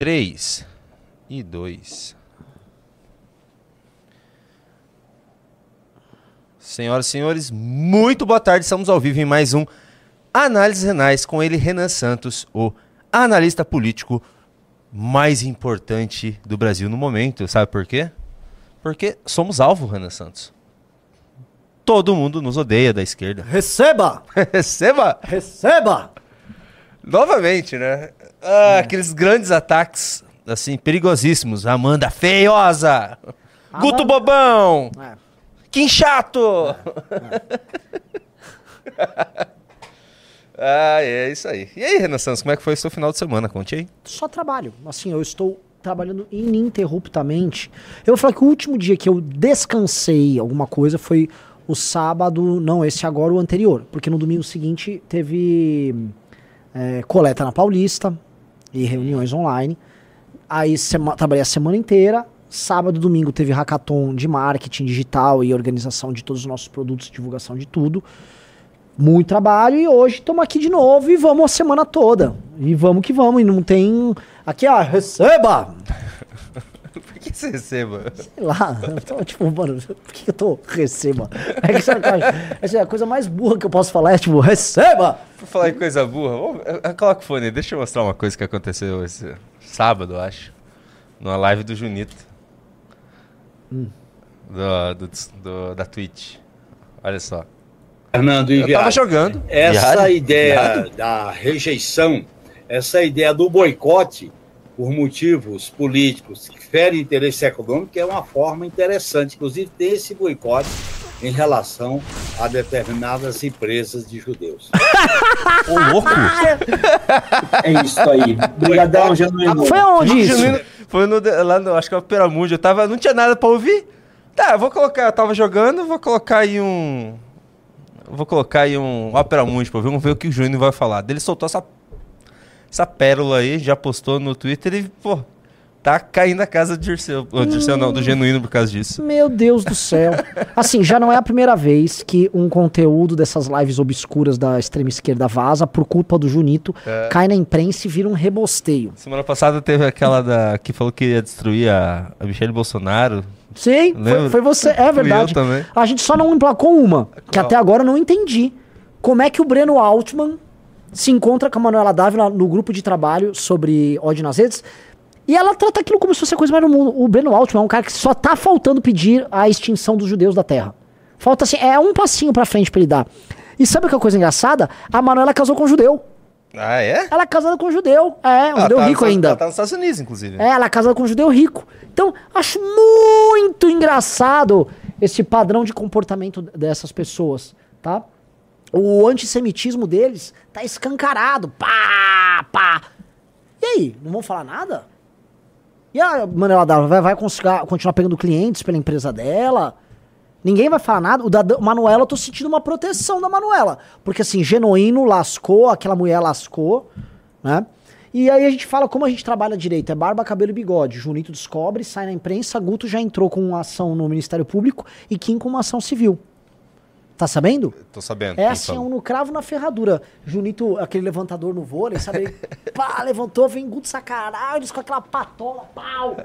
3 e 2. Senhoras e senhores, muito boa tarde. Estamos ao vivo em mais um Análises Renais com ele, Renan Santos, o analista político mais importante do Brasil no momento. Sabe por quê? Porque somos alvo, Renan Santos. Todo mundo nos odeia da esquerda. Receba! Receba! Receba! Novamente, né? Ah, Aqueles grandes ataques, assim, perigosíssimos. Amanda feiosa! Guto Bobão! É. Que chato! ah, é isso aí. E aí, Renan Santos, como é que foi o seu final de semana? Conte aí. Só trabalho. Assim, eu estou trabalhando ininterruptamente. Eu vou falar que o último dia que eu descansei alguma coisa foi o sábado, não esse agora, o anterior. Porque no domingo seguinte teve é, coleta na Paulista e reuniões online. Aí sema- trabalhei a semana inteira. Sábado e domingo teve hackathon de marketing digital e organização de todos os nossos produtos, divulgação de tudo. Muito trabalho e hoje estamos aqui de novo e vamos a semana toda. E vamos que vamos. E não tem. Aqui, ó, receba! Por que você receba? Sei lá. Eu tô, tipo, mano, por que eu tô receba? É que essa, essa é a coisa mais burra que eu posso falar, é tipo, receba! Por falar em coisa burra, vamos- eh, eh, coloca o fone aí. Deixa eu mostrar uma coisa que aconteceu esse sábado, eu acho. Numa live do Junito. Do, do, do- da Twitch. Olha só. Fernando e Eu tava jogando. essa ideia da rejeição, essa ideia do boicote por motivos políticos que ferem interesse econômico é uma forma interessante. Inclusive, tem esse boicote em relação a determinadas empresas de judeus. Ô, louco! É isso aí. Obrigadão, Genuíno. Foi aonde isso? Genuíno, Foi no, lá no, acho que é o Peramundi, eu tava, não tinha nada pra ouvir. Tá, eu vou colocar, eu tava jogando, vou colocar aí um... Vou colocar aí um Opera Mundi pra ver, vamos ver o que o Júnior vai falar. Ele soltou essa, essa pérola aí, já postou no Twitter e, pô, tá caindo a casa do Dirceu. Ô, Dirceu não, do Genuíno por causa disso. Meu Deus do céu. Assim, já não é a primeira vez que um conteúdo dessas lives obscuras da extrema esquerda vaza por culpa do Junito, cai na imprensa e vira um rebosteio. Semana passada teve aquela da que falou que ia destruir a, a Michelle Bolsonaro. Sim, foi, foi você, é verdade. A gente só não emplacou uma, que até agora eu não entendi. Como é que o Breno Altman se encontra com a Manuela Dávila no grupo de trabalho sobre ódio nas redes e ela trata aquilo como se fosse a coisa mais do mundo. O Breno Altman é um cara que só tá faltando pedir a extinção dos judeus da Terra. Falta assim, é um passinho pra frente pra ele dar. E sabe o que é a coisa engraçada? A Manuela casou com um judeu. Ah, é? Ela é casada com um judeu. É, um Ela judeu tá rico ainda. Ela tá nos Estados Unidos, inclusive. É, ela é casada com um judeu rico. Então, acho muito engraçado esse padrão de comportamento dessas pessoas, tá? O antissemitismo deles tá escancarado. Pá, pá. E aí, não vão falar nada? E a Manuela Dávila vai, vai conseguir- continuar pegando clientes pela empresa dela? Ninguém vai falar nada. O da Manuela, eu tô sentindo uma proteção da Manuela. Porque assim, Genuíno lascou, aquela mulher lascou, né? E aí a gente fala como a gente trabalha direito. É barba, cabelo e bigode. Junito descobre, sai na imprensa, Guto já entrou com uma ação no Ministério Público e Kim com uma ação civil. Tá sabendo? Tô sabendo. É assim, falou. um no cravo na ferradura. Junito, aquele levantador no vôlei, sabe? Pá, levantou, vem Guto sacaralho, com aquela patola, pau.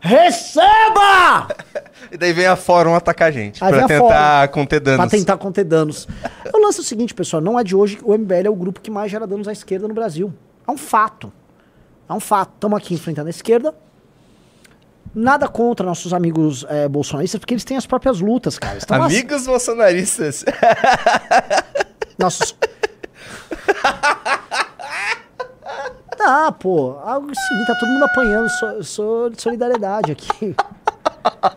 Receba! E daí vem a Fórum atacar a gente. Aí pra tentar conter danos. Pra tentar conter danos. O lance é o seguinte, pessoal, não é de hoje que o MBL é o grupo que mais gera danos à esquerda no Brasil. É um fato. É um fato. Estamos aqui enfrentando a esquerda. Nada contra nossos amigos eh, bolsonaristas, porque eles têm as próprias lutas, cara. Estão as- Amigos bolsonaristas. Nossos. Ah, pô, algo seguinte, tá todo mundo apanhando, sou, sou de solidariedade aqui.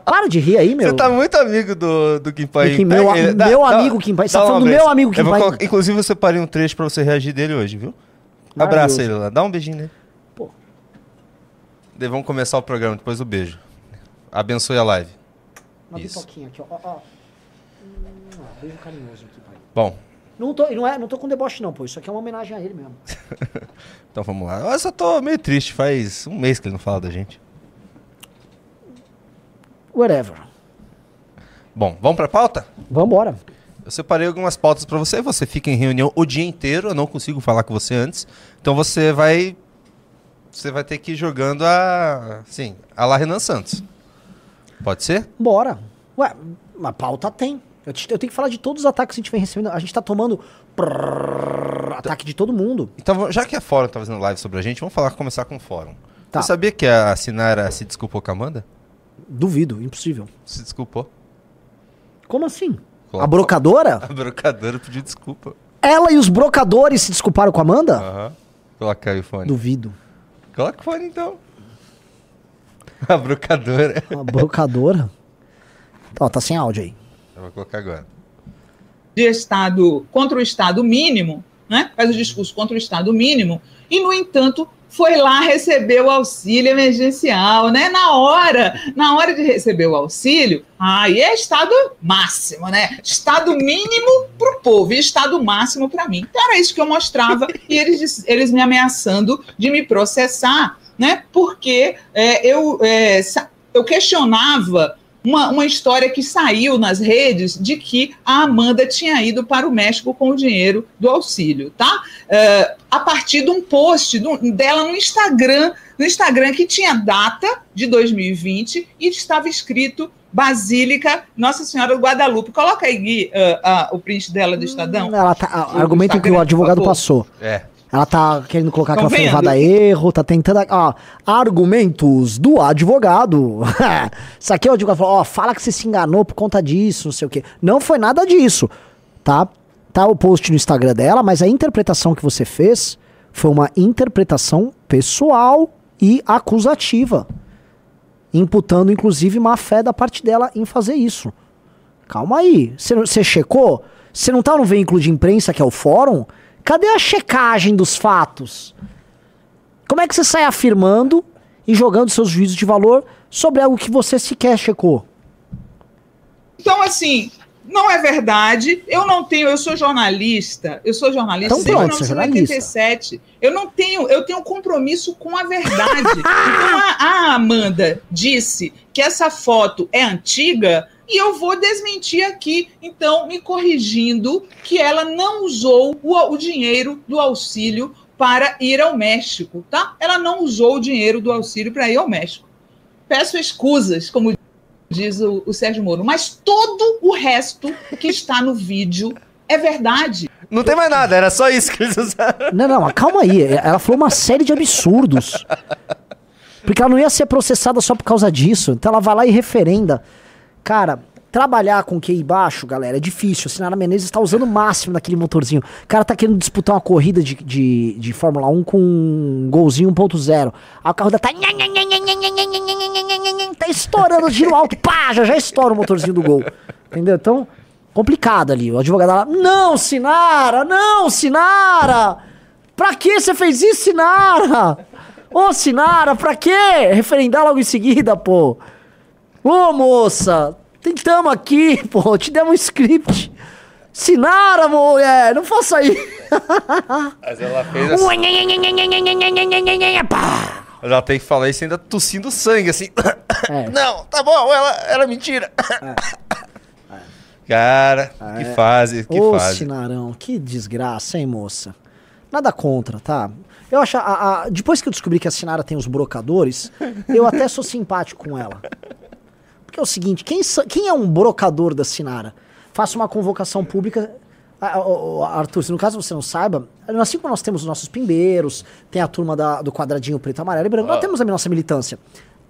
Para de rir aí, meu. Você tá muito amigo do, do Kim Pai. Kim- meu a- meu amigo Kim Pai. Você tá falando do meu amigo Kim Pai. Inclusive, eu separei um trecho pra você reagir dele hoje, viu? Abraça ele lá. Dá um beijinho nele. Vamos começar o programa depois do beijo. Abençoe a live. Uma Isso. pipoquinha aqui, ó. ó, ó. Hum, ó, beijo carinhoso aqui, pai. Bom, Não tô, não, é, não tô com deboche, não, pô. Isso aqui é uma homenagem a ele mesmo. então vamos lá. Eu só tô meio triste. Faz um mês que ele não fala da gente. Whatever. Bom, vamos pra pauta? Vambora. Eu separei algumas pautas pra você. Você fica em reunião o dia inteiro. Eu não consigo falar com você antes. Então você vai você vai ter que ir jogando a. Sim, a lá Renan Santos. Pode ser? Bora. Ué, uma pauta tem. Eu, te- eu tenho que falar de todos os ataques que a gente vem recebendo. A gente tá tomando prrr, ataque de todo mundo. Então, já que a Fórum tá fazendo live sobre a gente, vamos falar, começar com o Fórum. Tá. Você sabia que a Sinara se desculpou com a Amanda? Duvido, impossível. Se desculpou. Como assim? Coloca- A brocadora? A brocadora pediu desculpa. Ela e os brocadores se desculparam com a Amanda? Aham. Coloca aí o fone. Duvido. Coloca o fone então. A brocadora. Uma brocadora? Ó, tá sem áudio aí. Eu vou colocar agora. de Estado contra o Estado mínimo, né? faz o discurso contra o Estado mínimo, e, no entanto, foi lá receber o auxílio emergencial, né? Na hora, na hora de receber o auxílio, aí é Estado máximo, né? Estado mínimo para o povo e Estado máximo para mim. Então era isso que eu mostrava, e eles, eles me ameaçando de me processar, né? Porque é, eu, é, eu questionava uma, uma história que saiu nas redes de que a Amanda tinha ido para o México com o dinheiro do auxílio, tá? É, a partir de um post do- dela no Instagram, no Instagram que tinha data de 2020 e estava escrito Basílica Nossa Senhora do Guadalupe. Coloca aí, Gui, ah, ah, o print dela do Estadão. Ela tá, O argumento que o advogado passou. É. Ela tá querendo colocar vendo? levada a erro, tá tentando. Ó, argumentos do advogado. Isso aqui é o advogado falou: ó, fala que você se enganou por conta disso, não sei o quê. Não foi nada disso, tá? Tá o post no Instagram dela, mas a interpretação que você fez foi uma interpretação pessoal e acusativa. Imputando, inclusive, má fé da parte dela em fazer isso. Calma aí. Você checou? Você não tá no veículo de imprensa que é o fórum? Cadê a checagem dos fatos? Como é que você sai afirmando e jogando seus juízos de valor sobre algo que você sequer checou? Então, assim, não é verdade. Eu não tenho, eu sou jornalista, eu sou jornalista Então desde pronto, você é jornalista. 1987. Eu não tenho, eu tenho um compromisso com a verdade. então a, a Amanda disse que essa foto é antiga e eu vou desmentir aqui, então me corrigindo que ela não usou o, o dinheiro do auxílio para ir ao México, tá? Ela não usou o dinheiro do auxílio para ir ao México. Peço escusas, como diz o, o Sérgio Moro, mas todo o resto que está no vídeo é verdade. Não tem mais nada, era só isso que eles usaram. Não, não, mas calma aí. Ela falou uma série de absurdos. Porque ela não ia ser processada só por causa disso. Então ela vai lá e referenda. Cara, trabalhar com QI baixo, galera, é difícil. A Sinara Menezes tá usando o máximo naquele motorzinho. O cara tá querendo disputar uma corrida de, de, de Fórmula 1 com um golzinho 1.0. Aí o carro dela tá. Tá estourando giro alto. Pá, já já estoura o motorzinho do gol. Entendeu? Então, complicado ali. O advogado lá, não, Sinara, não, Sinara! Pra que você fez isso, Sinara? Ô, Sinara, pra quê? Referendar logo em seguida, pô. Ô, moça, tentamos aqui, pô, te demos um script. Sinara, mulher, não faça isso. Mas ela fez assim. Mas ela tem que falar isso ainda tossindo sangue, assim. É. Não, tá bom, ela, era mentira. Cara, que fase, que Ô, fase. Sinarão, que desgraça, hein, moça? Nada contra, tá? Eu acho, a- a- depois que eu descobri que a Sinara tem os brocadores, eu até sou simpático com ela. É o seguinte, quem, quem é um brocador da Sinara? Faça uma convocação pública. Ah, ah, Arthur, se no caso você não saiba, assim como nós temos os nossos pimbeiros, tem a turma da- do quadradinho preto, amarelo e branco, nós temos a nossa militância.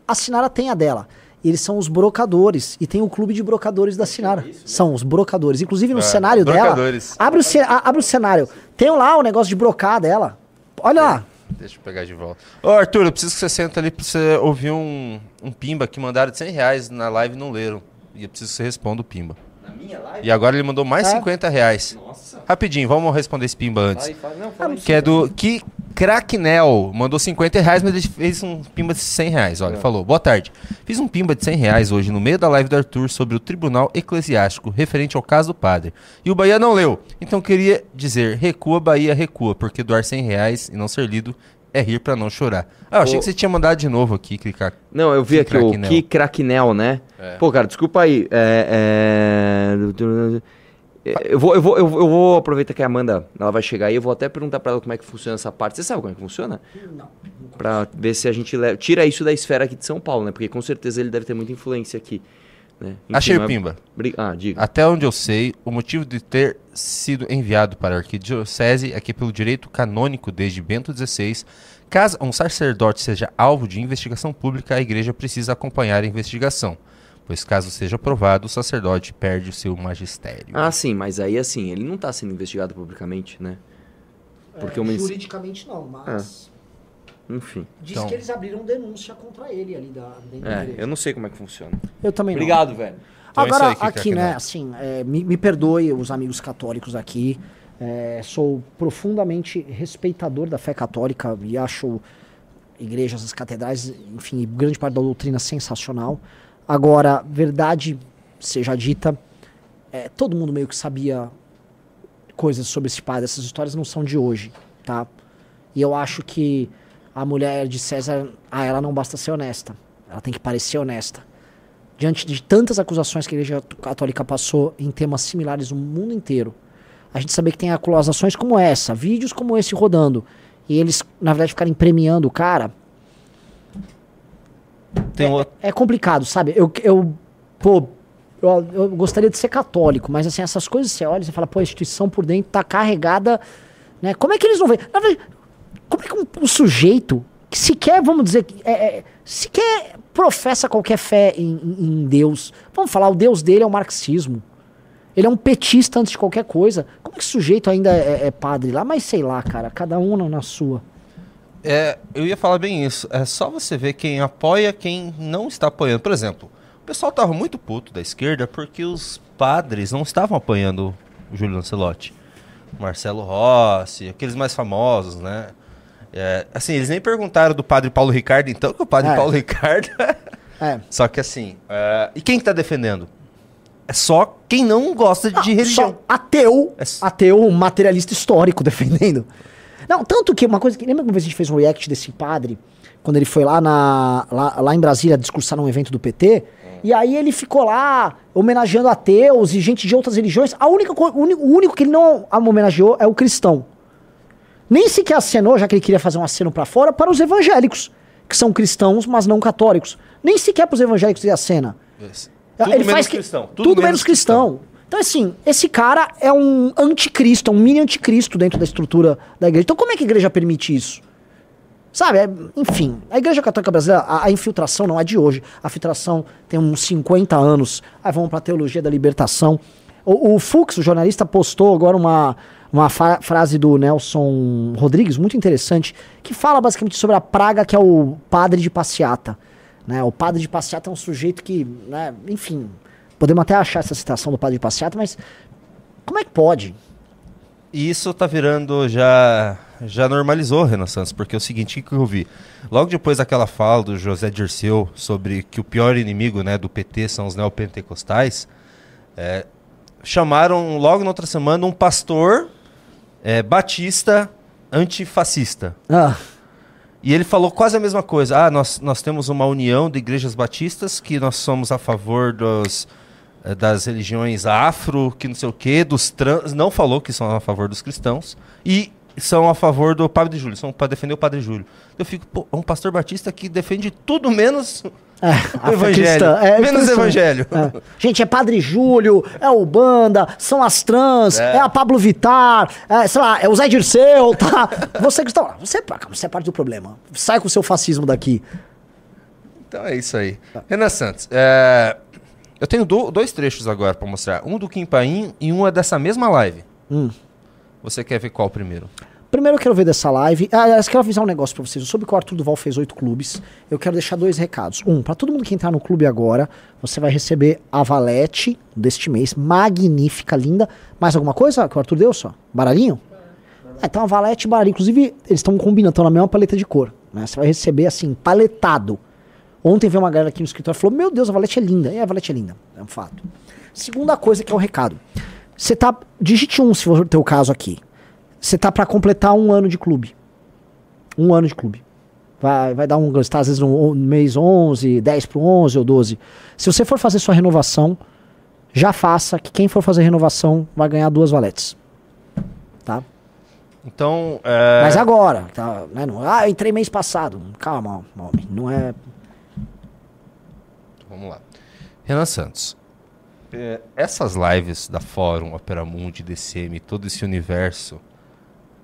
A Sinara tem a dela. Eles são os brocadores. E tem o clube de brocadores da Sinara. São os brocadores. Inclusive no É, cenário dela. brocadores. Abre o, abre o cenário. Tem lá o negócio de brocar dela. Olha lá. Deixa eu pegar de volta. Ô, Arthur, eu preciso que você senta ali pra você ouvir um, um pimba que mandaram de 100 reais na live e não leram. E eu preciso que você responda o pimba. Na minha live? E agora ele mandou mais É? 50 reais. Nossa. Rapidinho, vamos responder esse pimba antes. Vai, fala, não, fala aí. Que é do Que Cracknell. Mandou 50 reais, mas ele fez um pimba de 100 reais. Olha, falou: Boa tarde. Fiz um pimba de 100 reais hoje no meio da live do Arthur sobre o Tribunal Eclesiástico, referente ao caso do padre. E o Bahia não leu. Então queria dizer: recua, Bahia, recua, porque doar 100 reais e não ser lido é rir pra não chorar. Ah, eu achei Ô. que você tinha mandado de novo aqui, clicar. Não, eu vi aqui o. Que Cracknell, né? É. Pô, cara, desculpa aí. É, é, É, Eu vou, eu, vou, eu, vou- eu vou aproveitar que a Amanda ela vai chegar aí, eu vou até perguntar pra ela como é que funciona essa parte. Você sabe como é que funciona? Não. Pra ver se a gente leva, tira isso da esfera aqui de São Paulo, né? Porque com certeza ele deve ter muita influência aqui. Né? Enfim, Achei o Pimba. Bri- Ah, diga. Até onde eu sei, o motivo de ter sido enviado para a arquidiocese é que, pelo direito canônico desde Bento XVI, caso um sacerdote seja alvo de investigação pública, a igreja precisa acompanhar a investigação, pois caso seja provado, o sacerdote perde o seu magistério. Ah, sim, mas aí assim, ele não tá sendo investigado publicamente, né? Porque o mens- Juridicamente não, mas. Enfim. Diz Então- que eles abriram denúncia contra ele ali da, dentro da É, igreja. eu não sei como é que funciona. Eu também não. Obrigado, velho. Então é Agora, Kika aqui, né, assim, é, me, me perdoe os amigos católicos aqui. é, sou profundamente respeitador da fé católica e acho igrejas, as catedrais, enfim, grande parte da doutrina sensacional. Agora, verdade seja dita, é, todo mundo meio que sabia coisas sobre esse padre. Essas histórias não são de hoje, tá? E eu acho que a mulher de César, ah, ela não basta ser honesta. Ela tem que parecer honesta diante de tantas acusações que a Igreja Católica passou em temas similares no mundo inteiro, a gente saber que tem acusações como essa, vídeos como esse rodando, e eles, na verdade, ficarem premiando o cara, Tem outro. é complicado, sabe? Eu, eu pô, eu, eu gostaria de ser católico, mas assim, essas coisas você olha e fala, pô, a instituição por dentro tá carregada, né? Como é que eles não veem? Como é que um, um sujeito que sequer, vamos dizer, que é, é, sequer professa qualquer fé em, em- em Deus, vamos falar, o Deus dele é o marxismo. Ele é um petista antes de qualquer coisa. Como é que sujeito ainda é, é padre lá? Mas sei lá, cara, cada um na sua. É, eu ia falar bem isso. É só você ver quem apoia, quem não está apoiando. Por exemplo, o pessoal tava muito puto da esquerda porque os padres não estavam apoiando o Júlio Lancelotti. Marcelo Rossi, aqueles mais famosos, né? É, assim, eles nem perguntaram do padre Paulo Ricardo, então, que o padre É. Paulo Ricardo. É. só que assim, é, e quem que tá defendendo? É só quem não gosta de religião. Só ateu, É ateu materialista histórico defendendo. Não, tanto que uma coisa que. Lembra que uma vez a gente fez um react desse padre, quando ele foi lá, na, lá, lá em Brasília discursar num evento do PT? E aí ele ficou lá homenageando ateus e gente de outras religiões. A única, o, único, que ele não homenageou é o cristão. Nem sequer acenou, já que ele queria fazer um aceno pra fora, para os evangélicos, que são cristãos, mas não católicos. Nem sequer para os evangélicos ele acena. Tudo ele menos faz que- cristão, Tudo, menos cristão. Então, assim, esse cara é um anticristo, é um mini anticristo dentro da estrutura da igreja. Então, como é que a igreja permite isso? Sabe, é- enfim, a igreja católica brasileira, a, a infiltração não é de hoje. A filtração tem uns 50 anos. Aí vamos pra teologia da libertação. O, o Fux, o jornalista, postou agora uma, uma frase do Nelson Rodrigues, muito interessante, que fala basicamente sobre a praga que é o padre de passeata. Né? O padre de passeata é um sujeito que, né, enfim, podemos até achar essa citação do padre de passeata, mas como é que pode? Isso tá virando já já normalizou, Renan Santos, porque é o seguinte, o que eu vi? Logo depois daquela fala do José Dirceu sobre que o pior inimigo né, do PT são os neopentecostais, é, chamaram logo na outra semana um pastor é, batista antifascista. Ah, E ele falou quase a mesma coisa. Ah, nós, nós temos uma união de igrejas batistas que nós somos a favor dos, das religiões afro, que não sei o quê, dos trans. Não falou que são a favor dos cristãos. E são a favor do Padre Júlio, são para defender o Padre Júlio. Eu fico, pô, é um pastor batista que defende tudo menos é, o evangelho. É, menos impressionante. evangelho. É. Gente, é Padre Júlio, é o Banda, são as trans, é, É. a Pablo Vittar, é, sei lá, é o Zé Dirceu, tá? Você que está você, é você é parte do problema. Sai com o seu fascismo daqui. Então é isso aí. Renan Santos, é, eu tenho do- dois trechos agora para mostrar. Um do Kim Paim e um é dessa mesma live. Hum. Você quer ver qual primeiro? Primeiro eu quero ver dessa live. Ah, eu quero avisar um negócio pra vocês. Eu soube que o Arthur Duval fez oito clubes. Eu quero deixar dois recados. Um, pra todo mundo que entrar no clube agora, você vai receber a valete deste mês. Magnífica, linda. Mais alguma coisa que o Arthur deu só? Baralhinho? Ah, então a valete e baralhinho. Inclusive, eles estão combinando, estão na mesma paleta de cor. Né? Você vai receber assim, paletado. Ontem veio uma galera aqui no escritório e falou: Meu Deus, a valete é linda. E a valete é linda. É um fato. Segunda coisa que é o recado. Você tá. Digite um, se for o teu caso aqui. Você tá pra completar um ano de clube. Um ano de clube. Vai, vai dar um. Você tá às vezes no mês 11, 10 pro 11 ou 12. Se você for fazer sua renovação, já faça que quem for fazer renovação vai ganhar duas valetes. Tá? Então, é, Mas agora, tá, né, não, ah, entrei mês passado. Calma, homem, não é. Vamos lá. Renan Santos. é, essas lives da Fórum, Opera Mundi, DCM, todo esse universo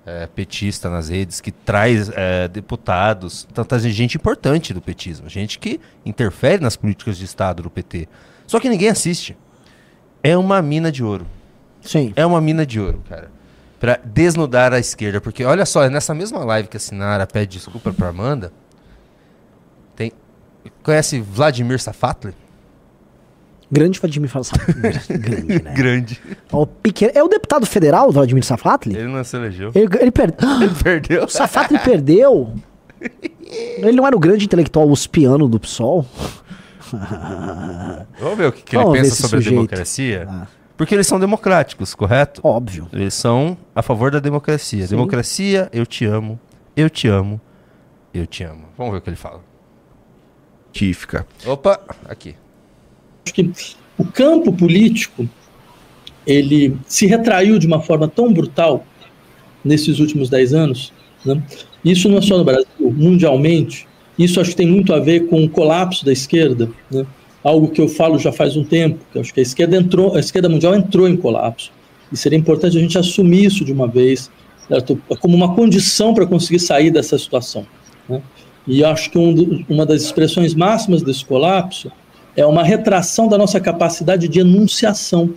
é, petista nas redes que traz é, deputados, tá trazendo gente importante do petismo, gente que interfere nas políticas de Estado do PT. Só que ninguém assiste. É uma mina de ouro. Sim. É uma mina de ouro, cara. Pra desnudar a esquerda. Porque, olha só, é nessa mesma live que a Sinara pede desculpa pra Amanda. Conhece Vladimir Safatli? Grande Vladimir Safatli. Grande, né? Grande. Ó, o pequeno- É o deputado federal, Vladimir Safatli? Ele não se elegeu. Ele, ele perdeu. Ele perdeu. O Safatli perdeu. Ele não era o grande intelectual uspiano do PSOL? Vamos ver o que, que ele pensa sobre sujeito. a democracia? Ah. Porque eles são democráticos, correto? Óbvio. Eles são a favor da democracia. Democracia, eu te amo, eu te amo, eu te amo. Vamos ver o que ele fala. Científica. Opa, aqui. acho que o campo político ele se retraiu de uma forma tão brutal nesses últimos dez anos. Né? Isso não é só no Brasil, mundialmente. Isso acho que tem muito a ver com o colapso da esquerda, né? algo que eu falo já faz um tempo. Que acho que a esquerda entrou, a esquerda mundial entrou em colapso e seria importante a gente assumir isso de uma vez, certo? como uma condição para conseguir sair dessa situação. Né? E acho que um do- uma das expressões máximas desse colapso é uma retração da nossa capacidade de enunciação.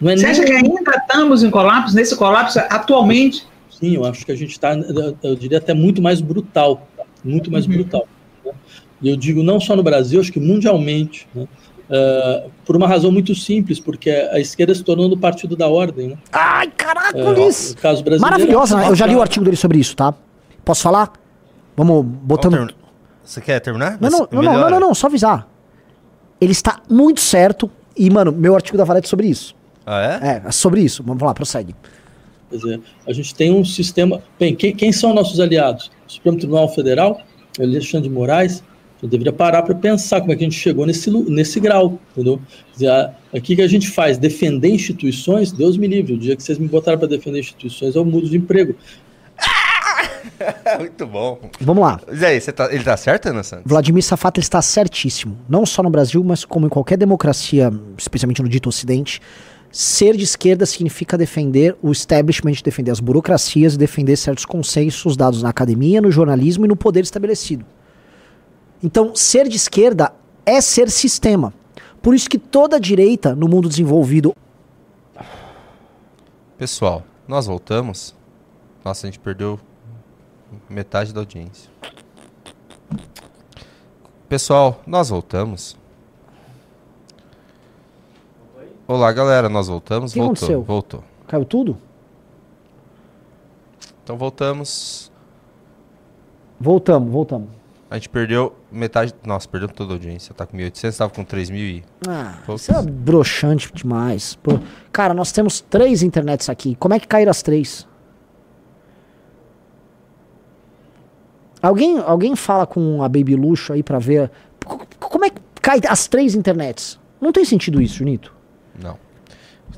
Não é Você nem acha que ainda estamos em colapso, nesse colapso atualmente? Sim, eu acho que a gente está, eu diria até muito mais brutal, muito mais Uhum. brutal. né? E eu digo não só no Brasil, acho que mundialmente, né? Ah, por uma razão muito simples, porque a esquerda se tornou no partido da ordem. Né? Ai, É, caracoles! o caso brasileiro. Maravilhosa, né? Eu já li o artigo dele sobre isso, tá? Posso falar? Vamos botando. Vamos termi- Você quer terminar? Não, não, não, não, não, não, só avisar. Ele está muito certo. E, mano, meu artigo da Valete é sobre isso. Ah, é? É, é sobre isso. Vamos lá, prossegue. Quer dizer, a gente tem um sistema. Bem, quem, quem são nossos aliados? O Supremo Tribunal Federal, Alexandre de Moraes. Eu deveria parar para pensar como é que a gente chegou nesse, nesse grau, entendeu? Quer dizer, aqui que a gente faz, defender instituições, Deus me livre. O dia que vocês me botaram para defender instituições, eu mudo de emprego. Muito bom. Vamos lá. Aí, você tá, ele tá certo, Ana Santos? Vladimir Safatli está certíssimo. Não só no Brasil, mas como em qualquer democracia, especialmente no dito ocidente, ser de esquerda significa defender o establishment, defender as burocracias e defender certos consensos dados na academia, no jornalismo e no poder estabelecido. Então, ser de esquerda é ser sistema. Por isso que toda direita no mundo desenvolvido Pessoal, nós voltamos. Nossa, a gente perdeu metade da audiência. Pessoal, nós voltamos. Olá, galera, nós voltamos. O que voltou, aconteceu? voltou. caiu tudo? Então voltamos. Voltamos, voltamos. A gente perdeu metade. Nossa, perdeu toda a audiência. Tá com 1.800, tava com 3.000 e. Ah, Poucos. isso é broxante demais. Cara, nós temos três internets aqui. Como é que caíram as três? Alguém, alguém fala com a Baby Luxo aí pra ver. Como é que cai as três internets? Não tem sentido isso, Junito. Não.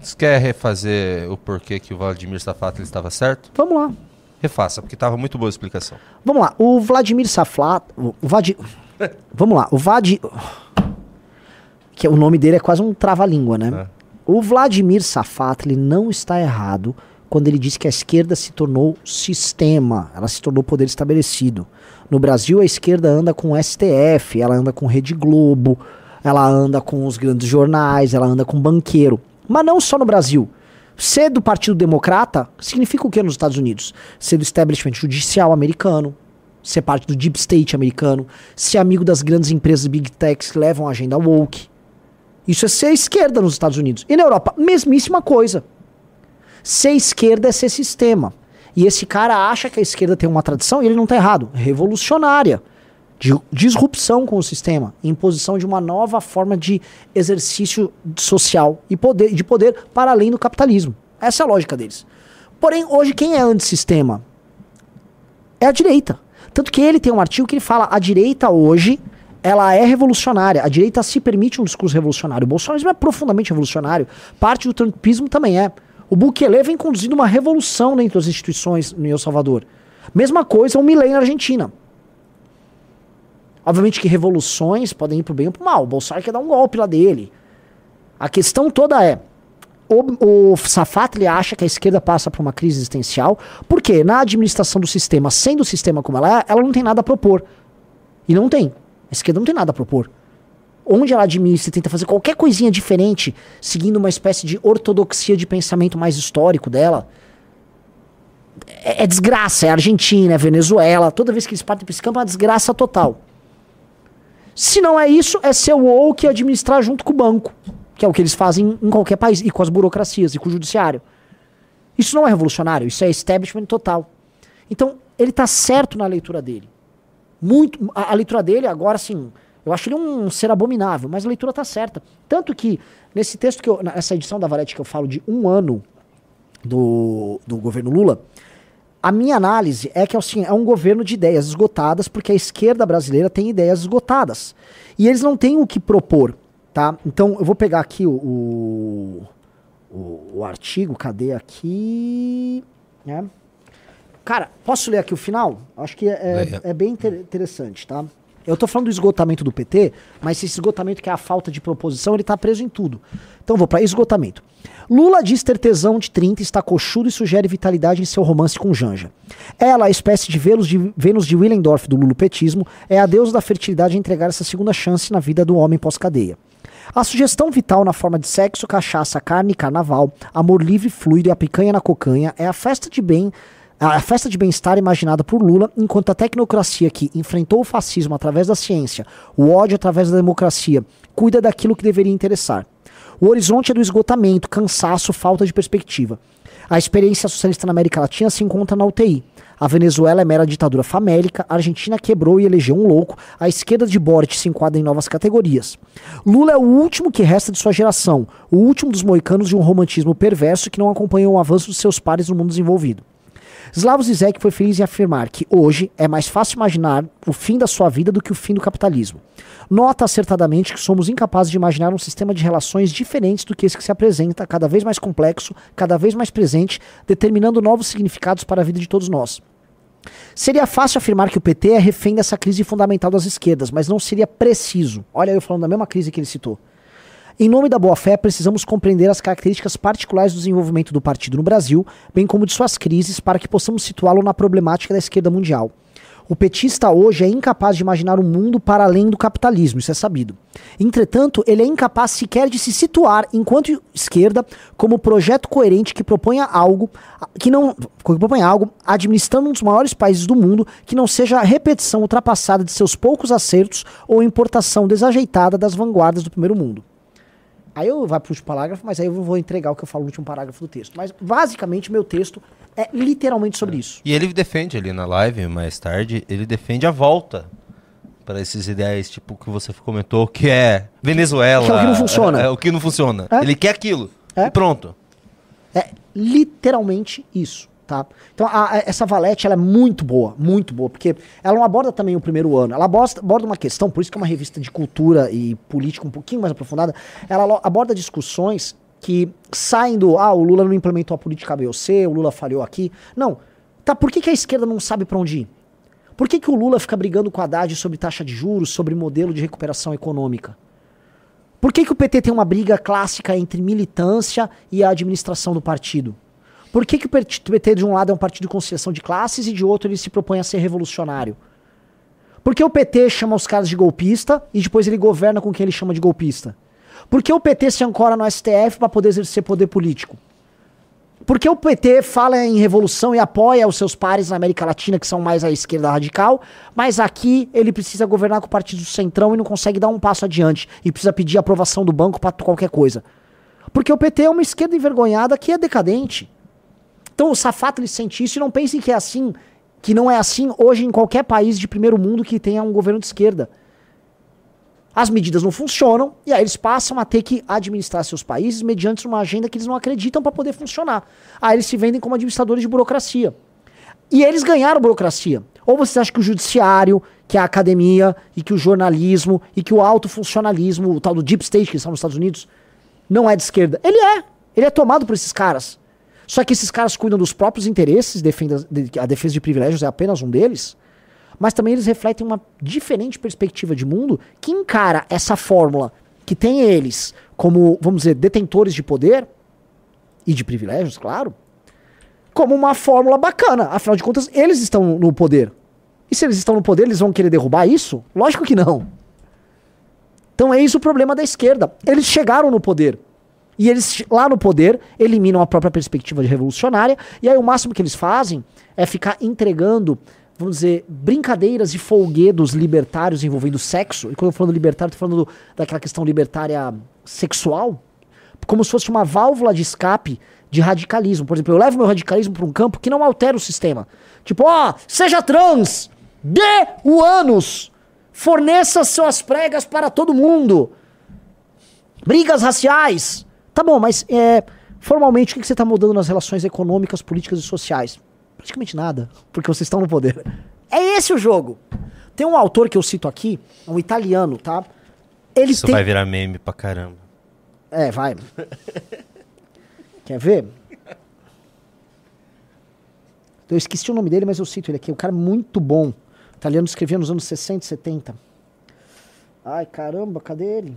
Você quer refazer o porquê que o Vladimir Safatli estava certo? Vamos lá. Refaça, porque tava muito boa a explicação. Vamos lá. O Vladimir Saflat. O Vladi... Vamos lá. O Vlad. Que o nome dele é quase um trava-língua, né? É. O Vladimir Safatli não está errado quando ele diz que a esquerda se tornou sistema, ela se tornou poder estabelecido. No Brasil, a esquerda anda com o STF, ela anda com Rede Globo, ela anda com os grandes jornais, ela anda com banqueiro. Mas não só no Brasil. Ser do Partido Democrata significa o que nos Estados Unidos? Ser do establishment judicial americano, ser parte do deep state americano, ser amigo das grandes empresas big techs que levam a agenda woke. Isso é ser esquerda nos Estados Unidos. E na Europa, mesmíssima coisa. Ser esquerda é ser sistema. E esse cara acha que a esquerda tem uma tradição, e ele não está errado, revolucionária. De disrupção com o sistema, imposição de uma nova forma de exercício social e poder, de poder para além do capitalismo. Essa é a lógica deles. Porém, hoje, quem é antissistema? É a direita. Tanto que ele tem um artigo que ele fala: a direita hoje ela é revolucionária. A direita se permite um discurso revolucionário. O bolsonarismo é profundamente revolucionário. Parte do trumpismo também é. O Bukele vem conduzindo uma revolução dentro das instituições no El Salvador. Mesma coisa o Milei na Argentina. Obviamente que revoluções podem ir pro bem ou pro mal. O Bolsonaro quer dar um golpe lá dele. A questão toda é, o, o Safat ele acha que a esquerda passa por uma crise existencial, porque na administração do sistema, sendo o sistema como ela é, ela não tem nada a propor. E não tem. A esquerda não tem nada a propor. Onde ela administra e tenta fazer qualquer coisinha diferente, seguindo uma espécie de ortodoxia de pensamento mais histórico dela, é, é desgraça. É Argentina, é Venezuela. Toda vez que eles partem para esse campo, é uma desgraça total. Se não é isso, é ser o woke e administrar junto com o banco. Que é o que eles fazem em qualquer país. E com as burocracias, e com o judiciário. Isso não é revolucionário, isso é establishment total. Então, ele está certo na leitura dele. Muito. A, a, leitura dele, agora, assim, eu acho ele um ser abominável, mas a leitura está certa. Tanto que, nesse texto que eu. Nessa edição da Valete que eu falo de um ano do, do governo Lula, a minha análise é que assim, é um governo de ideias esgotadas, porque a esquerda brasileira tem ideias esgotadas. E eles não têm o que propor. Tá? Então eu vou pegar aqui o, o, o, o artigo, cadê aqui? É. Cara, posso ler aqui o final? Acho que é, é, é bem inter interessante, tá? Eu tô falando do esgotamento do PT, mas esse esgotamento que é a falta de proposição, ele tá preso em tudo. Então vou para esgotamento. Lula diz ter tesão de 30, está coxudo e sugere vitalidade em seu romance com Janja. Ela, a espécie de Vênus de, Vênus de Willendorf do lulupetismo, é a deusa da fertilidade a entregar essa segunda chance na vida do homem pós-cadeia. A sugestão vital na forma de sexo, cachaça, carne carnaval, amor livre, fluido e a picanha na cocanha é a festa de bem a festa de bem-estar imaginada por Lula, enquanto a tecnocracia que enfrentou o fascismo através da ciência, o ódio através da democracia, cuida daquilo que deveria interessar. O horizonte é do esgotamento, cansaço, falta de perspectiva. A experiência socialista na América Latina se encontra na UTI. A Venezuela é mera ditadura famélica, a Argentina quebrou e elegeu um louco, a esquerda de Boric se enquadra em novas categorias. Lula é o último que resta de sua geração, o último dos moicanos de um romantismo perverso que não acompanhou o avanço dos seus pares no mundo desenvolvido. Slavoj Zizek foi feliz em afirmar que hoje é mais fácil imaginar o fim da sua vida do que o fim do capitalismo. Nota acertadamente que somos incapazes de imaginar um sistema de relações diferentes do que esse que se apresenta, cada vez mais complexo, cada vez mais presente, determinando novos significados para a vida de todos nós. Seria fácil afirmar que o PT é refém dessa crise fundamental das esquerdas, mas não seria preciso. Olha eu falando da mesma crise que ele citou. Em nome da boa-fé, precisamos compreender as características particulares do desenvolvimento do partido no Brasil, bem como de suas crises, para que possamos situá-lo na problemática da esquerda mundial. O petista hoje é incapaz de imaginar um mundo para além do capitalismo, isso é sabido. Entretanto, ele é incapaz sequer de se situar enquanto esquerda como projeto coerente que proponha algo que não que proponha algo administrando um dos maiores países do mundo que não seja a repetição ultrapassada de seus poucos acertos ou importação desajeitada das vanguardas do primeiro mundo. Aí eu vou para o último parágrafo, mas aí eu vou entregar o que eu falo no último parágrafo do texto. Mas basicamente meu texto é literalmente sobre isso. E ele defende ali na live, mais tarde, ele defende a volta para esses ideais, tipo, que você comentou, que é Venezuela. Que é o que não funciona. É, é o que não funciona. É? Ele quer aquilo. É? E pronto. É literalmente isso. Tá? Então, a, a, essa Valete ela é muito boa, muito boa, porque ela não aborda também o primeiro ano, ela aborda, aborda uma questão, por isso que é uma revista de cultura e política um pouquinho mais aprofundada, ela aborda discussões que saem do, ah, o Lula não implementou a política B ou C, o Lula falhou aqui. Não. Tá, por que, que a esquerda não sabe para onde ir? Por que, que o Lula fica brigando com a Haddad sobre taxa de juros, sobre modelo de recuperação econômica? Por que, que o PT tem uma briga clássica entre militância e a administração do partido? Por que, que o PT de um lado é um partido de conciliação de classes e de outro ele se propõe a ser revolucionário? Por que o PT chama os caras de golpista e depois ele governa com quem ele chama de golpista? Por que o PT se ancora no STF para poder exercer poder político? Por que o PT fala em revolução e apoia os seus pares na América Latina, que são mais à esquerda radical, mas aqui ele precisa governar com o partido do centrão e não consegue dar um passo adiante e precisa pedir aprovação do banco para qualquer coisa? Porque o PT é uma esquerda envergonhada que é decadente. Então o Safato ele sente isso e não pensem que é assim, que não é assim hoje em qualquer país de primeiro mundo que tenha um governo de esquerda. As medidas não funcionam e aí eles passam a ter que administrar seus países mediante uma agenda que eles não acreditam para poder funcionar. Aí eles se vendem como administradores de burocracia. E eles ganharam burocracia. Ou vocês acham que o judiciário, que a academia e que o jornalismo e que o autofuncionalismo, o tal do deep state que está nos Estados Unidos, não é de esquerda. Ele é. Ele é tomado por esses caras. Só que esses caras cuidam dos próprios interesses, defendem de- a defesa de privilégios é apenas um deles, mas também eles refletem uma diferente perspectiva de mundo que encara essa fórmula que tem eles como, vamos dizer, detentores de poder e de privilégios, claro, como uma fórmula bacana. Afinal de contas, eles estão no poder. E se eles estão no poder, eles vão querer derrubar isso? Lógico que não. Então eis o problema da esquerda. Eles chegaram no poder. E eles, lá no poder, eliminam a própria perspectiva revolucionária. E aí o máximo que eles fazem é ficar entregando, vamos dizer, brincadeiras e folguedos libertários envolvendo sexo. E quando eu falando libertário, tô falando do- daquela questão libertária sexual. Como se fosse uma válvula de escape de radicalismo. Por exemplo, eu levo meu radicalismo para um campo que não altera o sistema. Tipo, ó, seja trans, dê o ânus, forneça suas pregas para todo mundo. Brigas raciais. Tá bom, mas é, formalmente o que você está mudando nas relações econômicas, políticas e sociais? Praticamente nada, porque vocês estão no poder. É esse o jogo. Tem um autor que eu cito aqui, um italiano, tá? Ele Isso tem... vai virar meme pra caramba. É, vai. Quer ver? Eu esqueci o nome dele, mas eu cito ele aqui. Um cara muito bom. Italiano escrevia nos anos 60 e 70. Ai, caramba, cadê ele?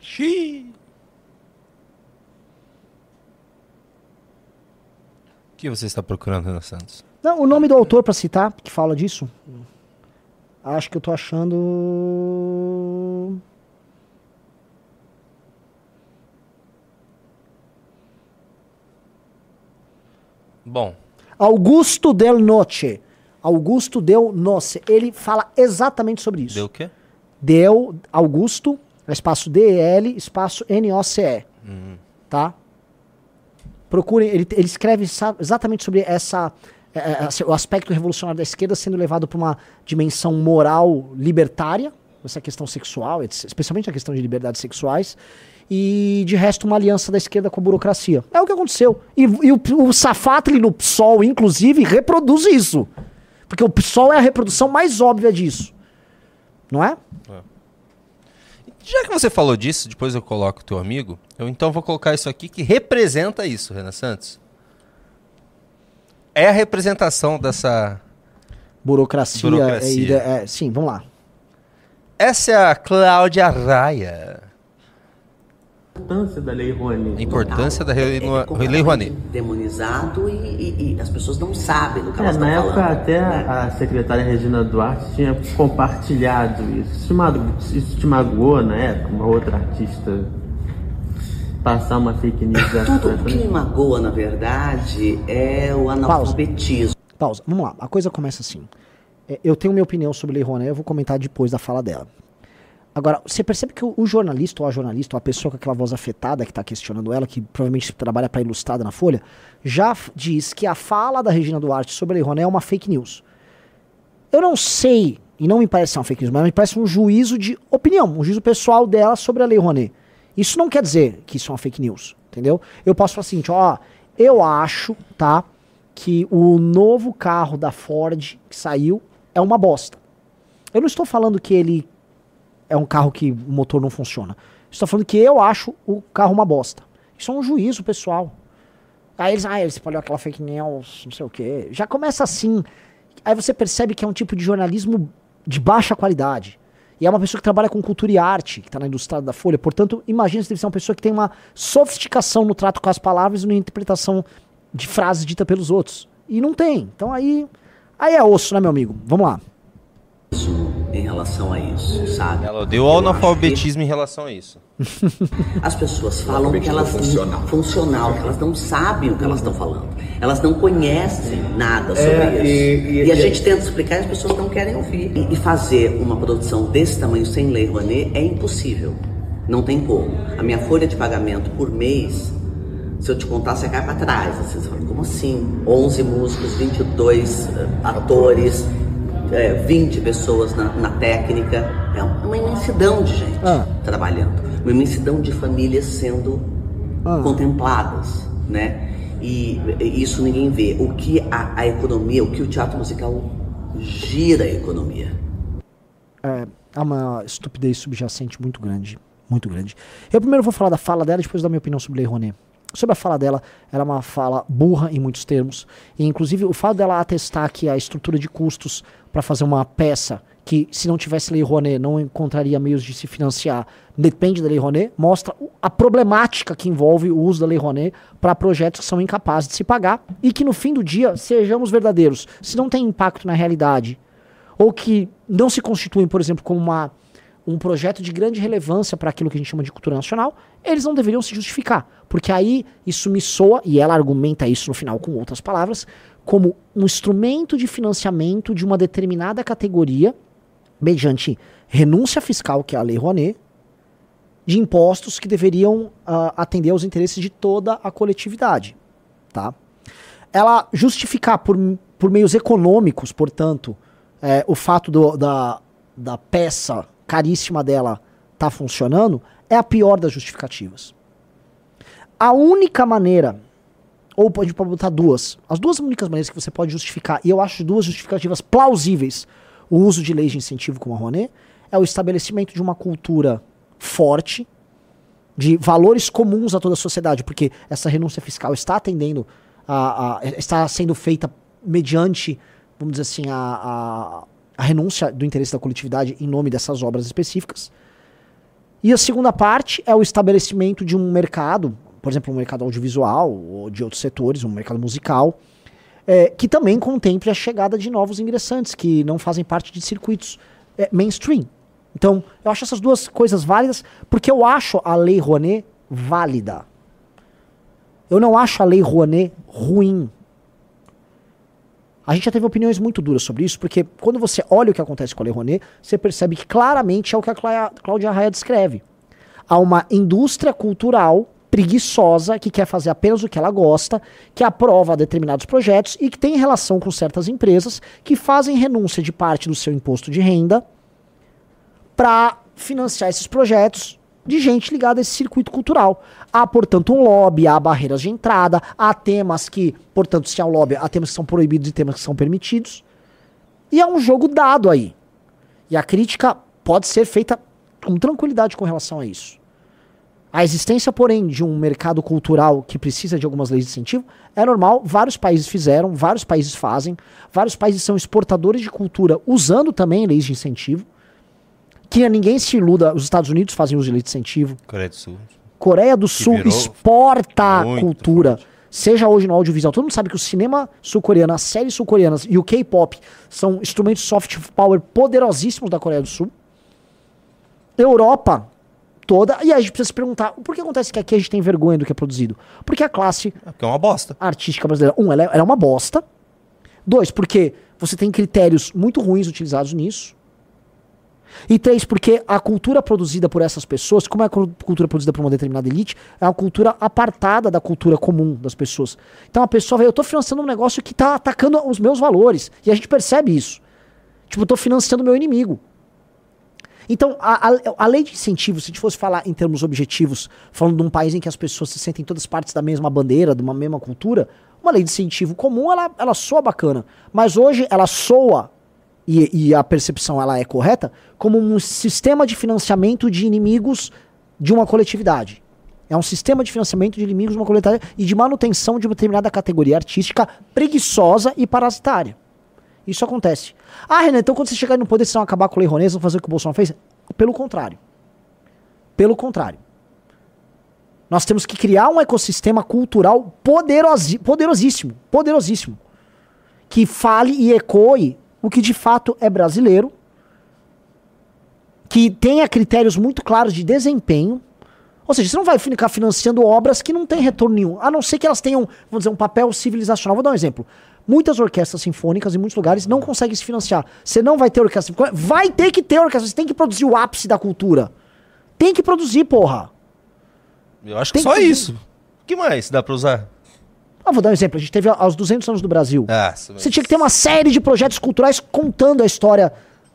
Xiii. O que você está procurando, Renan Santos? Não, o nome do autor pra citar, que fala disso. Acho que eu tô achando. Bom, Augusto Del Noce. Augusto Del Noce. Ele fala exatamente sobre isso. deu o quê? Del Augusto, espaço D-E-L, espaço N-O-C-E. Tá? Procurem, ele, ele escreve exatamente sobre essa, é, é, o aspecto revolucionário da esquerda sendo levado para uma dimensão moral libertária, essa questão sexual, especialmente a questão de liberdades sexuais, e de resto uma aliança da esquerda com a burocracia. É o que aconteceu. E, e o, o Safatli no PSOL, inclusive, reproduz isso. Porque o PSOL é a reprodução mais óbvia disso. Não é? Já que você falou disso, depois eu coloco o teu amigo, eu então vou colocar isso aqui que representa isso, Renan Santos. É a representação dessa. Burocracia. Burocracia. é, é, sim, vamos lá. Essa é a Cláudia Raia. Importância da Lei Rouanet. A importância da Lei É Lei completamente Rouanet. Demonizado e, e- e as pessoas não sabem do que É, elas na estão época falando. até né? a secretária Regina Duarte tinha compartilhado isso. Isso te, mago- isso te magoou na época, uma outra artista passar uma fake news dessa. Tudo o que me magoa, na verdade, é o analfabetismo. Pausa. Vamos lá. A coisa começa assim. É, eu tenho minha opinião sobre Lei Rouanet, eu vou comentar depois da fala dela. Agora, você percebe que o, jornalista ou a jornalista, ou a pessoa com aquela voz afetada que está questionando ela, que provavelmente trabalha para Ilustrada na Folha, já diz que a fala da Regina Duarte sobre a Rouanet é uma fake news. Eu não sei, e não me parece uma fake news, mas me parece um juízo de opinião, um juízo pessoal dela sobre a Lei Rouanet. Isso não quer dizer que isso é uma fake news, entendeu? Eu posso falar assim, ó, eu acho, tá, que o novo carro da Ford que saiu é uma bosta. Eu não estou falando que ele é um carro que o motor não funciona. Estou falando que eu acho o carro uma bosta. Isso é um juízo pessoal. Aí eles, ah, ele espalhou aquela fake news, não sei o quê. Já começa assim. Aí você percebe que é um tipo de jornalismo de baixa qualidade. E é uma pessoa que trabalha com cultura e arte, que está na indústria da Folha. Portanto, imagina se deve ser uma pessoa que tem uma sofisticação no trato com as palavras e na interpretação de frases ditas pelos outros. E não tem. Então aí, aí é osso, né, meu amigo? Vamos lá. Em relação a isso, sabe? Ela deu o analfabetismo em relação a isso. As pessoas falam que elas funcional. funcional, que elas não sabem o que elas estão falando. Elas não conhecem nada sobre É, isso. e- E, e- a gente tenta explicar e as pessoas não querem ouvir. E, e fazer uma produção desse tamanho sem lei Rouanet é impossível. Não tem como. A minha folha de pagamento por mês, se eu te contar, você cai pra trás. Assim, você fala, como assim? 11 músicos, 22 eh, atores, eh, 20 pessoas na, na técnica. É uma imensidão de gente Ah. trabalhando. Uma imensidão de famílias sendo Ah. contempladas, né? E e isso ninguém vê. O que a, a economia, o que o teatro musical gira a economia. é, há uma estupidez subjacente muito grande. Muito grande. Eu primeiro vou falar da fala dela depois dar minha opinião sobre Lei Rouanet. Sobre a fala dela, ela é uma fala burra em muitos termos. E, inclusive, o fato dela atestar que a estrutura de custos para fazer uma peça que, se não tivesse Lei Rouanet, não encontraria meios de se financiar, depende da Lei Rouanet, mostra a problemática que envolve o uso da Lei Rouanet para projetos que são incapazes de se pagar e que, no fim do dia, sejamos verdadeiros. Se não tem impacto na realidade, ou que não se constituem, por exemplo, como uma, um projeto de grande relevância para aquilo que a gente chama de cultura nacional, eles não deveriam se justificar. Porque aí isso me soa, e ela argumenta isso no final com outras palavras, como um instrumento de financiamento de uma determinada categoria, mediante renúncia fiscal, que é a Lei Rouanet, de impostos que deveriam ah, atender aos interesses de toda a coletividade. Tá? ela justificar por, por meios econômicos, portanto, é, o fato do- da, da peça caríssima dela tá funcionando, é a pior das justificativas. A única maneira, ou pode botar duas, as duas únicas maneiras que você pode justificar, e eu acho duas justificativas plausíveis, o uso de leis de incentivo como a Rouanet, é o estabelecimento de uma cultura forte, de valores comuns a toda a sociedade, porque essa renúncia fiscal está atendendo a, a- está sendo feita mediante, vamos dizer assim, a, a, a renúncia do interesse da coletividade em nome dessas obras específicas. E a segunda parte é o estabelecimento de um mercado, por exemplo, um mercado audiovisual ou de outros setores, um mercado musical, é, que também contemple a chegada de novos ingressantes que não fazem parte de circuitos é, mainstream. Então, eu acho essas duas coisas válidas, porque eu acho a Lei Rouanet válida. Eu não acho a Lei Rouanet ruim. A gente já teve opiniões muito duras sobre isso, porque quando você olha o que acontece com a Lei Rouanet, você percebe que claramente é o que a Clá- Cláudia Raia descreve. Há uma indústria cultural preguiçosa que quer fazer apenas o que ela gosta, que aprova determinados projetos e que tem relação com certas empresas que fazem renúncia de parte do seu imposto de renda para financiar esses projetos de gente ligada a esse circuito cultural. Há, portanto, um lobby, há barreiras de entrada, há temas que, portanto, se há um lobby, há temas que são proibidos e temas que são permitidos. E é um jogo dado aí. E a crítica pode ser feita com tranquilidade com relação a isso. A existência, porém, de um mercado cultural que precisa de algumas leis de incentivo é normal. Vários países fizeram, vários países fazem, vários países são exportadores de cultura usando também leis de incentivo. Que ninguém se iluda, os Estados Unidos fazem uso de lei de incentivo. Coreia do Sul. Coreia do Sul exporta muito cultura. Seja hoje no audiovisual. Todo mundo sabe que o cinema sul-coreano, as séries sul-coreanas e o K-pop são instrumentos soft power poderosíssimos da Coreia do Sul. Europa toda. E aí a gente precisa se perguntar: por que acontece que aqui a gente tem vergonha do que é produzido? Porque a classe Que é uma bosta. artística brasileira, um, ela é, ela é uma bosta. Dois, porque você tem critérios muito ruins utilizados nisso. E três, porque a cultura produzida por essas pessoas, como é a cul- cultura produzida por uma determinada elite, é uma cultura apartada da cultura comum das pessoas. Então a pessoa vê, eu tô financiando um negócio que tá atacando os meus valores. E a gente percebe isso. Tipo, eu tô financiando meu inimigo. Então, a, a, a lei de incentivo, se a gente fosse falar em termos objetivos, falando de um país em que as pessoas se sentem todas partes da mesma bandeira, de uma mesma cultura, uma lei de incentivo comum, ela, ela soa bacana. Mas hoje ela soa, e, e a percepção ela é correta, como um sistema de financiamento de inimigos de uma coletividade. É um sistema de financiamento de inimigos de uma coletividade e de manutenção de uma determinada categoria artística preguiçosa e parasitária. Isso acontece. Ah, Renan, então quando você chegar no poder, vocês vão acabar com a lei vão fazer o que o Bolsonaro fez? Pelo contrário. Pelo contrário. Nós temos que criar um ecossistema cultural poderosi poderosíssimo, poderosíssimo, que fale e ecoe o que de fato é brasileiro, que tenha critérios muito claros de desempenho. Ou seja, você não vai ficar financiando obras que não têm retorno nenhum, a não ser que elas tenham, vamos dizer, um papel civilizacional. Vou dar um exemplo. Muitas orquestras sinfônicas em muitos lugares não conseguem se financiar. Você não vai ter orquestra sinfônica. Vai ter que ter orquestra. Você tem que produzir o ápice da cultura. Tem que produzir, porra. Eu acho que Tem só que- isso. O que mais dá pra usar? Ah, vou dar um exemplo. A gente teve aos 200 anos do Brasil. Ah, Você tinha que ter uma série de projetos culturais contando a história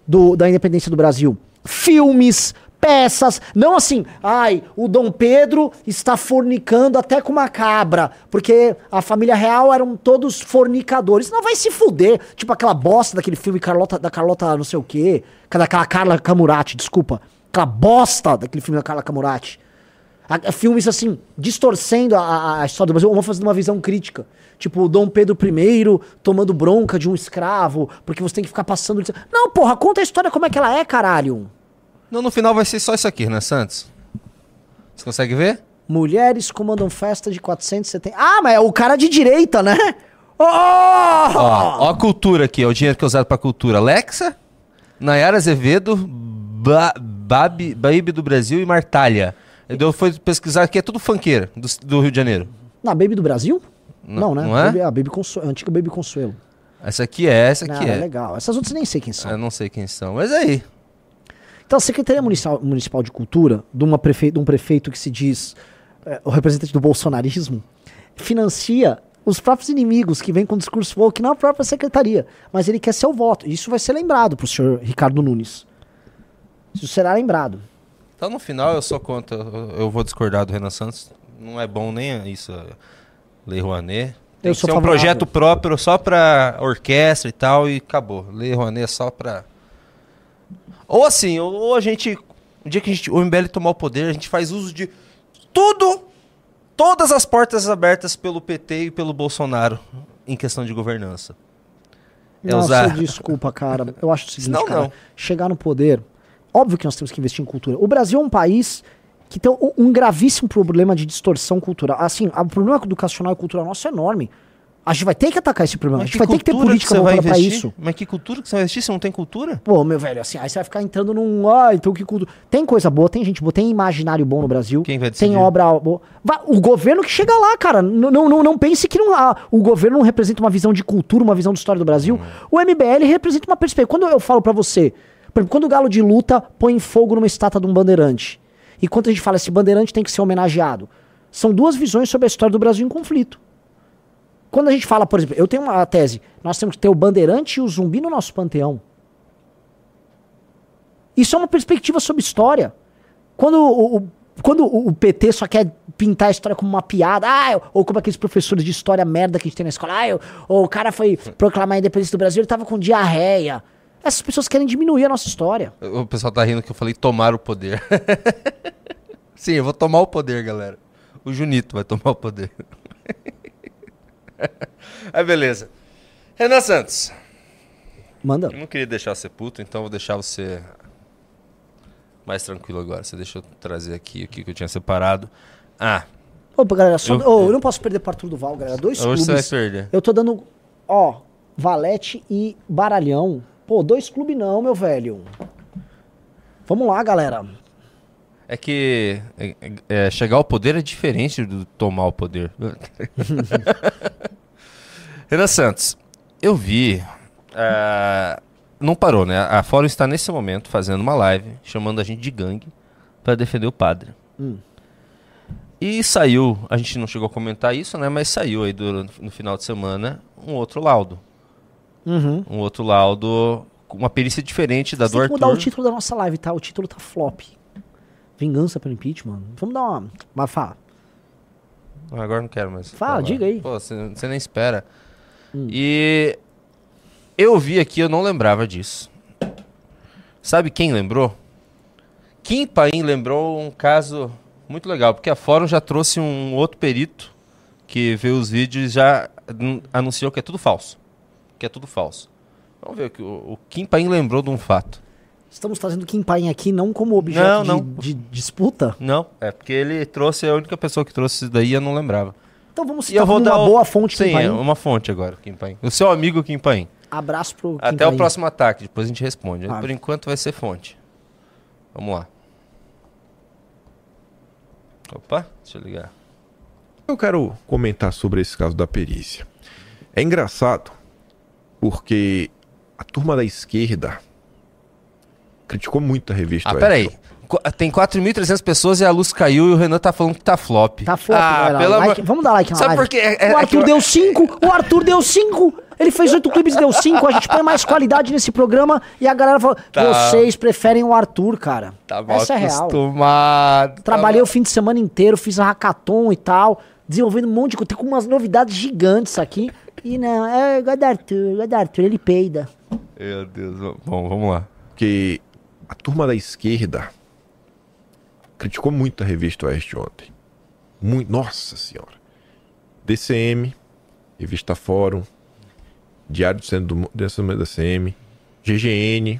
do- da independência do Brasil. Filmes, peças. Não assim, ai, o Dom Pedro está fornicando até com uma cabra, porque a família real eram todos fornicadores. Não vai se fuder. Tipo aquela bosta daquele filme Carlota, da Carlota não sei o quê, daquela Carla Camurati, desculpa. Aquela bosta daquele filme da Carla Camurati. A- a filmes assim, distorcendo a- a, história do Brasil, vamos fazendo uma visão crítica. Tipo, Dom Pedro I tomando bronca de um escravo, porque você tem que ficar passando. Não, porra, conta a história como é que ela é, caralho. Não, no final vai ser só isso aqui, né, Santos? Você consegue ver? Mulheres comandam festa de 470. Ah, mas é o cara de direita, né? Oh! Ó, ó a cultura aqui, ó, o dinheiro que é usado pra cultura. Alexa, Nayara Azevedo, ba Babi, Baby do Brasil e Martalha. Eu fui pesquisar que é tudo funkeira do, do Rio de Janeiro. Na Baby do Brasil? Não, Não- né? não é? Baby, a Baby Consuelo, a antiga Baby Consuelo. Essa aqui é, essa Não, aqui é é. legal. Essas outras nem sei quem são. Eu não sei quem são, mas aí. Então, a Secretaria Municipal, Municipal de Cultura, de, uma prefe... de um prefeito que se diz é, o representante do bolsonarismo, financia os próprios inimigos que vêm com discurso woke na própria secretaria. Mas ele quer seu voto. Isso vai ser lembrado pro senhor Ricardo Nunes. Isso será lembrado. Então no final eu sou contra, eu vou discordar do Renan Santos. Não é bom nem isso, Lei Rouanet. Tem Eu sou um projeto próprio só pra orquestra e tal e acabou. Lei Rouanet é só pra... Ou assim, ou, a gente... O dia que a gente, o MBL tomar o poder, a gente faz uso de tudo, todas as portas abertas pelo PT e pelo Bolsonaro em questão de governança. É Nossa, usar- desculpa, cara. Eu acho o seguinte, Não, cara. não. Chegar no poder, óbvio que nós temos que investir em cultura. O Brasil é um país que tem um, gravíssimo problema de distorção cultural. Assim, o problema educacional e cultural nosso é enorme. A gente vai ter que atacar esse problema. a gente vai ter que ter política voltada pra investir? isso. Mas que cultura que você vai investir se não tem cultura? Pô, meu velho, assim, aí você vai ficar entrando num. Ah, então que cultura. Tem coisa boa, tem gente boa, tem imaginário bom no Brasil. Quem vai Tem decidir? obra boa. O governo que chega lá, cara. Não, não, não, não pense que não, ah, o governo não representa uma visão de cultura, uma visão de história do Brasil. O MBL representa uma perspectiva. Quando eu falo pra você, exemplo, quando o galo de luta põe fogo numa estátua de um bandeirante, e quando a gente fala esse bandeirante tem que ser homenageado, são duas visões sobre a história do Brasil em conflito. Quando a gente fala, por exemplo, eu tenho uma tese, nós temos que ter o bandeirante e o zumbi no nosso panteão. Isso é uma perspectiva sobre história. Quando o, o- quando o PT só quer pintar a história como uma piada, ah, ou como aqueles professores de história merda que a gente tem na escola, ah, eu- ou o cara foi proclamar a independência do Brasil, ele tava com diarreia. Essas pessoas querem diminuir a nossa história. O pessoal tá rindo que eu falei tomar o poder. Sim, eu vou tomar o poder, galera. O Junito vai tomar o poder. Aí, beleza. Renan Santos. Manda. Eu não queria deixar você puto, então eu vou deixar você mais tranquilo agora. Você deixa eu trazer aqui o que eu tinha separado. Ah, Opa, galera, só, Eu- oh, eu não posso perder para Arthur Duval, galera. Dois hoje você vai clubes. perder. Eu tô dando, ó, Valete e Baralhão. Pô, dois clubes não, meu velho. Vamos lá, galera. É que é, é, chegar ao poder é diferente do tomar o poder. Renan Santos, eu vi. ah, não parou, né? A Fórum está nesse momento fazendo uma live chamando a gente de gangue para defender o padre. Hum. E saiu, a gente não chegou a comentar isso, né? Mas saiu aí no final de semana um outro laudo. Uhum. Um outro laudo com uma perícia diferente da Você do tem que mudar o título da nossa live, tá? O título tá flop. Vingança pelo impeachment. Vamos dar uma. Mas fala. Ah, Agora não quero mais. Fala, falar. diga aí. Pô, você nem espera. Hum. E eu vi aqui, eu não lembrava disso. Sabe quem lembrou? Kim Paim lembrou um caso muito legal, porque a Fórum já trouxe um outro perito que vê os vídeos e já an- anunciou que é tudo falso. Que é tudo falso. Vamos ver o que o, o Kim Paim lembrou de um fato. Estamos trazendo Kim Paim aqui não como objeto Não, de, não. de disputa. Não, é porque ele trouxe, a única pessoa que trouxe isso daí eu não lembrava. Então vamos E citar eu vou como dar uma o- boa fonte Sim, Kim Paim. é uma fonte agora, Kim Paim. O seu amigo Kim Paim. Abraço pro Kim Até o Paim. próximo ataque, depois a gente responde. Ah. Por enquanto vai ser fonte. Vamos lá. Opa, deixa eu ligar. Eu quero comentar sobre esse caso da perícia. É engraçado porque a turma da esquerda criticou muito a revista. Ah, peraí. Tem 4.300 pessoas e a luz caiu e o Renan tá falando que tá flop. Tá flop, ah, galera. pelo Like-. Vamos dar like na Sabe live. por quê? É- é- o é Arthur que eu- deu 5! O Arthur deu 5! Ele fez oito clipes e deu cinco. A gente põe mais qualidade nesse programa e a galera fala: Tá. vocês preferem o Arthur, cara. Tá mal Essa é real. acostumado. Trabalhei o fim de semana inteiro, fiz a hackathon e tal, desenvolvendo um monte de coisa. Tem com umas novidades gigantes aqui. E não, é igual Arthur, igual Arthur, ele peida. Meu Deus. Bom, vamos lá. Porque a turma da esquerda criticou muito a revista Oeste ontem. Muito, nossa senhora. DCM, Revista Fórum, Diário do Centro do do DCM, GGN,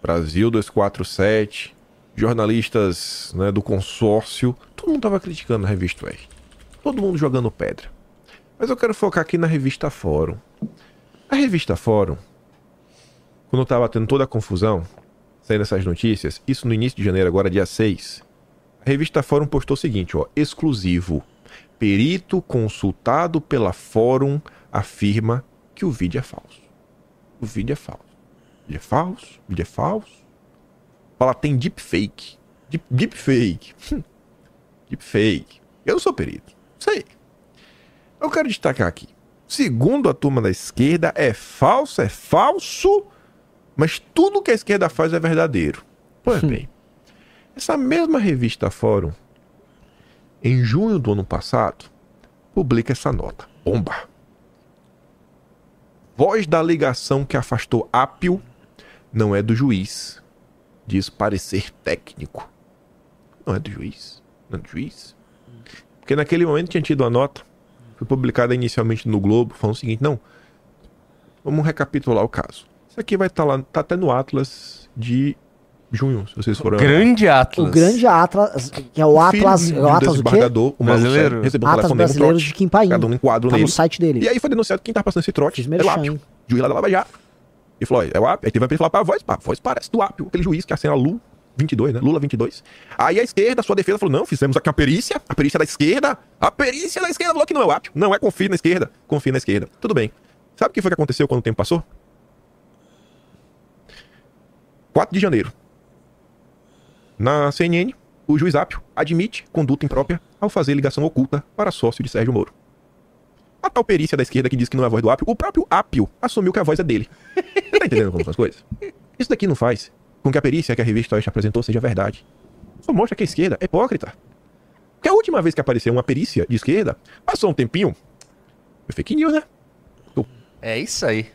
Brasil 247, jornalistas né, do consórcio, todo mundo tava criticando a revista Oeste. Todo mundo jogando pedra. Mas eu quero focar aqui na revista Fórum. A revista Fórum, quando tava tendo toda a confusão, saindo essas notícias, isso no início de janeiro, agora dia 6, a revista Fórum postou o seguinte, ó, exclusivo. Perito consultado pela Fórum afirma que o vídeo é falso. O vídeo é falso. O vídeo é falso, o vídeo é falso. Fala, tem deepfake. Deep, deepfake. Hum. Deepfake. Eu não sou perito. Sei. Eu quero destacar aqui. Segundo a turma da esquerda, é falso, é falso, mas tudo que a esquerda faz é verdadeiro. Pois bem, essa mesma revista Fórum, em junho do ano passado, publica essa nota. Bomba. Voz da ligação que afastou Apio não é do juiz. Diz parecer técnico. Não é do juiz. Não é do juiz. Porque naquele momento tinha tido a nota. Foi publicada inicialmente no Globo, falando o seguinte: não. Vamos recapitular o caso. Isso aqui vai estar lá, tá até no Atlas de junho, se vocês forem. Grande Atlas. O grande Atlas, que é o, Atlas, de é um o Atlas do quê? desembargador, o Brasileiro? Recebeu um Atlas telefonema, um brasileiro trote, de Kim Paim. cada um enquadro Tá no nele. site dele. E aí foi denunciado que quem tá passando esse trote Fiz é o juiz lá da Lava Jato. E falou, é o Apio. Aí teve uma falar, pá, a voz, pá, a voz parece do Apio, aquele juiz que assina Lu 22, né? Lula 22. Aí a esquerda, sua defesa, falou, não, fizemos aqui uma perícia, a perícia da esquerda, a perícia da esquerda falou que não é o Apio. Não é, confie na esquerda, confie na esquerda. Tudo bem. Sabe o que foi que aconteceu quando o tempo passou? 4 de janeiro. Na CNN, o juiz Apio admite conduta imprópria ao fazer ligação oculta para sócio de Sérgio Moro. A tal perícia da esquerda que diz que não é a voz do Apio, o próprio Apio assumiu que a voz é dele. Você tá entendendo como são as coisas? Isso daqui não faz com que a perícia que a revista Oeste apresentou seja verdade. Só mostra que a esquerda é hipócrita. Porque a última vez que apareceu uma perícia de esquerda, passou um tempinho, foi fake news, né? É isso aí.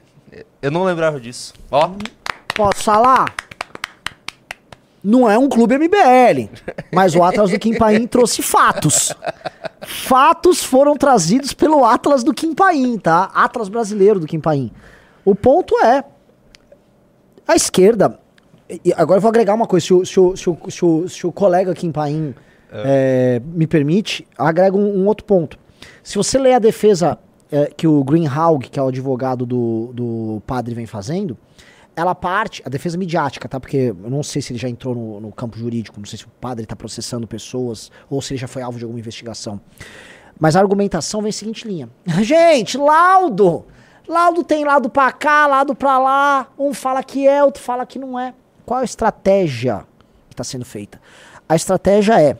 Eu não lembrava disso. Ó, Posso falar? Não é um clube MBL, mas o Atlas do Kim Paim trouxe fatos. Fatos foram trazidos pelo Atlas do Kim Paim, tá? Atlas brasileiro do Kim Paim. O ponto é, a esquerda, e agora eu vou agregar uma coisa, se o, se o, se o, se o, se o colega Kim Paim eh, me permite, agrego um, um outro ponto. Se você ler a defesa eh, que o Greenhalgh, que é o advogado do, do padre, vem fazendo, ela parte, a defesa midiática, tá? Porque eu não sei se ele já entrou no, no campo jurídico, não sei se o padre tá processando pessoas ou se ele já foi alvo de alguma investigação. Mas a argumentação vem em seguinte linha. Gente, laudo! Laudo tem lado pra cá, lado pra lá. Um fala que é, outro fala que não é. Qual a estratégia que está sendo feita? A estratégia é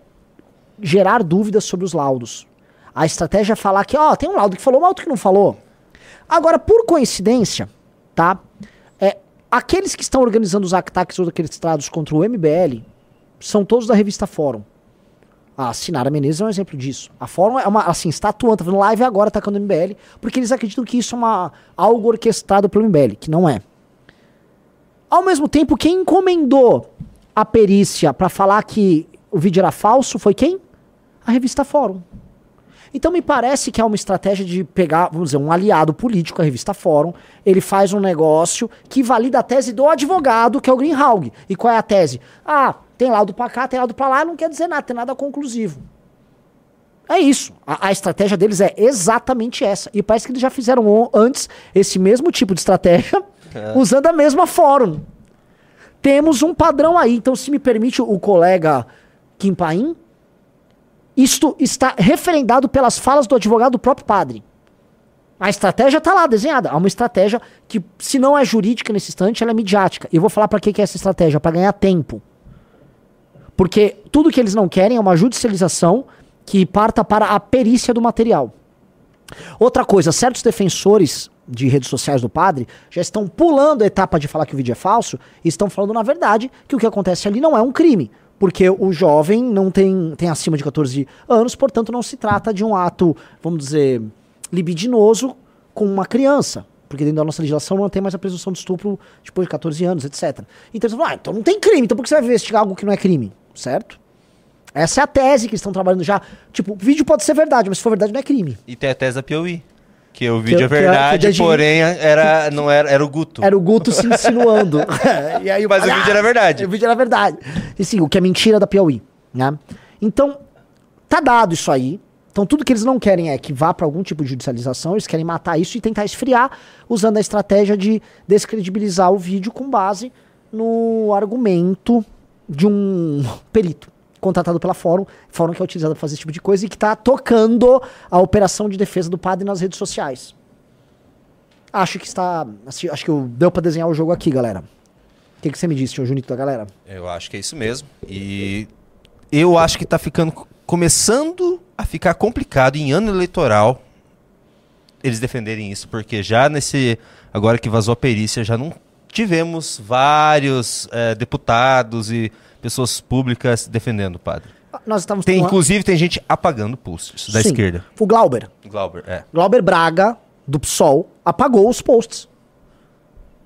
gerar dúvidas sobre os laudos. A estratégia é falar que, ó, tem um laudo que falou, mas outro que não falou. Agora, por coincidência, tá? É, aqueles que estão organizando os ataques orquestrados contra o MBL são todos da revista Fórum. A Sinara Menezes é um exemplo disso. A Fórum é uma, assim, está atuando, tá fazendo live agora atacando o MBL, porque eles acreditam que isso é uma, algo orquestrado pelo MBL, que não é. Ao mesmo tempo, quem encomendou a perícia para falar que o vídeo era falso foi quem? A revista Fórum. Então me parece que é uma estratégia de pegar, vamos dizer, um aliado político, a revista Fórum, ele faz um negócio que valida a tese do advogado, que é o Greenhalgh. E qual é a tese? Ah, tem laudo pra cá, tem laudo pra lá, não quer dizer nada, tem nada conclusivo. É isso. A, a estratégia deles é exatamente essa. E parece que eles já fizeram antes esse mesmo tipo de estratégia, usando a mesma fórum. Temos um padrão aí. Então, se me permite o colega Kim Paim, isto está referendado pelas falas do advogado do próprio padre. A estratégia está lá desenhada. Há uma estratégia que, se não é jurídica nesse instante, ela é midiática. E eu vou falar para que, que é essa estratégia? Para ganhar tempo. Porque tudo que eles não querem é uma judicialização que parta para a perícia do material. Outra coisa, certos defensores de redes sociais do padre já estão pulando a etapa de falar que o vídeo é falso e estão falando, na verdade, que o que acontece ali não é um crime. Porque o jovem não tem, tem acima de 14 anos, portanto não se trata de um ato, vamos dizer, libidinoso com uma criança. Porque dentro da nossa legislação não tem mais a presunção de estupro depois de 14 anos, etc. Então eles falam, ah, então não tem crime, então por que você vai investigar algo que não é crime? Certo? Essa é a tese que eles estão trabalhando já. Tipo, o vídeo pode ser verdade, mas se for verdade não é crime. E tem a tese da Piauí. Que o vídeo é que é- verdade, que de- porém era, não era, era o Guto. Era o Guto se insinuando. e aí, Mas o vídeo era verdade. O vídeo era verdade. E sim, o que é mentira da Piauí. Né? Então, tá dado isso aí. Então, tudo que eles não querem é que vá para algum tipo de judicialização, eles querem matar isso e tentar esfriar, usando a estratégia de descredibilizar o vídeo com base no argumento de um perito contratado pela Fórum, Fórum que é utilizado para fazer esse tipo de coisa e que tá tocando a operação de defesa do padre nas redes sociais. Acho que está. Acho que eu- deu pra desenhar o jogo aqui, galera. O que, que você me disse, senhor Junito da galera? Eu acho que é isso mesmo. E eu acho que tá ficando. Começando a ficar complicado em ano eleitoral eles defenderem isso, porque já nesse. Agora que vazou a perícia, já não tivemos vários eh, deputados e pessoas públicas defendendo o padre. Nós estávamos Tem, inclusive, tem gente apagando posts da Sim. esquerda. O Glauber. Glauber, é. Glauber Braga, do PSOL, apagou os posts.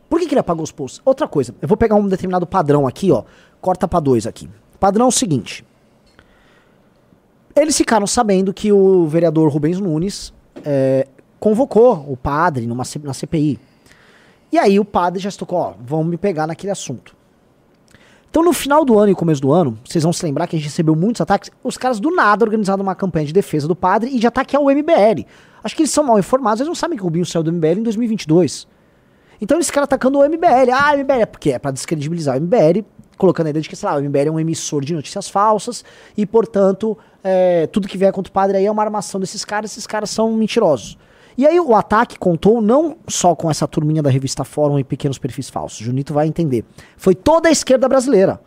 Por que, que ele apagou os posts? Outra coisa, eu vou pegar um determinado padrão aqui, ó. Corta pra dois aqui. Padrão é o seguinte. Eles ficaram sabendo que o vereador Rubens Nunes é, convocou o padre numa, na CPI. E aí o padre já estocou, ó, vão me pegar naquele assunto. Então, no final do ano e começo do ano, vocês vão se lembrar que a gente recebeu muitos ataques. Os caras do nada organizaram uma campanha de defesa do padre e de ataque ao MBL. Acho que eles são mal informados, eles não sabem que o Rubinho saiu do MBL em 2022. Então, eles ficaram atacando o MBL. Ah, MBL é porque é pra descredibilizar o MBL, colocando a ideia de que, sei lá, o MBL é um emissor de notícias falsas e, portanto, é, tudo que vier contra o padre aí é uma armação desses caras, esses caras são mentirosos. E aí o ataque contou não só com essa turminha da revista Fórum e pequenos perfis falsos, Junito vai entender. Foi toda a esquerda brasileira.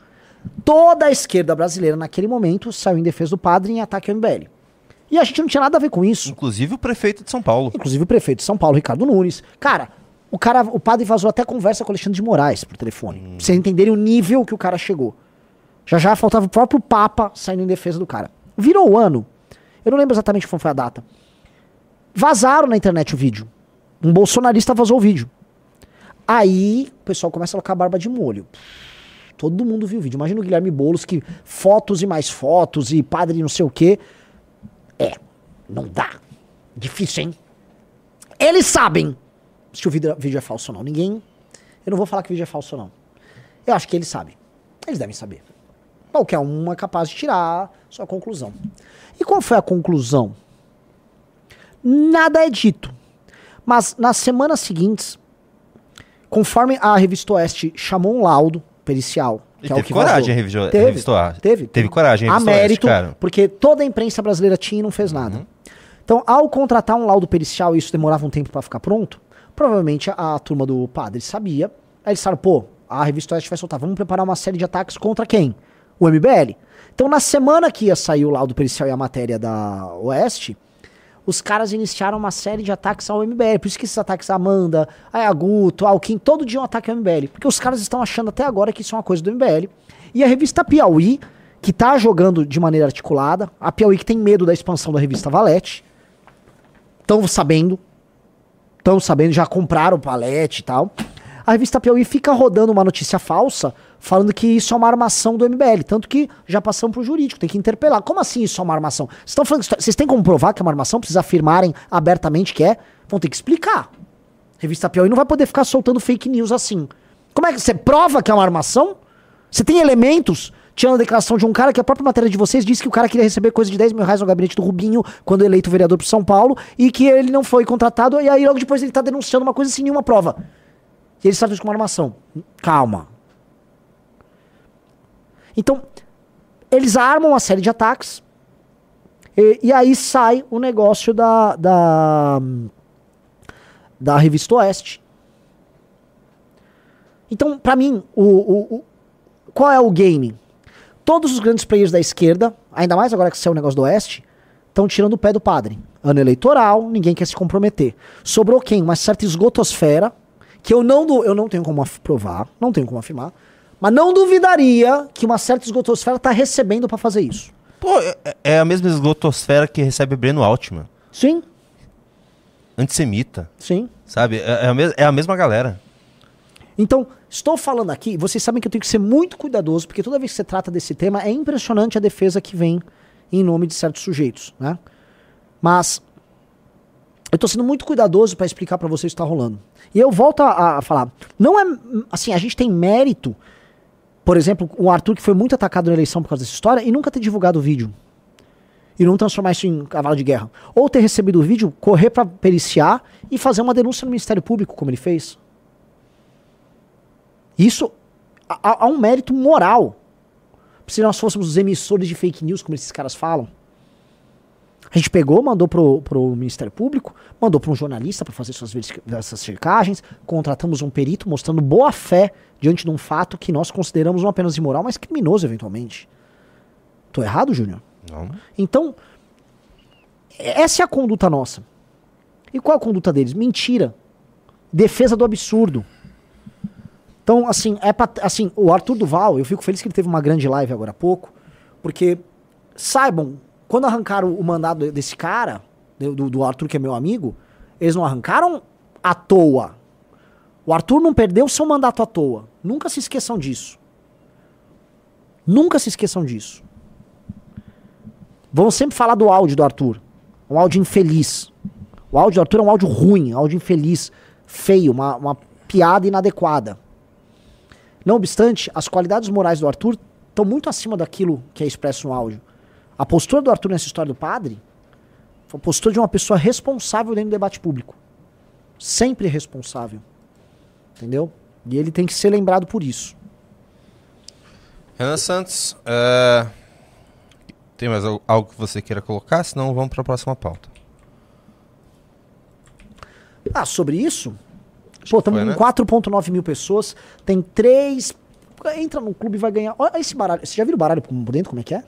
Toda a esquerda brasileira naquele momento saiu em defesa do padre em ataque ao MBL. E a gente não tinha nada a ver com isso. Inclusive o prefeito de São Paulo. Inclusive o prefeito de São Paulo, Ricardo Nunes. Cara, o cara, o padre vazou até conversa com o Alexandre de Moraes por telefone. Pra vocês entenderem o nível que o cara chegou. Já já faltava o próprio Papa saindo em defesa do cara. Virou o ano. Eu não lembro exatamente qual foi a data. Vazaram na internet o vídeo. Um bolsonarista vazou o vídeo. Aí o pessoal começa a colocar a barba de molho. Todo mundo viu o vídeo. Imagina o Guilherme Boulos que fotos e mais fotos e padre não sei o quê. É, não dá. Difícil, hein? Eles sabem se o vídeo, é falso ou não. Ninguém. Eu não vou falar que o vídeo é falso ou não. Eu acho que eles sabem. Eles devem saber. Qualquer um é capaz de tirar sua conclusão. E qual foi a conclusão? Nada é dito. Mas nas semanas seguintes, conforme a revista Oeste chamou um laudo pericial, E que é o teve que coragem vazou. a revista- a teve, revista Oeste. Teve. Teve coragem a A revista Oeste, mérito, cara. porque toda a imprensa brasileira tinha e não fez nada. Então, ao contratar um laudo pericial e isso demorava um tempo pra ficar pronto, provavelmente a, a turma do padre sabia. Aí eles falaram, pô, a revista Oeste vai soltar, vamos preparar uma série de ataques contra quem? O MBL. Então, na semana que ia sair o laudo pericial e a matéria da Oeste, os caras iniciaram uma série de ataques ao MBL. Por isso que esses ataques a Amanda, a Yaguto, ao Kim, todo dia um ataque ao MBL. Porque os caras estão achando até agora que isso é uma coisa do MBL. E a revista Piauí, que tá jogando de maneira articulada, a Piauí que tem medo da expansão da revista Valete, estão sabendo, estão sabendo, já compraram o palete e tal. A revista Piauí fica rodando uma notícia falsa, falando que isso é uma armação do MBL. Tanto que já passamos pro jurídico, tem que interpelar. Como assim isso é uma armação? Vocês estão falando que isso- Vocês têm como provar que é uma armação? Precisa afirmarem abertamente que é? Vão ter que explicar. Revista Piauí não vai poder ficar soltando fake news assim. Como é que você prova que é uma armação? Você tem elementos? Tinha a declaração de um cara que a própria matéria de vocês disse que o cara queria receber coisa de 10 mil reais no gabinete do Rubinho quando eleito vereador pro São Paulo e que ele não foi contratado e aí logo depois ele tá denunciando uma coisa sem nenhuma prova. E eles tratam como uma armação. Calma. Então, eles armam uma série de ataques e, e aí sai o negócio da, da, da revista Oeste. Então, pra mim, o, o, o- qual é o game? Todos os grandes players da esquerda, ainda mais agora que saiu o negócio do Oeste, estão tirando o pé do padre. Ano eleitoral, ninguém quer se comprometer. Sobrou quem? Uma certa esgotosfera, que eu não, eu não tenho como provar, não tenho como afirmar, mas não duvidaria que uma certa esgotosfera tá recebendo pra fazer isso. Pô, é, é a mesma esgotosfera que recebe Breno Altman. Sim, Antissemita, sim. sabe? É, é a, mes- é a mesma galera. Então, estou falando aqui, vocês sabem que eu tenho que ser muito cuidadoso, porque toda vez que você trata desse tema, é impressionante a defesa que vem em nome de certos sujeitos, né? Mas eu tô sendo muito cuidadoso para explicar para vocês o que tá rolando. E eu volto a, a falar, não é assim, a gente tem mérito, por exemplo, o Arthur que foi muito atacado na eleição por causa dessa história e nunca ter divulgado o vídeo. E não transformar isso em cavalo de guerra. Ou ter recebido o vídeo, correr para periciar e fazer uma denúncia no Ministério Público, como ele fez. Isso há, há um mérito moral. Se nós fôssemos os emissores de fake news, como esses caras falam. A gente pegou, mandou pro, pro Ministério Público, mandou para um jornalista para fazer suas essas checagens, contratamos um perito mostrando boa fé diante de um fato que nós consideramos não apenas imoral, mas criminoso eventualmente. Tô errado, Júnior? Não. Então, essa é a conduta nossa. E qual a conduta deles? Mentira. Defesa do absurdo. Então, assim, é pra, assim, o Arthur Duval, eu fico feliz que ele teve uma grande live agora há pouco, porque saibam, quando arrancaram o mandado desse cara, do, do Arthur que é meu amigo, eles não arrancaram à toa. O Arthur não perdeu seu mandato à toa. Nunca se esqueçam disso. Nunca se esqueçam disso. Vão sempre falar do áudio do Arthur. Um áudio infeliz. O áudio do Arthur é um áudio ruim, um áudio infeliz, feio, uma, uma piada inadequada. Não obstante, as qualidades morais do Arthur estão muito acima daquilo que é expresso no áudio. A postura do Arthur nessa história do padre foi a postura de uma pessoa responsável dentro do debate público. Sempre responsável. Entendeu? E ele tem que ser lembrado por isso. Renan Santos, é, tem mais al- algo que você queira colocar? Senão vamos para a próxima pauta. Ah, sobre isso? Pô, estamos com né? 4.9 mil pessoas. Tem três. Entra no clube e vai ganhar. Olha esse baralho. Você já viu o baralho por dentro? Como é que é?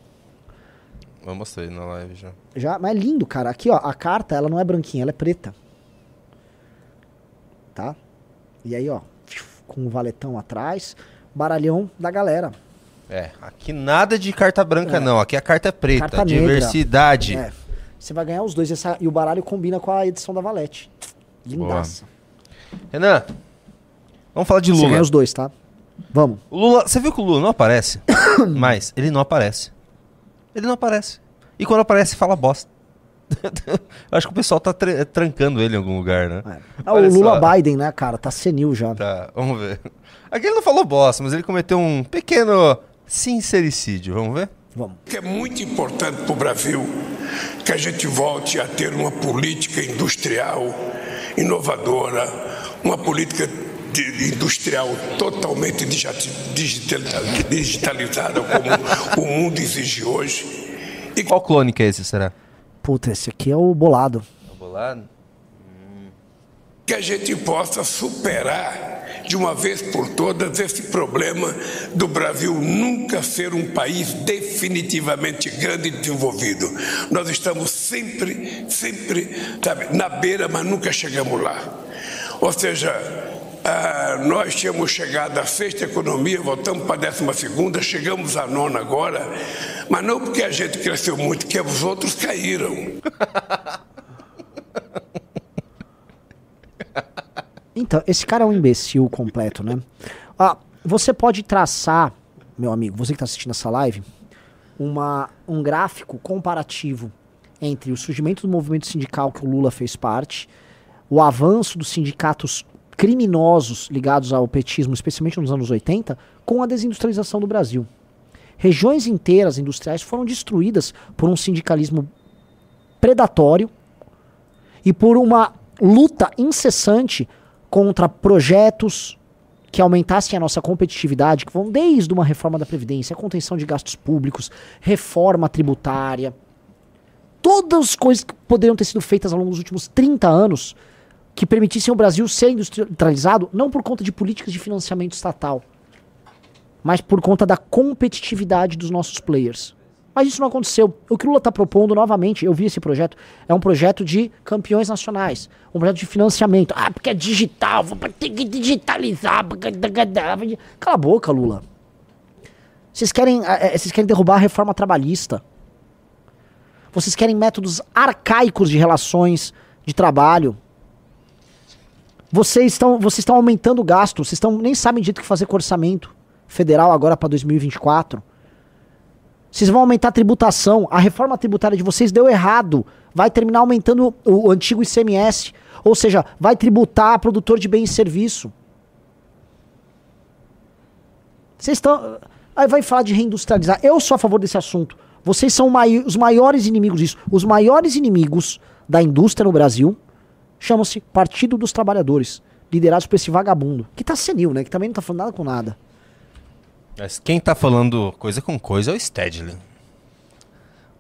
Eu mostrei na live já. Já, mas é lindo, cara. Aqui, ó, a carta, ela não é branquinha, ela é preta. Tá? E aí, ó, com o valetão atrás, baralhão da galera. É, aqui nada de carta branca É. não, aqui a carta é preta, Carta diversidade. É. Você vai ganhar os dois essa- e o baralho combina com a edição da Valete. Lindaça. Renan, vamos falar de Você Lula. ganha os dois, tá? Vamos. O Lula, você viu que o Lula não aparece? Mas ele não aparece. Ele não aparece. E quando aparece, fala bosta. Eu acho que o pessoal tá tra- trancando ele em algum lugar, né? Ah, o Lula só. Biden, né, cara? Tá senil já. Tá, vamos ver. Aqui ele não falou bosta, mas ele cometeu um pequeno sincericídio. Vamos ver? Vamos. que é muito importante para o Brasil que a gente volte a ter uma política industrial inovadora, uma política industrial totalmente digi- digital- digitalizada, como o mundo exige hoje. E qual clone que é esse, será? Puta, esse aqui é o bolado. Bolado? que a gente possa superar de uma vez por todas esse problema do Brasil nunca ser um país definitivamente grande e desenvolvido. Nós estamos sempre, sempre sabe, na beira, mas nunca chegamos lá. Ou seja, ah, nós tínhamos chegado à sexta economia, voltamos para a décima segunda, chegamos à nona agora, mas não porque a gente cresceu muito, que os outros caíram. Então, esse cara é um imbecil completo, né? Ah, você pode traçar, meu amigo, você que está assistindo essa live, uma, um gráfico comparativo entre o surgimento do movimento sindical que o Lula fez parte, o avanço dos sindicatos criminosos ligados ao petismo, especialmente nos anos 80, com a desindustrialização do Brasil. Regiões inteiras industriais foram destruídas por um sindicalismo predatório e por uma luta incessante contra projetos que aumentassem a nossa competitividade, que vão desde uma reforma da Previdência, contenção de gastos públicos, reforma tributária, todas as coisas que poderiam ter sido feitas ao longo dos últimos 30 anos que permitissem o Brasil ser industrializado, não por conta de políticas de financiamento estatal, mas por conta da competitividade dos nossos players. Mas isso não aconteceu. O que o Lula está propondo novamente, eu vi esse projeto, é um projeto de campeões nacionais, um projeto de financiamento. Ah, porque é digital, vou ter que digitalizar. Cala a boca, Lula. Vocês querem, eh, eh, vocês querem derrubar a reforma trabalhista. Vocês querem métodos arcaicos de relações de trabalho. Vocês estão, vocês estão aumentando o gasto, vocês estão, nem sabem direito o que fazer com orçamento federal agora para 2024. Vocês vão aumentar a tributação. A reforma tributária de vocês deu errado. Vai terminar aumentando o, o antigo ICMS. Ou seja, vai tributar produtor de bens e serviço. Vocês estão. Aí vai falar de reindustrializar. Eu sou a favor desse assunto. Vocês são mai- os maiores inimigos disso. Os maiores inimigos da indústria no Brasil chamam-se Partido dos Trabalhadores, liderados por esse vagabundo, que tá senil, né? Que também não tá falando nada com nada. Mas quem tá falando coisa com coisa é o Stedley.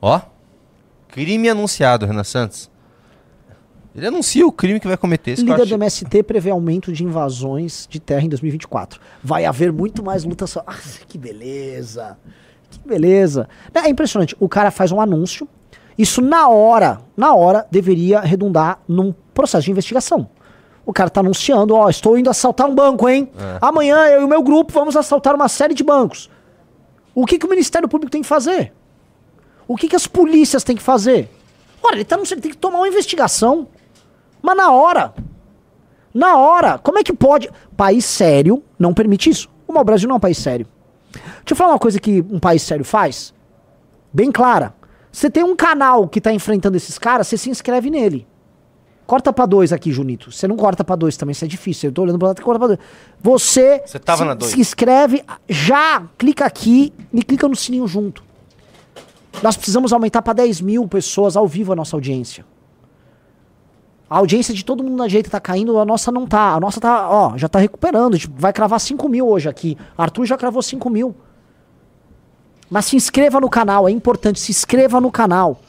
Ó. Crime anunciado, Renan Santos. Ele anuncia o crime que vai cometer. Esse Líder do MST prevê aumento de invasões de terra em 2024. Vai haver muito mais luta só. Ah, que beleza! Que beleza! É impressionante. O cara faz um anúncio. Isso na hora, na hora, deveria redundar num processo de investigação. O cara tá anunciando, ó, estou indo assaltar um banco, hein? É. Amanhã eu e o meu grupo vamos assaltar uma série de bancos. O que, que o Ministério Público tem que fazer? O que, que as polícias têm que fazer? Ora, ele tá anunciando, ele tem que tomar uma investigação. Mas na hora. Na hora. Como é que pode. País sério não permite isso. O Brasil não é um país sério. Deixa eu falar uma coisa que um país sério faz. Bem clara. Você tem um canal que tá enfrentando esses caras, você se inscreve nele. Corta pra dois aqui, Junito. Você não corta pra dois também, isso é difícil. Eu tô olhando pra lá, cortar pra dois. Você, Você tava se, na dois. se inscreve já, clica aqui e clica no sininho junto. Nós precisamos aumentar pra 10 mil pessoas ao vivo a nossa audiência. A audiência de todo mundo na direita tá caindo, a nossa não tá. A nossa tá, ó, já tá recuperando. Gente vai cravar 5 mil hoje aqui. Arthur já cravou 5 mil. Mas se inscreva no canal, é importante. Se inscreva no canal.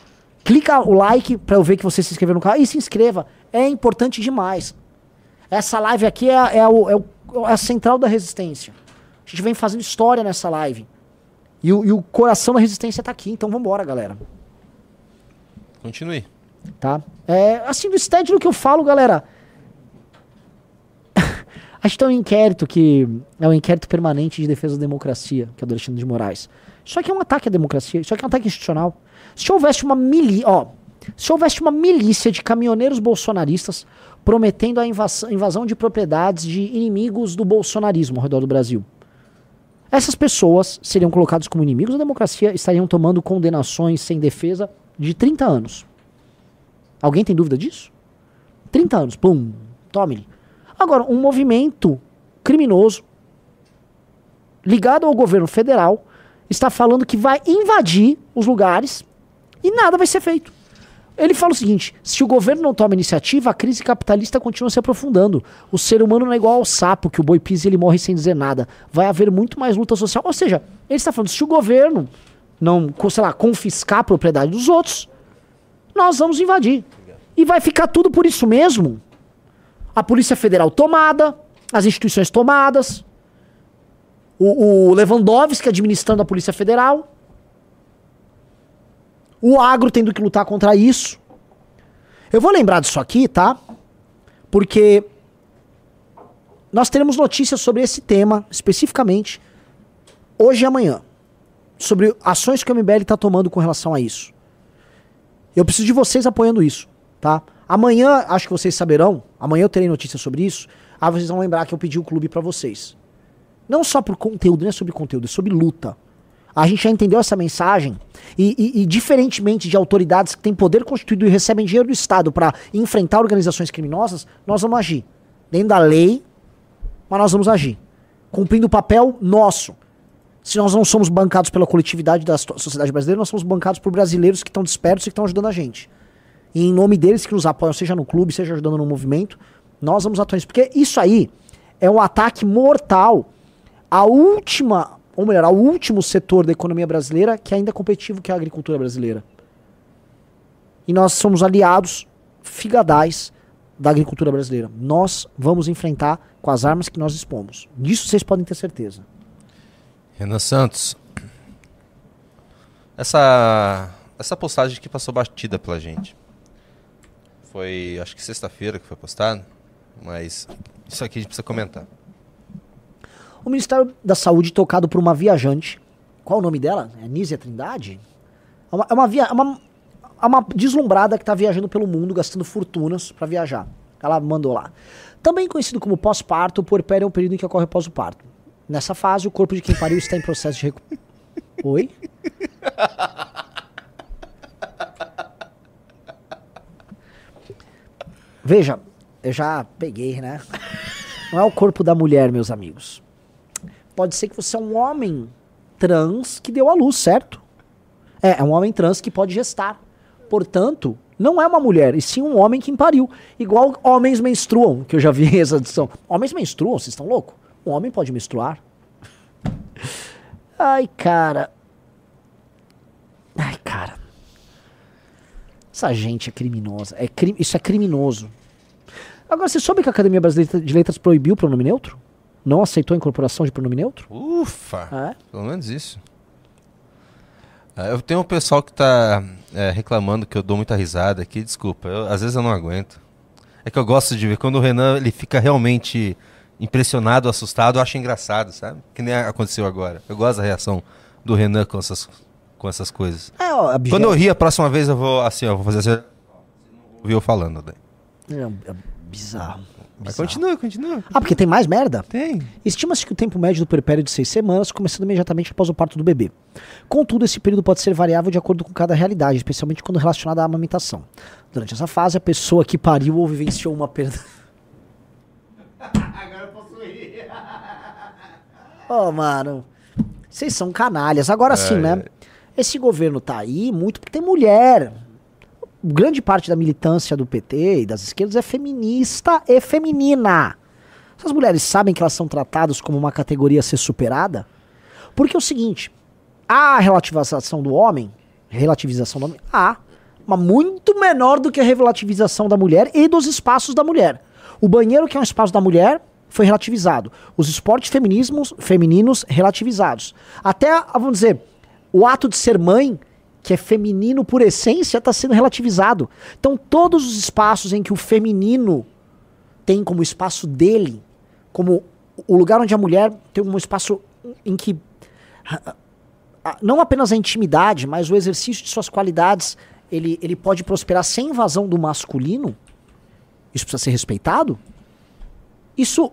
Clica o like pra eu ver que você se inscreveu no canal e se inscreva. É importante demais. Essa live aqui é, é, o, é, o- é a central da resistência. A gente vem fazendo história nessa live. E o, e o coração da resistência tá aqui. Então vambora, galera. Continue. Tá? É, assim, do Stedley que eu falo, galera. A gente tem um inquérito que é um inquérito permanente de defesa da democracia, que é o do Alexandre de Moraes. Isso aqui é um ataque à democracia, isso aqui é um ataque institucional. Se houvesse uma milícia, ó, se houvesse uma milícia de caminhoneiros bolsonaristas prometendo a invasão, invasão de propriedades de inimigos do bolsonarismo ao redor do Brasil. Essas pessoas seriam colocadas como inimigos da democracia, estariam tomando condenações sem defesa de 30 anos. Alguém tem dúvida disso? 30 anos, pum, tome-lhe. Agora, um movimento criminoso ligado ao governo federal está falando que vai invadir os lugares e nada vai ser feito. Ele fala o seguinte: se o governo não toma iniciativa, a crise capitalista continua se aprofundando. O ser humano não é igual ao sapo, que o boi pisa e ele morre sem dizer nada. Vai haver muito mais luta social. Ou seja, ele está falando: se o governo não, sei lá, confiscar a propriedade dos outros, nós vamos invadir. E vai ficar tudo por isso mesmo. A Polícia Federal tomada, as instituições tomadas, o, o Lewandowski administrando a Polícia Federal, o agro tendo que lutar contra isso. Eu vou lembrar disso aqui, tá? Porque nós teremos notícias sobre esse tema, especificamente, hoje e amanhã. Sobre ações que o MBL está tomando com relação a isso. Eu preciso de vocês apoiando isso, tá? Amanhã, acho que vocês saberão, amanhã eu terei notícias sobre isso. Aí vocês vão lembrar que eu pedi o clube pra vocês. Não só por conteúdo, não é sobre conteúdo, é sobre luta. A gente já entendeu essa mensagem e, e- e diferentemente de autoridades que têm poder constituído e recebem dinheiro do Estado pra enfrentar organizações criminosas, nós vamos agir. Dentro da lei, mas nós vamos agir. Cumprindo o papel nosso. Se nós não somos bancados pela coletividade da so- sociedade brasileira, nós somos bancados por brasileiros que estão despertos e que estão ajudando a gente. E em nome deles que nos apoiam, seja no clube, seja ajudando no movimento, nós vamos atuar nisso. Porque isso aí é um ataque mortal à última, ou melhor, ao último setor da economia brasileira que ainda é competitivo, que é a agricultura brasileira. E nós somos aliados figadais da agricultura brasileira. Nós vamos enfrentar com as armas que nós dispomos. Disso vocês podem ter certeza. Renan Santos. Essa, essa postagem que passou batida pela gente. Foi, acho que sexta-feira que foi postado. Mas isso aqui a gente precisa comentar. O Ministério da Saúde tocado por uma viajante. Qual o nome dela? É Nízia Trindade? É uma, é uma, via, é uma, é uma deslumbrada que está viajando pelo mundo, gastando fortunas para viajar. Ela mandou lá. Também conhecido como pós-parto, o puerpério é um período em que ocorre após o parto. Nessa fase, o corpo de quem pariu está em processo de recu... Oi? Veja, eu já peguei, né? Não é o corpo da mulher, meus amigos. Pode ser que você é um homem trans que deu à luz, certo? É, é um homem trans que pode gestar. Portanto, não é uma mulher, e sim um homem que pariu. Igual homens menstruam, que eu já vi essa edição. Homens menstruam, vocês estão loucos? Um homem pode menstruar. Ai, cara. Ai, cara. Essa gente é criminosa. É cri... Isso é criminoso. Agora, você soube que a Academia Brasileira de Letras proibiu o pronome neutro? Não aceitou a incorporação de pronome neutro? Ufa! É? Pelo menos isso. É, Eu tenho um pessoal que tá é, reclamando que eu dou muita risada aqui, desculpa, eu- às vezes eu não aguento. É que eu gosto de ver quando o Renan ele fica realmente impressionado, assustado, eu acho engraçado, sabe? Que nem aconteceu agora. Eu gosto da reação do Renan com essas, com essas coisas. É, ó, obje- Quando eu rir a próxima vez eu vou assim, ó, vou fazer assim. Eu falando. Daí. É, é bizarro. Mas bizarro. continua, continua. Ah, porque tem mais merda? Tem. Estima-se que o tempo médio do puerpério é de seis semanas, começando imediatamente após o parto do bebê. Contudo, esse período pode ser variável de acordo com cada realidade, especialmente quando relacionada à amamentação. Durante essa fase, a pessoa que pariu ou vivenciou uma perda. Oh, mano. Vocês são canalhas. Agora sim, Ai, né? Esse governo tá aí muito porque tem mulher. Grande parte da militância do PT e das esquerdas é feminista e feminina. Essas mulheres sabem que elas são tratadas como uma categoria a ser superada? Porque é o seguinte, a relativização do homem, relativização do homem, há, mas muito menor do que a relativização da mulher e dos espaços da mulher. O banheiro, que é um espaço da mulher, foi relativizado. Os esportes feminismos, femininos relativizados. Até, vamos dizer, o ato de ser mãe, que é feminino por essência, está sendo relativizado. Então, todos os espaços em que o feminino tem como espaço dele, como o lugar onde a mulher tem um espaço em que não apenas a intimidade, mas o exercício de suas qualidades, ele, ele pode prosperar sem invasão do masculino. Isso precisa ser respeitado. Isso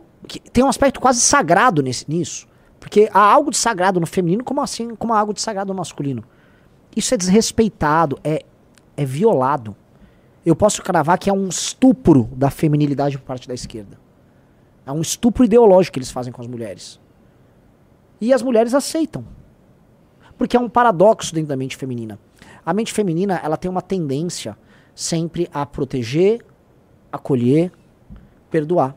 tem um aspecto quase sagrado nesse, nisso. Porque há algo de sagrado no feminino, como assim, como há algo de sagrado no masculino. Isso é desrespeitado, é, é violado. Eu posso cravar que é um estupro da feminilidade por parte da esquerda. É um estupro ideológico que eles fazem com as mulheres. E as mulheres aceitam. Porque é um paradoxo dentro da mente feminina. A mente feminina, ela tem uma tendência sempre a proteger, acolher, perdoar.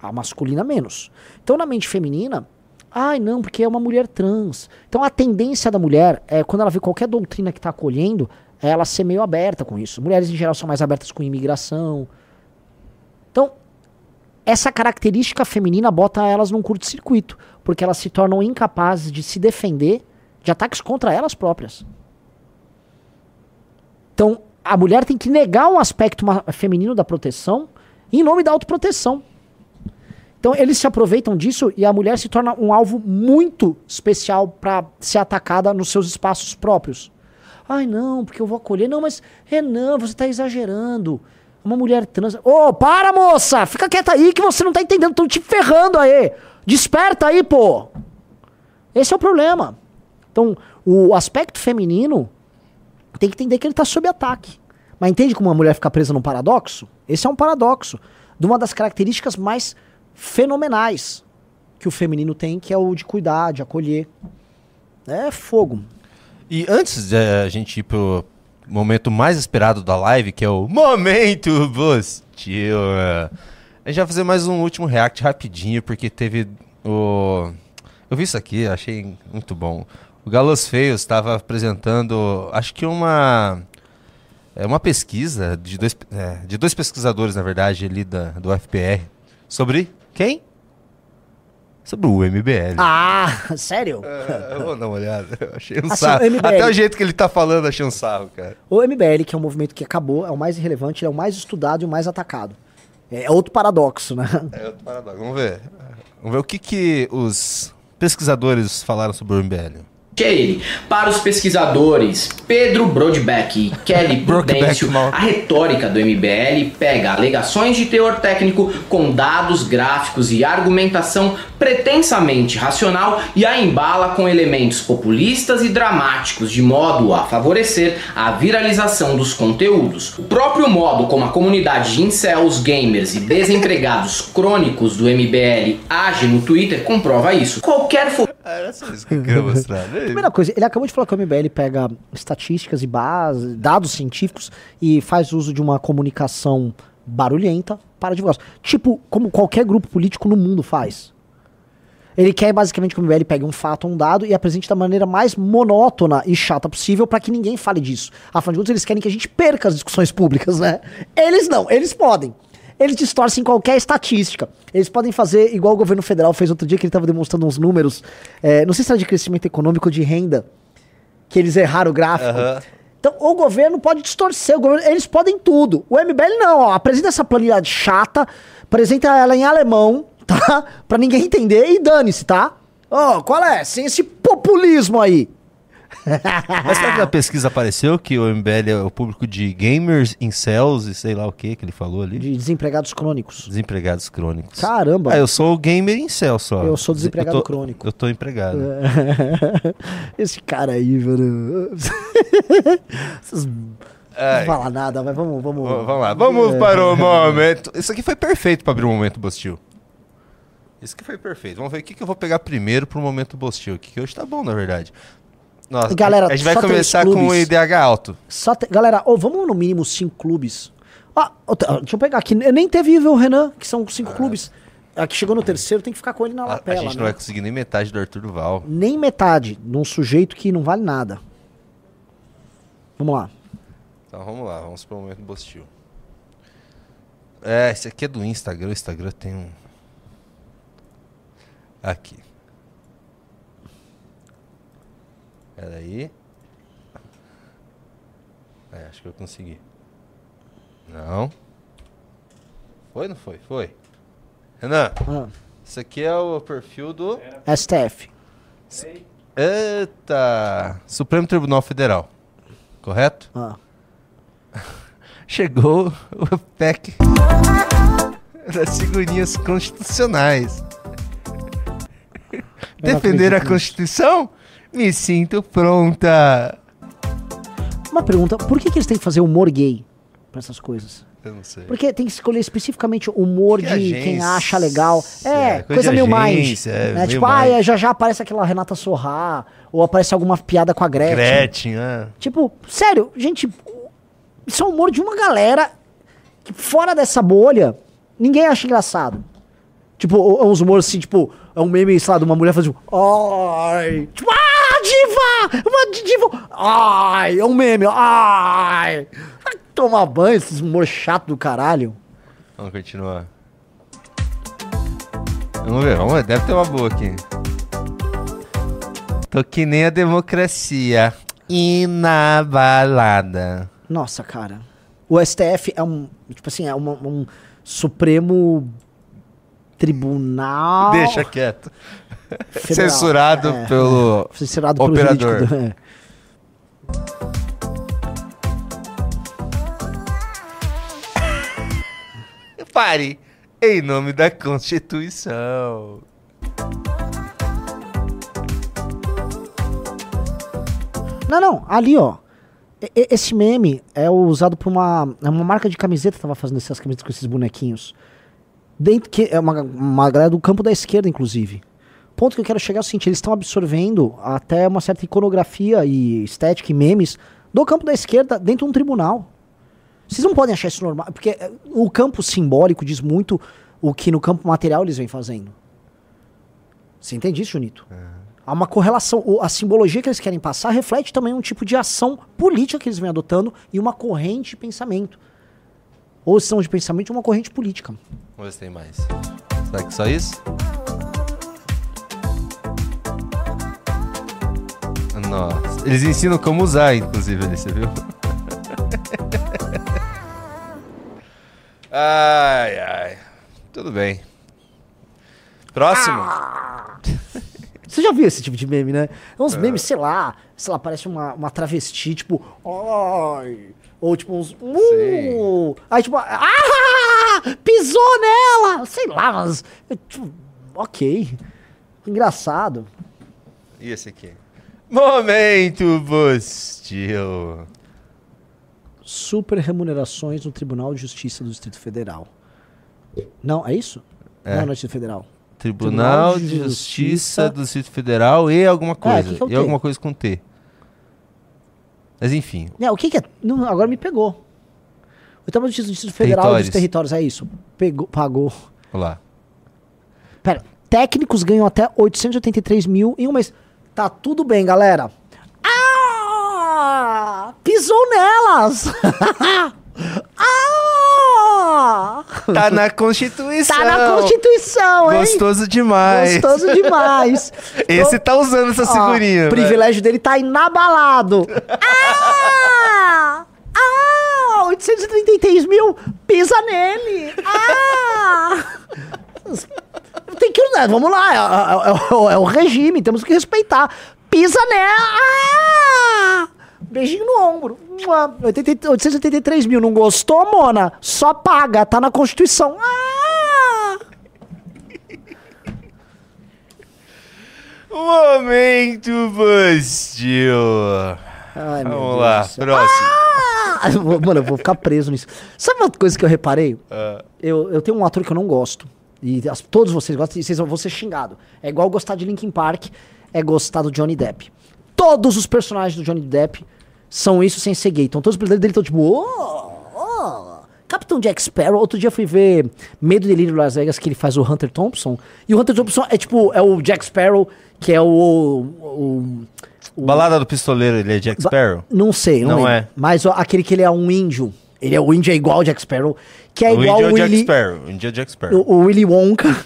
A masculina menos. Então, na mente feminina, ai não, porque é uma mulher trans. Então, a tendência da mulher é quando ela vê qualquer doutrina que está acolhendo, é ela ser meio aberta com isso. Mulheres em geral são mais abertas com imigração. Então, essa característica feminina bota elas num curto-circuito, porque elas se tornam incapazes de se defender de ataques contra elas próprias. Então, a mulher tem que negar um aspecto feminino da proteção em nome da autoproteção. Então, eles se aproveitam disso e a mulher se torna um alvo muito especial para ser atacada nos seus espaços próprios. Ai, não, porque eu vou acolher. Não, mas Renan, você tá exagerando. Uma mulher trans. Ô, para, moça! Fica quieta aí que você não tá entendendo. Estão te ferrando aí. Desperta aí, pô! Esse é o problema. Então, o aspecto feminino tem que entender que ele está sob ataque. Mas entende como uma mulher fica presa num paradoxo? Esse é um paradoxo de uma das características mais fenomenais que o feminino tem, que é o de cuidar, de acolher. É fogo. E antes de a gente ir pro momento mais esperado da live, que é o Momento Postil, a gente vai fazer mais um último react rapidinho, porque teve o... Eu vi isso aqui, achei muito bom. O Galos Feios estava apresentando, acho que uma... É uma pesquisa de dois, é, de dois pesquisadores, na verdade, ali da, do FPR, sobre quem? Sobre o MBL. Ah, sério? É, eu vou dar uma olhada. Eu achei um Assim, sarro. o MBL. Até o jeito que ele tá falando, achei um sarro, cara. O MBL, que é um movimento que acabou, é o mais irrelevante, ele é o mais estudado e o mais atacado. É outro paradoxo, né? É outro paradoxo. Vamos ver. Vamos ver o que, que os pesquisadores falaram sobre o MBL. Que é ele. Para os pesquisadores Pedro Brodbeck e Kelly Prudêncio, a retórica do MBL pega alegações de teor técnico com dados gráficos e argumentação pretensamente racional e a embala com elementos populistas e dramáticos de modo a favorecer a viralização dos conteúdos. O próprio modo como a comunidade de incels, gamers e desempregados crônicos do MBL age no Twitter comprova isso. Qualquer fo Era só isso que eu queria mostrar. né? Primeira coisa, ele acabou de falar que o MBL pega estatísticas e base, dados científicos e faz uso de uma comunicação barulhenta para divulgar. Tipo, como qualquer grupo político no mundo faz. Ele quer basicamente que o MBL pegue um fato, um dado e apresente da maneira mais monótona e chata possível para que ninguém fale disso. Afinal de contas, eles querem que a gente perca as discussões públicas, né? Eles não, eles podem. Eles distorcem qualquer estatística. Eles podem fazer igual o governo federal fez outro dia, que ele estava demonstrando uns números, é, não sei se era de crescimento econômico ou de renda, que eles erraram o gráfico. Aham. Então, o governo pode distorcer, o governo- eles podem tudo. O MBL não, ó, apresenta essa planilha chata, apresenta ela em alemão, tá? Pra ninguém entender e dane-se, tá? Ó, qual é? Sem esse populismo aí. Mas sabe que na pesquisa apareceu que o MBL é o público de gamers, incels e sei lá o que que ele falou ali? De desempregados crônicos. Desempregados crônicos. Caramba. Ah, eu sou o gamer incel só. Eu sou desempregado Eu tô- crônico. Eu tô empregado. Esse cara aí, velho. Vocês não Ai. falar nada, mas vamos, vamos. V- Vamos lá, vamos É. para o momento. Isso aqui foi perfeito para abrir o momento Bostil. Isso aqui foi perfeito. Vamos ver o que, que eu vou pegar primeiro pro momento Bostil que hoje tá bom, na verdade. Nossa, Galera, a gente vai começar com o clubes. IDH alto. Só te- Galera, ô, vamos no mínimo cinco clubes. Ah, deixa eu pegar aqui. Nem teve o Renan, que são cinco clubes. A que chegou no terceiro tem que ficar com ele na Ah. A, lapela. gente né? não vai conseguir nem metade do Arthur Duval. Nem metade de um sujeito que não vale nada. Vamos lá. Então vamos lá, vamos pro momento Bostil. É, esse aqui é do Instagram. O Instagram tem um. Aqui. Peraí. É, acho que eu consegui. Não. Foi ou não foi? Foi. Renan, Ah. isso aqui é o perfil do. STF. Eita! Supremo Tribunal Federal. Correto? Ah. Chegou o PEC das segurinhas constitucionais. Defender a. Constituição? Me sinto pronta. Uma pergunta: por que, que eles têm que fazer humor gay pra essas coisas? Eu não sei. Porque tem que escolher especificamente o humor Que de agência, quem acha legal. É, coisa coisa, de meio agência, é, né? Tipo, mind. ah, é, já já aparece aquela Renata Sorrá, ou aparece alguma piada com a Gretchen. Gretchen, é. Tipo, sério, gente, isso é o humor de uma galera que fora dessa bolha, ninguém acha engraçado. Tipo, é uns humores assim, tipo, é um meme, sei lá, de uma mulher fazendo. Ai! Tipo, ah, diva! Uma di- diva! Ai! É um meme, ai! Vai tomar banho, esses humor chato do caralho. Vamos continuar. Vamos ver, vamos ver. Deve ter uma boa aqui. Tô que nem a democracia. Inabalada. Nossa, cara. O STF é um, tipo assim, é uma- um Supremo Tribunal. Deixa quieto. Federal. Censurado É, pelo é. Censurado pelo operador. jurídico é. Pare. Em nome da Constituição. Não, não, ali, ó. Esse meme é usado por uma, é uma marca de camiseta que tava fazendo essas camisetas com esses bonequinhos. Dentro, que é uma, uma galera do campo da esquerda, inclusive. Ponto que eu quero chegar é o seguinte: eles estão absorvendo até uma certa iconografia e estética e memes do campo da esquerda dentro de um tribunal. Vocês não podem achar isso normal, porque eh, o campo simbólico diz muito o que no campo material eles vêm fazendo. Você entende isso, Junito? Há uma correlação. O- A simbologia que eles querem passar reflete também um tipo de ação política que eles vêm adotando e uma corrente de pensamento ou são de pensamento ou uma corrente política. Vamos ver se tem mais. Será que só isso? Nossa. Eles ensinam como usar, inclusive, ali, você viu? ai, ai. Tudo bem. Próximo. Ah! Você já viu esse tipo de meme, né? É uns memes, sei lá, sei lá, parece uma, uma travesti, tipo, ai, ou tipo uns. Uh, aí tipo, ah! Pisou nela! Sei lá, mas. é, Tipo, ok. Engraçado. E esse aqui? Momento Bostil. Super remunerações no Tribunal de Justiça do Distrito Federal. Não, é isso? É. Não, não é Distrito Federal. Tribunal de Justiça do Distrito Federal e alguma coisa. que que é e alguma coisa com T. Mas enfim. O que, que é? Não, agora me pegou. O Tribunal de Justiça do Distrito Federal Territórios. dos Territórios, é isso. Pegou, pagou. Olha lá. Pera, técnicos ganham até 883 mil em um mês. Tá tudo bem, galera. Ah! Pisou nelas! ah! Tá na Constituição. Tá na Constituição, hein? Gostoso demais. Gostoso demais. Esse tá usando essa Ó, figurinha. O privilégio dele tá inabalado. Ah! Ah! 833 mil, pisa nele. Ah! Tem que usar, vamos lá, é, é- é é o regime, temos que respeitar. Pisa nela. Ah! Beijinho no ombro. Mua. 80 883 mil, não gostou, Mona? Só paga, tá na Constituição. Ah! Momento Bostil. Ai, meu Vamos Deus lá, próximo. Ah, Mano, eu vou ficar preso nisso. Sabe uma coisa que eu reparei? Ah. Eu, eu tenho um ator que eu não gosto. E as- todos vocês gostam, e vocês vão ser xingados. É igual gostar de Linkin Park, é gostar do Johnny Depp. Todos os personagens do Johnny Depp são isso sem ser gay. Então todos os personagens dele estão tipo, oh, oh, Capitão Jack Sparrow. Outro dia eu fui ver Medo e Delírio Las Vegas, que ele faz o Hunter Thompson. E o Hunter Thompson é tipo, é o Jack Sparrow, que é o. o- o- Balada do Pistoleiro, ele é Jack Ba- Sparrow? Não sei, não, Não é. Mas ó, aquele que ele é um índio. Ele é o índio, é igual o Jack Sparrow. Que é o igual índio é o Jack Willy, Sparrow. O índio é Jack Sparrow. o, o Willy Wonka, Willy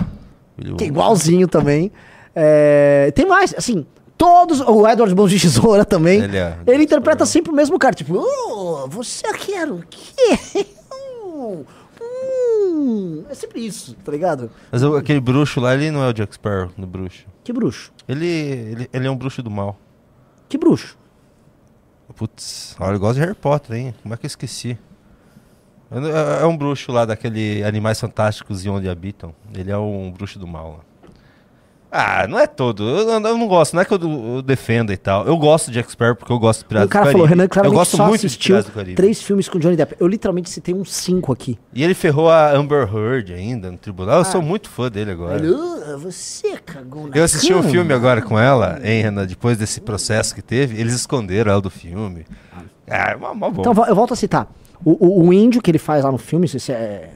que é Wonka. igualzinho também. É, tem mais, assim, todos. O Edward Mãos de Tesoura também. Ele é. Ele interpreta sempre o mesmo cara, tipo, "Oh, você quer o quê? Hum, hum." É sempre isso, tá ligado? Mas o- aquele bruxo lá, ele não é o Jack Sparrow, no bruxo. Que bruxo? Ele, ele, ele é um bruxo do mal. Que bruxo? Putz, olha, eu gosto de Harry Potter, hein? Como é que eu esqueci? Eu É é um bruxo lá daquele Animais Fantásticos e Onde Habitam. Ele é um bruxo do mal lá. Ah, não é todo. Eu, não- eu não gosto, não é que eu, eu defenda e tal. Eu gosto de Sparrow porque eu gosto de Piratas o cara do falou. Renan, Eu claramente gosto só muito de Piratas do Caribe. três filmes com Johnny Depp. Eu literalmente citei uns cinco aqui. E ele ferrou a Amber Heard ainda no tribunal. Eu Ah. sou muito fã dele agora. Alô, você cagou na Eu assisti um cama? filme agora com ela, hein, Renan? Depois desse processo que teve, eles esconderam ela do filme. Ah, é mó, mó bom. Então eu volto a citar. O, o, o índio que ele faz lá no filme, se se é.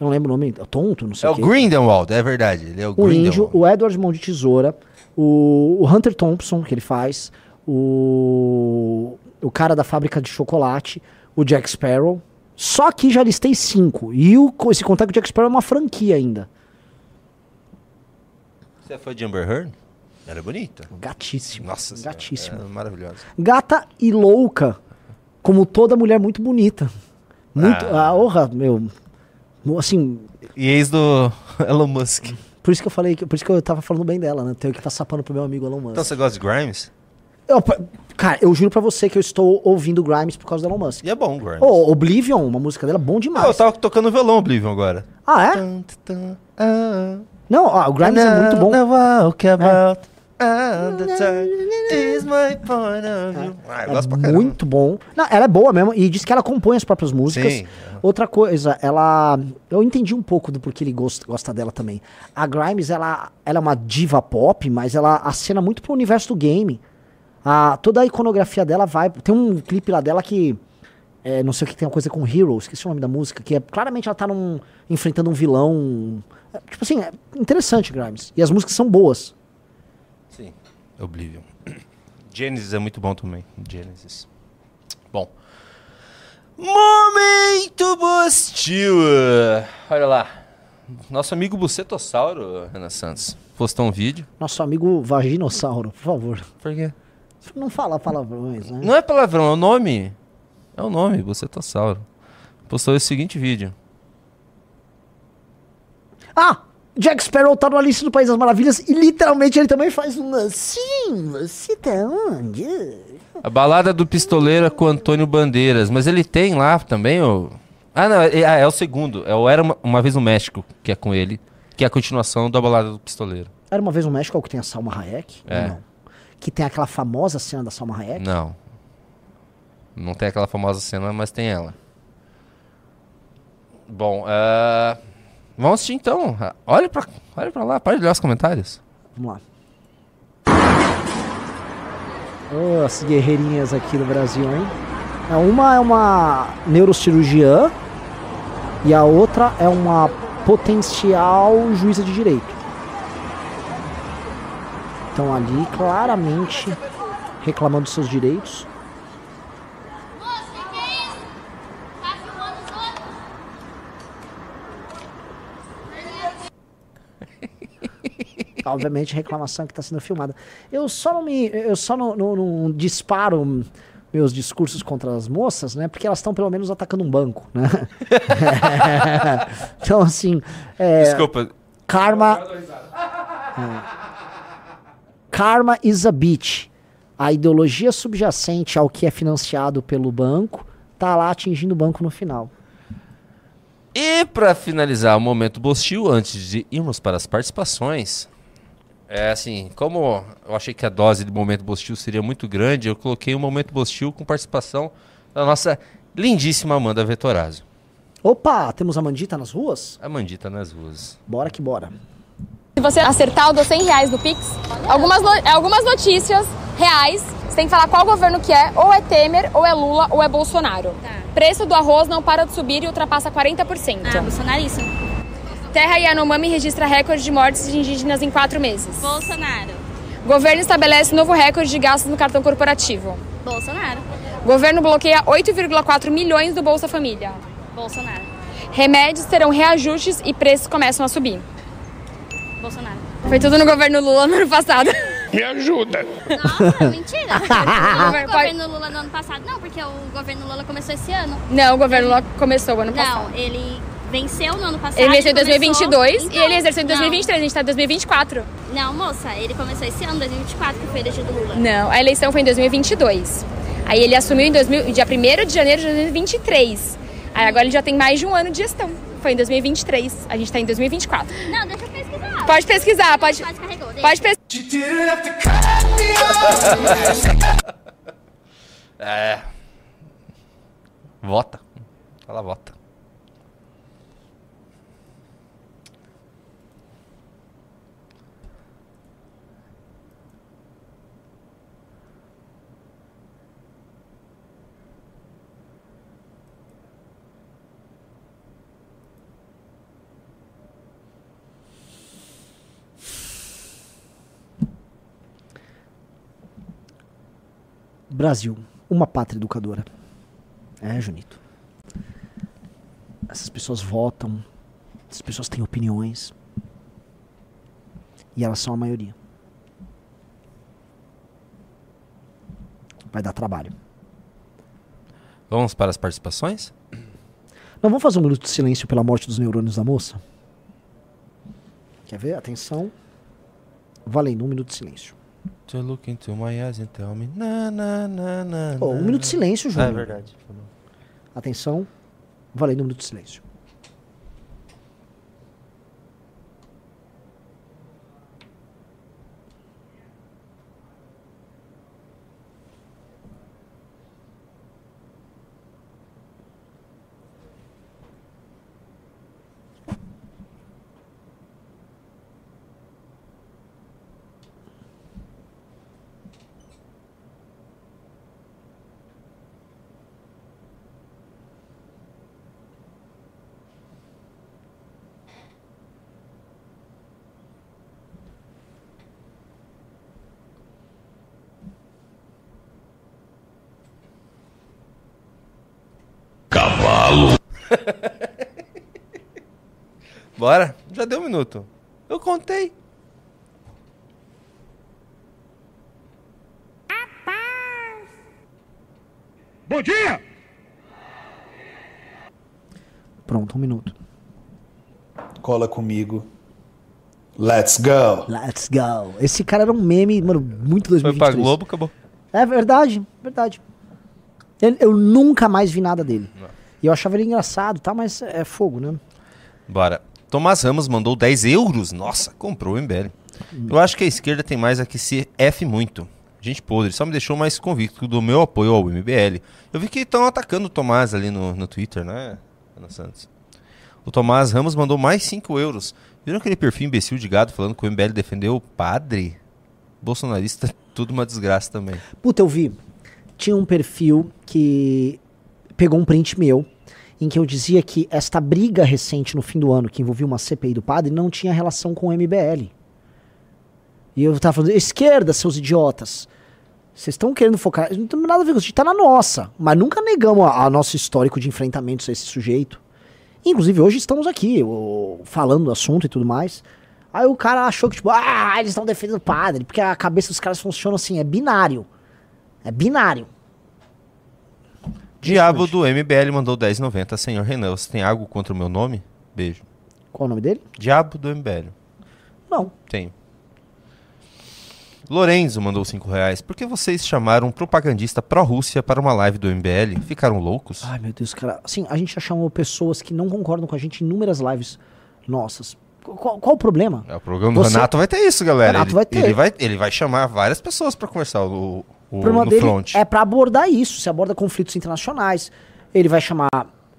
Eu não lembro o nome, é tonto, não sei é o o. Grindelwald, é verdade. Ele é o, O índio, o Edward Mão de Tesoura, o, o Hunter Thompson, que ele faz, o, o cara da fábrica de chocolate, o Jack Sparrow. Só aqui já listei cinco. E o, esse contar que o Jack Sparrow é uma franquia ainda. Você foi de Amber Heard? Ela é bonita. Gatíssimo. Nossa senhora, Gatíssimo. é maravilhosa. Gata e louca, como toda mulher muito bonita. Muito. Ah. Ah, orra, meu. Assim, E ex do Elon Musk. por isso que eu falei, por isso que eu tava falando bem dela, né? Tenho que estar sapando pro meu amigo Elon Musk. Então você gosta de Grimes? Eu, cara, eu juro pra você que eu estou ouvindo Grimes por causa do Elon Musk. E é bom, Grimes. Ô, Oblivion, uma música dela, bom Ah, eu demais. tava tocando violão Oblivion agora. Ah, é? Ah. Não, ó, o Grimes é muito bom. Now walk about all is my point of view. Ah, eu É gosto pra caramba. muito bom. Não, ela é boa mesmo e diz que ela compõe as próprias músicas. Sim. Outra coisa, ela. Eu entendi um pouco do porquê ele gosta, gosta dela também. A Grimes, ela, ela é uma diva pop, mas ela acena muito pro universo do game. A, toda a iconografia dela vai. Tem um clipe lá dela que. é, não sei o que tem uma coisa com Heroes, esqueci o nome da música, que é claramente ela tá num, enfrentando um vilão. É, tipo assim, é interessante, Grimes. E as músicas são boas. Oblivion. Genesis é muito bom também. Genesis. Bom. Momento Bostil. Olha lá. Nosso amigo Bucetossauro, Renan Santos, postou um vídeo. Nosso amigo Vaginossauro, por favor. Por quê? Não fala palavrões, né? Não é palavrão, é o nome. É o nome, Bucetossauro. Postou esse seguinte vídeo. Ah! Jack Sparrow tá no Alice do País das Maravilhas e literalmente ele também faz um assim. Você tá onde? A balada do pistoleiro é com Antônio Bandeiras, mas ele tem lá também o. Ah, não, é, é o segundo. É o Era uma, uma vez no México, que é com ele, que é a continuação da balada do pistoleiro. Era uma vez no México que tem a Salma Hayek? É. Não. Que tem aquela famosa cena da Salma Hayek? Não. Não tem aquela famosa cena, mas tem ela. Bom, é, vamos assistir então. Olha pra, olha pra lá, para de olhar os comentários. Vamos lá. Oh, as guerreirinhas aqui do Brasil, hein? É, Uma é uma neurocirurgiã e a outra é uma potencial juíza de direito. Então ali claramente reclamando seus direitos. Obviamente reclamação que está sendo filmada. Eu só não me, eu só não, não- não disparo meus discursos contra as moças, né? Porque elas estão pelo menos atacando um banco, né? então assim, é, Desculpa. Karma. É. Karma is a bitch. A ideologia subjacente ao que é financiado pelo banco tá lá atingindo o banco no final. E pra finalizar o momento Bostil, antes de irmos para as participações, é assim, como eu achei que a dose do momento Bostil seria muito grande, eu coloquei um momento Bostil com participação da nossa lindíssima Amanda Vettorazzo. Opa, temos a Mandita nas ruas? A Mandita nas ruas. Bora que bora. Se você acertar, eu dou 100 reais do Pix. Algumas, no- algumas notícias reais. Você tem que falar qual governo que é. Ou é Temer, ou é Lula, ou é Bolsonaro. Preço do arroz não para de subir e ultrapassa 40%. Ah, bolsonarista. Terra Yanomami registra recorde de mortes de indígenas em quatro meses. Bolsonaro. Governo estabelece novo recorde de gastos no cartão corporativo. Bolsonaro. Governo bloqueia 8,4 milhões do Bolsa Família. Bolsonaro. Remédios terão reajustes e preços começam a subir. Bolsonaro. Foi tudo no governo Lula no ano passado. Me ajuda. Nossa, mentira. Não, o governo Lula no ano passado, não, porque o governo Lula começou esse ano. Não, o governo Lula começou o ano passado. Não, ele venceu no ano passado. Ele venceu em começou- 2022 e Então, ele exerceu em não. 2023. A gente tá em 2024. Não, moça, ele começou esse ano, 2024, que foi elegido Lula. Não, a eleição foi em 2022. Aí ele assumiu em 2000, dia 1 de janeiro de 2023. Aí agora ele já tem mais de um ano de gestão. Foi em 2023. A gente tá em 2024. Não, deixa eu pesquisar. Pode pesquisar, pode. Carregou, deixa. Pode pesquisar. É. Vota. Ela vota. Brasil, uma pátria educadora. É, Junito. Essas pessoas votam, essas pessoas têm opiniões. E elas são a maioria. Vai dar trabalho. Vamos para as participações? Não vamos fazer um minuto de silêncio pela morte dos neurônios da moça? Quer ver? Atenção. Valendo, um minuto de silêncio. To look into my eyes and tell me na na na na. Pô, um minuto de silêncio, Júnior. É verdade. Atenção. Valendo um minuto de silêncio. Cavalo. Bora? Já deu um minuto. Eu contei. Bom dia! Pronto, um minuto. Cola comigo. Let's go. Let's go. Esse cara era um meme, mano, muito 2023. Foi pra Globo, acabou. É verdade, verdade. Ele- eu nunca mais vi nada dele. E eu achava ele engraçado, tá? Mas é fogo, né? Bora. Tomás Ramos mandou 10 euros. Nossa, comprou o MBL. Eu acho que a esquerda tem mais a que se F muito. Gente podre, só me deixou mais convicto do meu apoio ao MBL. Eu vi que estão atacando o Tomás ali no, no Twitter, né, Ana Santos? O Tomás Ramos mandou mais 5 euros. Viram aquele perfil imbecil de gado falando que o MBL defendeu o padre? Bolsonarista, tudo uma desgraça também. Puta, eu vi. Tinha um perfil que pegou um print meu em que eu dizia que esta briga recente no fim do ano que envolvia uma CPI do padre não tinha relação com o MBL. E eu tava falando, esquerda, seus idiotas. Vocês estão querendo focar. Não tem nada a ver com isso, a gente tá na nossa. Mas nunca negamos a, nosso histórico de enfrentamentos a esse sujeito. Inclusive, hoje estamos aqui, falando do assunto e tudo mais. Aí o cara achou que, tipo, ah, eles estão defendendo o padre, porque a cabeça dos caras funciona assim, é binário. É binário. Diabo do MBL mandou 10,90. Senhor Renan, você tem algo contra o meu nome? Beijo. Qual o nome dele? Diabo do MBL. Não. Tenho. Lorenzo mandou 5 reais. Por que vocês chamaram um propagandista pró-Rússia para uma live do MBL? Ficaram loucos? Ai, meu Deus, cara. Assim, a gente já chamou pessoas que não concordam com a gente em inúmeras lives nossas. Qual, qual o problema? É, o programa do Você- Renato vai ter isso, galera. Renato ele, vai ter. Ele vai, ele vai chamar várias pessoas para conversar o, o, O problema dele front. é pra abordar isso. Se aborda conflitos internacionais. Ele vai chamar,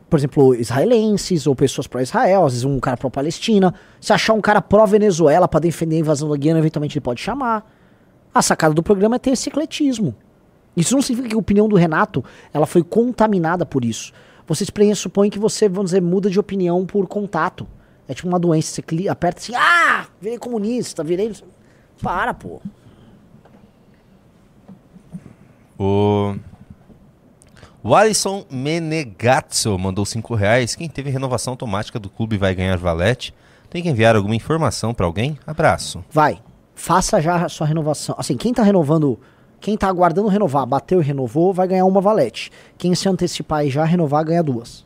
por exemplo, israelenses ou pessoas pró-Israel, às vezes um cara pró-Palestina. Se achar um cara pró-Venezuela pra defender a invasão da Guiana, eventualmente ele pode chamar. A sacada do programa é ter esse ecletismo. Isso não significa que a opinião do Renato ela foi contaminada por isso. Vocês pressupõem que você, vamos dizer, muda de opinião por contato. É tipo uma doença, você aperta assim, ah, virei comunista, virei... Para, pô. O... O Alisson Menegazzo mandou 5 reais. Quem teve renovação automática do clube vai ganhar valete. Tem que enviar alguma informação para alguém? Abraço. Vai. Faça já a sua renovação. Assim, quem tá renovando, quem tá aguardando renovar, bateu e renovou, vai ganhar uma valete. Quem se antecipar e já renovar, ganha duas.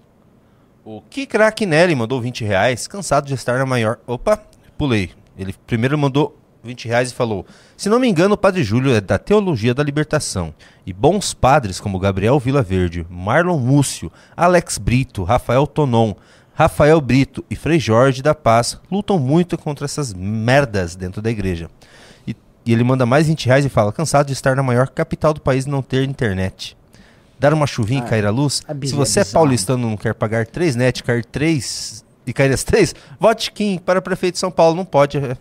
O Kikrak Nelly mandou 20 reais. Cansado de estar na maior. Opa, pulei. Ele primeiro mandou 20 reais e falou: Se não me engano, o Padre Júlio é da Teologia da Libertação. E bons padres como Gabriel Vilaverde, Marlon Múcio, Alex Brito, Rafael Tonon, Rafael Brito e Frei Jorge da Paz lutam muito contra essas merdas dentro da igreja. E, e ele manda mais 20 reais e fala: Cansado de estar na maior capital do país e não ter internet. Dar uma chuvinha e cair a luz? é Se você é, paulistano e não quer pagar 3 net, cair 3 e cair as 3, vote Kim para prefeito de São Paulo. Não pode. é-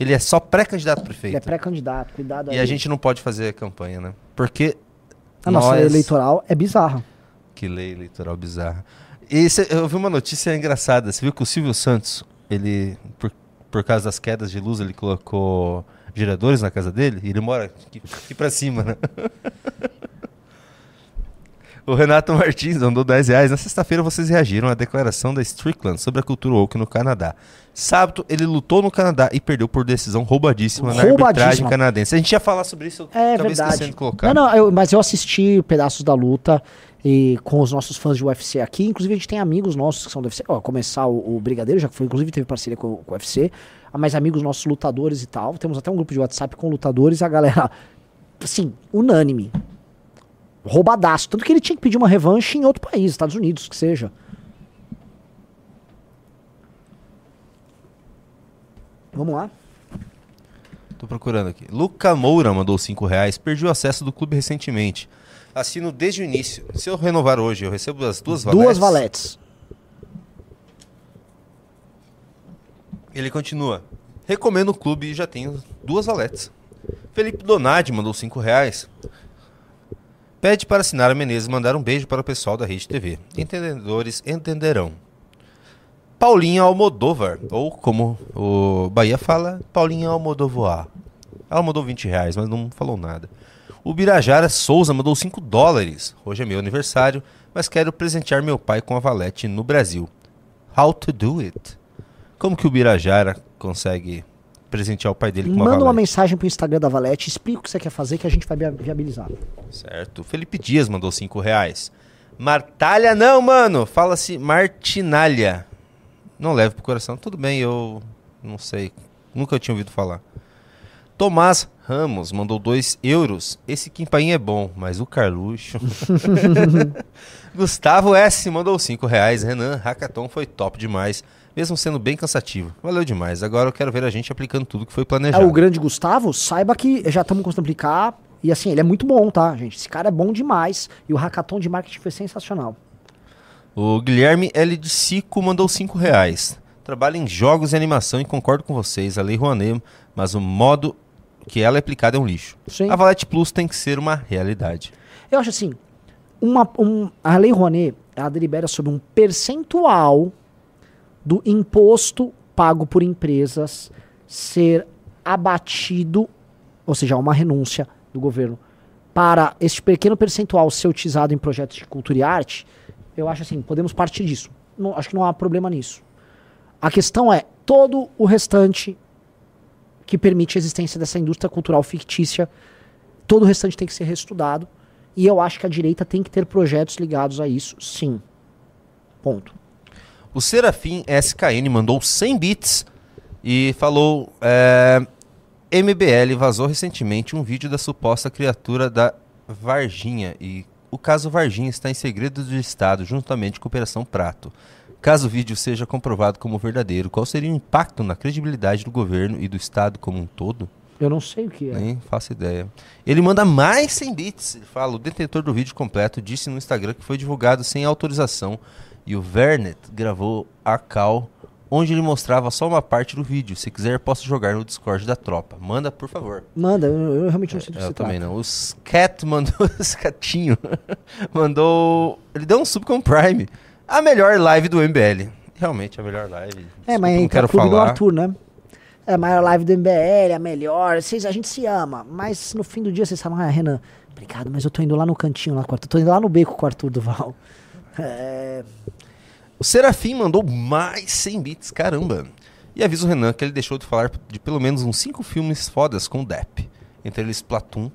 Ele é só pré-candidato a prefeito. Ele é pré-candidato, cuidado aí. E a gente não pode fazer campanha, né? Porque. A nossa lei nós- eleitoral é bizarra. Que lei eleitoral bizarra. E cê- eu vi uma notícia engraçada. Você viu que o Silvio Santos, ele, por, por causa das quedas de luz, ele colocou geradores na casa dele? E ele mora aqui, aqui pra cima, né? O Renato Martins mandou 10 reais. Na sexta-feira vocês reagiram à declaração da Strickland sobre a cultura woke no Canadá. Sábado, ele lutou no Canadá e perdeu por decisão roubadíssima, na Roubadíssima. arbitragem canadense. A gente ia falar sobre isso, É talvez verdade. esquecendo de colocar. Não, não, eu- mas eu assisti pedaços da luta e com os nossos fãs de UFC aqui. Inclusive, a gente tem amigos nossos que são do UFC. Ó, começar o, o Brigadeiro, já foi, inclusive teve parceria com, com o UFC. Ah, Mas amigos nossos lutadores e tal. Temos até um grupo de WhatsApp com lutadores. A galera, assim, unânime. Roubadaço. Tanto que ele tinha que pedir uma revanche em outro país, Estados Unidos, que seja. Vamos lá. Tô procurando aqui. Luca Moura mandou 5 reais. Perdi o acesso do clube recentemente. Assino desde o início. Se eu renovar hoje, eu recebo as duas valetes. Duas valetes. Ele continua. Recomendo o clube e já tenho duas valetes. Felipe Donadi mandou 5 reais. Pede para assinar a Menezes mandar um beijo para o pessoal da Rede TV. Entendedores entenderão. Paulinha Almodóvar, ou como o Bahia fala, Paulinha Almodovar. Ela mandou 20 reais, mas não falou nada. O Birajara Souza mandou 5 dólares. Hoje é meu aniversário, mas quero presentear meu pai com a valete no Brasil. How to do it? Como que o Birajara consegue presentear o pai dele com uma Manda uma mensagem pro Instagram da Valete, explica o que você quer fazer que a gente vai via- viabilizar. Certo. Felipe Dias mandou 5 reais. Martalha não, mano. Fala-se Martinalha. Não leve pro coração. Tudo bem, eu não sei. Nunca tinha ouvido falar. Tomás Ramos mandou 2 euros. Esse Quimpainha é bom, mas o Carluxo. Gustavo S mandou 5 reais. Renan, Hackathon foi top demais. Mesmo sendo bem cansativo. Valeu demais. Agora eu quero ver a gente aplicando tudo que foi É, planejado. o grande Gustavo, saiba que já estamos a aplicar. E assim, ele é muito bom, tá, gente? Esse cara é bom demais. E o hackathon de marketing foi sensacional. O Guilherme L. de Sico mandou 5 reais. Trabalha em jogos e animação e concordo com vocês. A Lei Rouanet, mas o modo que ela é aplicada é um lixo. A Valete Plus tem que ser uma realidade. Eu acho assim, uma, um- a Lei Rouanet, ela delibera sobre um percentual do imposto pago por empresas ser abatido, ou seja, uma renúncia do governo, para este pequeno percentual ser utilizado em projetos de cultura e arte, eu acho assim, podemos partir disso. Não- acho que não há problema nisso. A questão é todo o restante que permite a existência dessa indústria cultural fictícia, todo o restante tem que ser reestudado. E eu acho que a direita tem que ter projetos ligados a isso, sim. Ponto. O Serafim SKN mandou 100 bits e falou: é, MBL vazou recentemente um vídeo da suposta criatura da Varginha e o caso Varginha está em segredo do Estado juntamente com a Operação Prato. Caso o vídeo seja comprovado como verdadeiro, qual seria o impacto na credibilidade do governo e do Estado como um todo? Eu não sei o que é. Nem faço ideia. Ele manda mais 100 bits. Ele fala: o detentor do vídeo completo disse no Instagram que foi divulgado sem autorização e o Vernet gravou a cal onde ele mostrava só uma parte do vídeo. Se quiser, posso jogar no Discord da tropa. Manda, por favor. Manda, eu, eu realmente não sei do que Eu se também trata. não. O Scat mandou. O Scatinho mandou. Ele deu um sub com Prime. A melhor live do MBL. Realmente, a melhor live. É, mas não quero clube do falar. Arthur, né? É a maior live do MBL, a melhor. Vocês, a gente se ama. Mas no fim do dia vocês falam, ah, Renan, obrigado, mas eu tô indo lá no cantinho lá com o Arthur. Tô indo lá no beco com o Arthur Duval. É, O Serafim mandou mais 100 bits, caramba. E avisa o Renan que ele deixou de falar de pelo menos uns 5 filmes fodas com o Depp. Entre eles Platoon,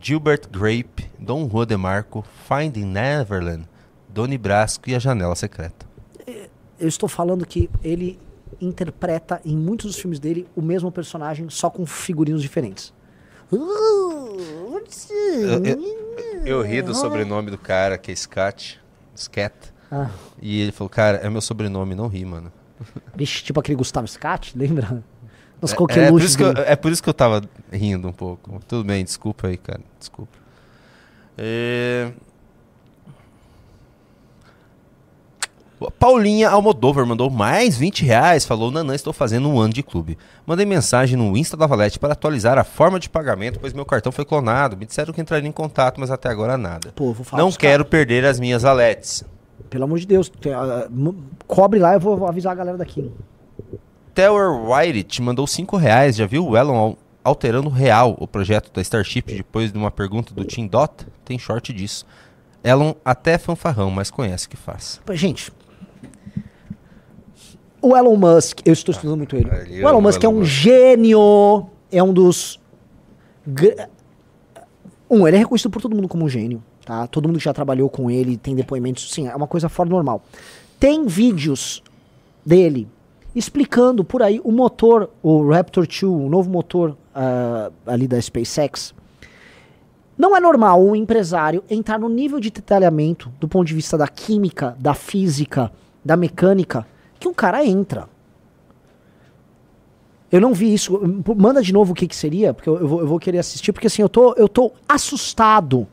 Gilbert Grape, Dom Juan de Marco, Finding Neverland, Donnie Brasco e A Janela Secreta. eu estou falando que ele interpreta em muitos dos filmes dele o mesmo personagem, só com figurinos diferentes. Eu, eu- eu ri do sobrenome do cara, que é Scat. Scat. Ah. E ele falou, cara, é meu sobrenome, não ri, mano. Vixe, tipo aquele Gustavo Scat, lembra? Nos É- é, por isso que eu, é por isso que eu tava rindo um pouco. Tudo bem, desculpa aí, cara. Desculpa. É... Paulinha Almodóvar mandou mais 20 reais. Falou: Nanã, estou fazendo um ano de clube. Mandei mensagem no Insta da Valete para atualizar a forma de pagamento, pois meu cartão foi clonado. Me disseram que entraria em contato, mas até agora nada. Pô, vou falar Não quero perder as minhas Valetes. Pelo amor de Deus, tem, ah, m- cobre lá, eu vou, avisar a galera daqui. Tower White te mandou 5 reais. Já viu o Elon al- alterando real o projeto da Starship depois de uma pergunta do Tim Dot? Tem short disso. Elon até fanfarrão, mas conhece o que faz. Gente, o Elon Musk, eu estou estudando muito ele. ele O Elon Musk é um Musk. gênio, é um dos. Um, ele é reconhecido por todo mundo como um gênio, tá? Todo mundo que já trabalhou com ele tem depoimentos, sim, é uma coisa fora do normal. Tem vídeos dele explicando por aí o motor, o Raptor 2, o novo motor ah, ali da SpaceX. Não é normal um empresário entrar no nível de detalhamento do ponto de vista da química, da física, da mecânica, que um cara entra. Eu não vi isso. Manda de novo o que, que seria, porque eu, eu vou, eu vou querer assistir, porque assim, eu tô, eu tô assustado,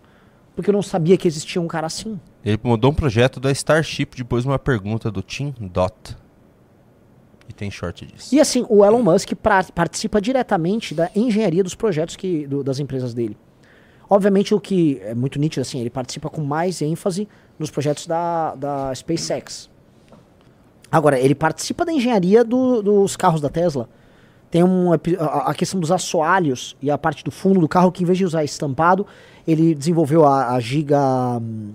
porque eu não sabia que existia um cara assim. Ele mandou um projeto da Starship depois de uma pergunta do Tim Dot. E tem short disso. E assim, o Elon Musk pra- participa diretamente da engenharia dos projetos que, do- das empresas dele. Obviamente, o que é muito nítido, assim, ele participa com mais ênfase nos projetos da, da SpaceX. Agora, ele participa da engenharia do- dos carros da Tesla. Tem um, a, a questão dos assoalhos e a parte do fundo do carro, que em vez de usar estampado, ele desenvolveu a, a Giga. hum,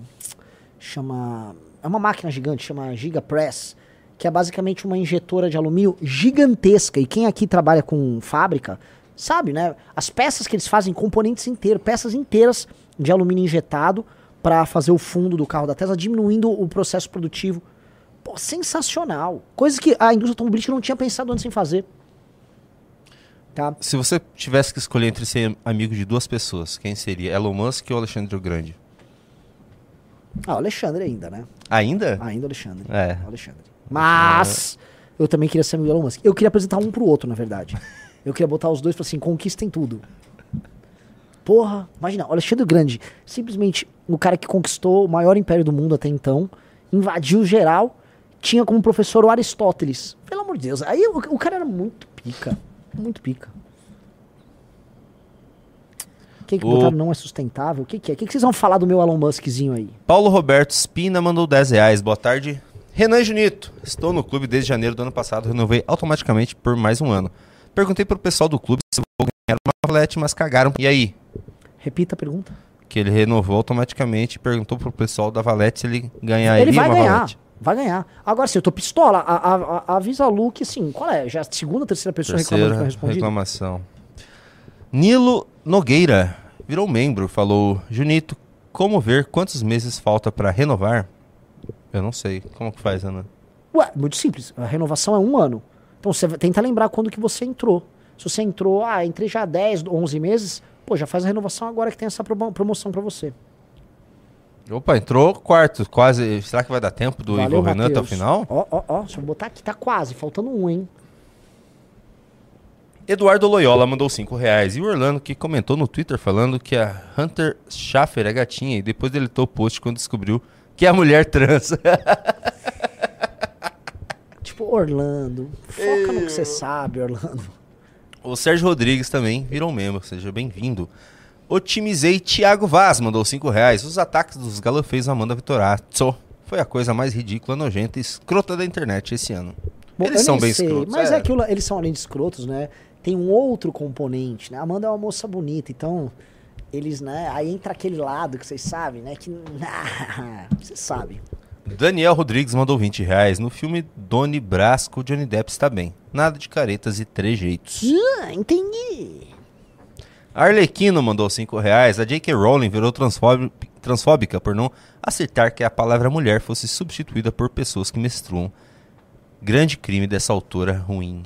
Chama. É uma máquina gigante, chama Giga Press. que é basicamente uma injetora de alumínio gigantesca. E quem aqui trabalha com fábrica sabe, né? As peças que eles fazem, componentes inteiros, peças inteiras de alumínio injetado para fazer o fundo do carro da Tesla, diminuindo o processo produtivo. Pô, sensacional. Coisas que a indústria automobilística não tinha pensado antes em fazer. Tá? Se você tivesse que escolher entre ser amigo de duas pessoas, quem seria? Elon Musk ou Alexandre o Grande? Ah, o Alexandre ainda, né? Ainda? Ainda o Alexandre. É. O Alexandre. Mas eu também queria ser amigo do Elon Musk. Eu queria apresentar um pro outro, na verdade. Eu queria botar os dois falar assim, conquistem tudo. Porra, imagina, o Alexandre o Grande, simplesmente o cara que conquistou o maior império do mundo até então, invadiu geral, tinha como professor o Aristóteles. Pelo amor de Deus, aí o, o cara era muito pica, muito pica. Quem que O- botaram não é sustentável? O que, que é? O que, que vocês vão falar do meu Elon Muskzinho aí? Paulo Roberto Spina mandou 10 reais. Boa tarde. Renan Junito. Estou no clube desde janeiro do ano passado. Renovei automaticamente por mais um ano. Perguntei pro pessoal do clube se vou ganhar uma valete, mas cagaram. E aí? Repita a pergunta. Que ele renovou automaticamente e perguntou pro pessoal da valete se ele ganharia Ele vai uma ganhar. valete. Vai ganhar. Agora, se eu tô pistola, a- a- a- avisa a Lu que, assim, qual é? Já é a segunda, terceira pessoa reclamando que Terceira não respondido? reclamação. Nilo Nogueira virou membro. Falou, Junito, como ver quantos meses falta pra renovar? Eu não sei. Como que faz, Ana? Ué, muito simples. A renovação é um ano. Então você tenta lembrar quando que você entrou. Se você entrou, ah, entrei já há 10, 11 meses, pô, já faz a renovação agora que tem essa promo- promoção pra você. Opa, entrou quarto, quase. Será que vai dar tempo do Valeu, Igor Renan até o final? Ó, ó, ó, deixa eu botar aqui, tá quase, faltando um, hein? Eduardo Loyola mandou 5 reais. E o Orlando que comentou no Twitter falando que a Hunter Schaffer é gatinha e depois deletou o post quando descobriu que é a mulher trans. Tipo, Orlando, foca no que você sabe, Orlando. o Sérgio Rodrigues também virou membro, seja bem-vindo. Otimizei Thiago Vaz mandou 5 reais. Os ataques dos galofeiros Amanda Vitorazzo foi a coisa mais ridícula, nojenta e escrota da internet esse ano. Bom, Eles são bem sei, escrotos. Mas é. que o- eles são além de escrotos, né? Tem um outro componente, né? Amanda é uma moça bonita, então eles, né? Aí entra aquele lado que vocês sabem, né? Que. Você sabe. Daniel Rodrigues mandou 20 reais. No filme Doni Brasco, Johnny Depp está bem. Nada de caretas e trejeitos. Ah, entendi. Arlequino mandou 5 reais. A J.K. Rowling virou transfóbi- transfóbica por não aceitar que a palavra mulher fosse substituída por pessoas que menstruam. Grande crime dessa autora ruim.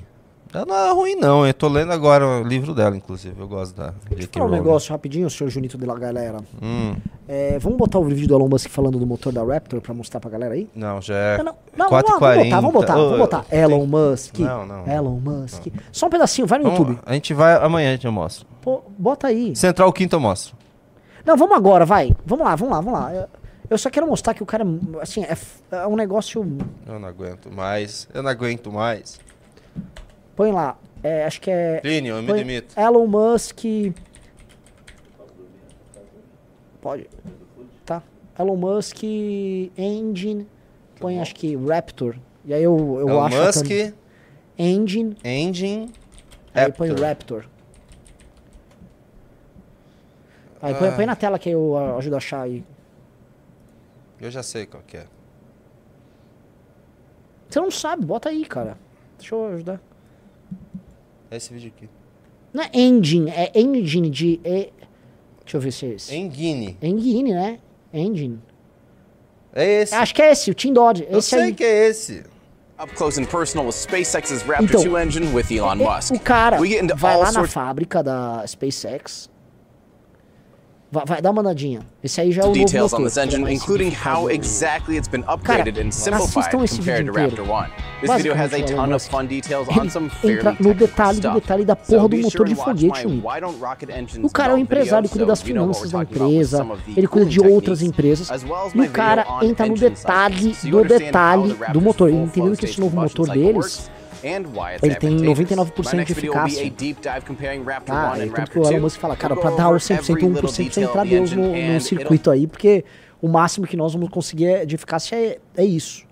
Ela não é ruim, não. Eu tô lendo agora o livro dela, inclusive. Eu gosto da J.K. Falar um Rowling. negócio rapidinho, senhor Junito de la galera. Hum, É, vamos botar o vídeo do Elon Musk falando do motor da Raptor pra mostrar pra galera aí? não, já é Não, Não, vamos, lá, 4h40. vamos botar, vamos botar, vamos botar. Elon Musk. Não, não, não. Elon Musk. Só um pedacinho, vai no Vamos- YouTube. A gente vai amanhã, a gente mostra. Pô, bota aí. Central Quinto eu mostro. Não, vamos agora, vai. Vamos lá, vamos lá, vamos lá. Eu, eu só quero mostrar que o cara, assim, é, é um negócio. Eu não aguento mais. Eu não aguento mais. Põe lá. É, acho que é. Plínio, eu me demito. Elon Musk. Pode. Tá. Elon Musk Engine. Põe acho que Raptor. E aí eu, eu Elon acho. a Musk, tam- Engine. Engine. Aí põe Raptor. Raptor. Aí põe, Ah. põe na tela que eu ah, ajudo a achar aí. Eu já sei qual que é. Você não sabe, bota aí, cara. Deixa eu ajudar. É esse vídeo aqui. Não é engine, é engine de. É... Deixa eu ver se é esse. Engine. Engine, né? Engine. É esse. Acho que é esse, o Team Dodge. Eu esse sei aí. que é esse. Up close and personal with SpaceX's Raptor Então, 2 engine with Elon Musk. O cara We get into vai all lá na fábrica da SpaceX. Vai, vai dar uma andadinha. Esse aí já é o novo motor, engine, including how exactly it's been upgraded and simplified assistam esse compared to vídeo Raptor inteiro. 1. This video has a ton of fun details ele on some fairly no detalhe do detalhe da porra do motor de foguete, O cara é um empresário, video, cuida das finanças da empresa, ele cuida de outras empresas, e o cara entra no detalhe do detalhe do motor, entendendo que esse novo motor deles, ele tem advantageous. 99% My de eficácia. Ah, 1 and tanto que o 2. Elon Musk fala, cara, go dar o over 100%, every 1% little precisa detail entrar Deus no, no circuito aí, porque o máximo que nós vamos conseguir é- de eficácia é, é isso.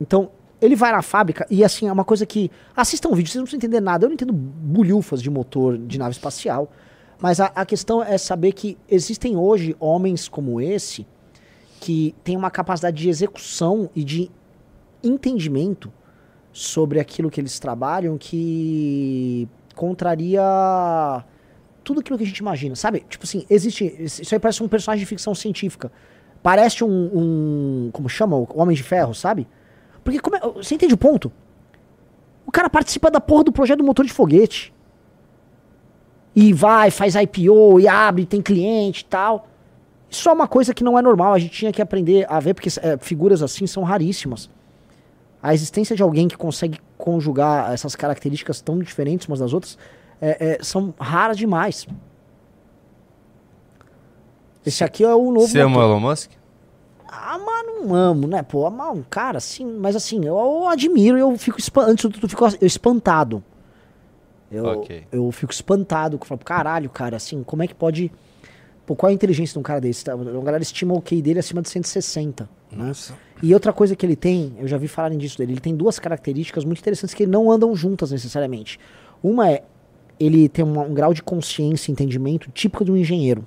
Então, ele vai na fábrica e assim, é uma coisa que. Assistam o vídeo, vocês não precisam entender nada. Eu não entendo bulhufas de motor de nave espacial. Mas a, a questão é saber que existem hoje homens como esse que têm uma capacidade de execução e de entendimento sobre aquilo que eles trabalham que contraria tudo aquilo que a gente imagina, sabe? Tipo assim, existe. Isso aí parece um personagem de ficção científica. Parece um. um como chama? O Homem de Ferro, sabe? Porque como é- você entende o ponto? O cara participa da porra do projeto do motor de foguete. E vai, faz IPO, e abre, tem cliente e tal. Isso é uma coisa que não é normal, a gente tinha que aprender a ver, porque é, figuras assim são raríssimas. A existência de alguém que consegue conjugar essas características tão diferentes umas das outras é, é, são raras demais. Esse aqui é o novo. Você ama o. Elon Musk? Ah, mas não amo, né? Pô, amar um cara assim, mas assim, eu, eu admiro, eu fico antes de tudo, eu fico espantado. Eu, Ok. eu fico espantado, eu falo, caralho, cara, assim, como é que pode. Pô, qual é a inteligência de um cara desse? Tá? A galera estima o QI dele acima de 160. Né? E outra coisa que ele tem, eu já vi falarem disso dele, ele tem duas características muito interessantes que não andam juntas necessariamente. Uma é, ele tem uma- um grau de consciência e entendimento típico de um engenheiro.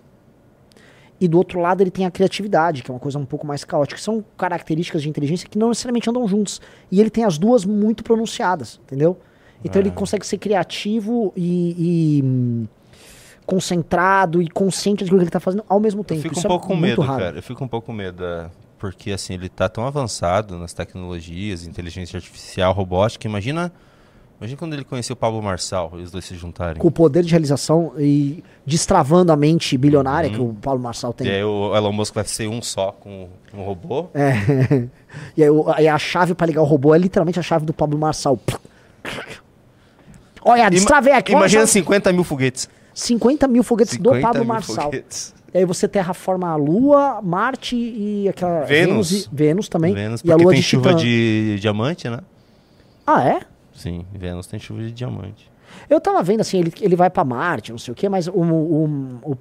E do outro lado ele tem a criatividade, que é uma coisa um pouco mais caótica. São características de inteligência que não necessariamente andam juntos. E ele tem as duas muito pronunciadas, entendeu? Então ele consegue ser criativo e, e, hum, concentrado e consciente daquilo que ele tá fazendo ao mesmo tempo. Eu fico Isso um é pouco com muito medo, raro. cara. Eu fico um pouco com medo. é, Porque, assim, ele tá tão avançado nas tecnologias, inteligência artificial, robótica. Imagina, imagina quando ele conheceu o Pablo Marçal e os dois se juntarem. Com o poder de realização e destravando a mente bilionária que o Paulo Marçal tem. E aí o Elon Musk vai ser um só com um robô. É. e aí, o- aí a chave pra ligar o robô é literalmente a chave do Pablo Marçal. Olha, destravei aqui. Imagina só. 50 mil foguetes. 50 mil foguetes do 50 Pablo mil Marçal. foguetes. E aí você terraforma a Lua, Marte e aquela Vênus. e, Vênus também. Vênus, e a porque Lua tem de chuva Titã. de diamante, né? Ah, é? Sim, Vênus tem chuva de diamante. Eu tava vendo assim, ele, ele vai pra Marte, não sei o quê, mas o, o, o-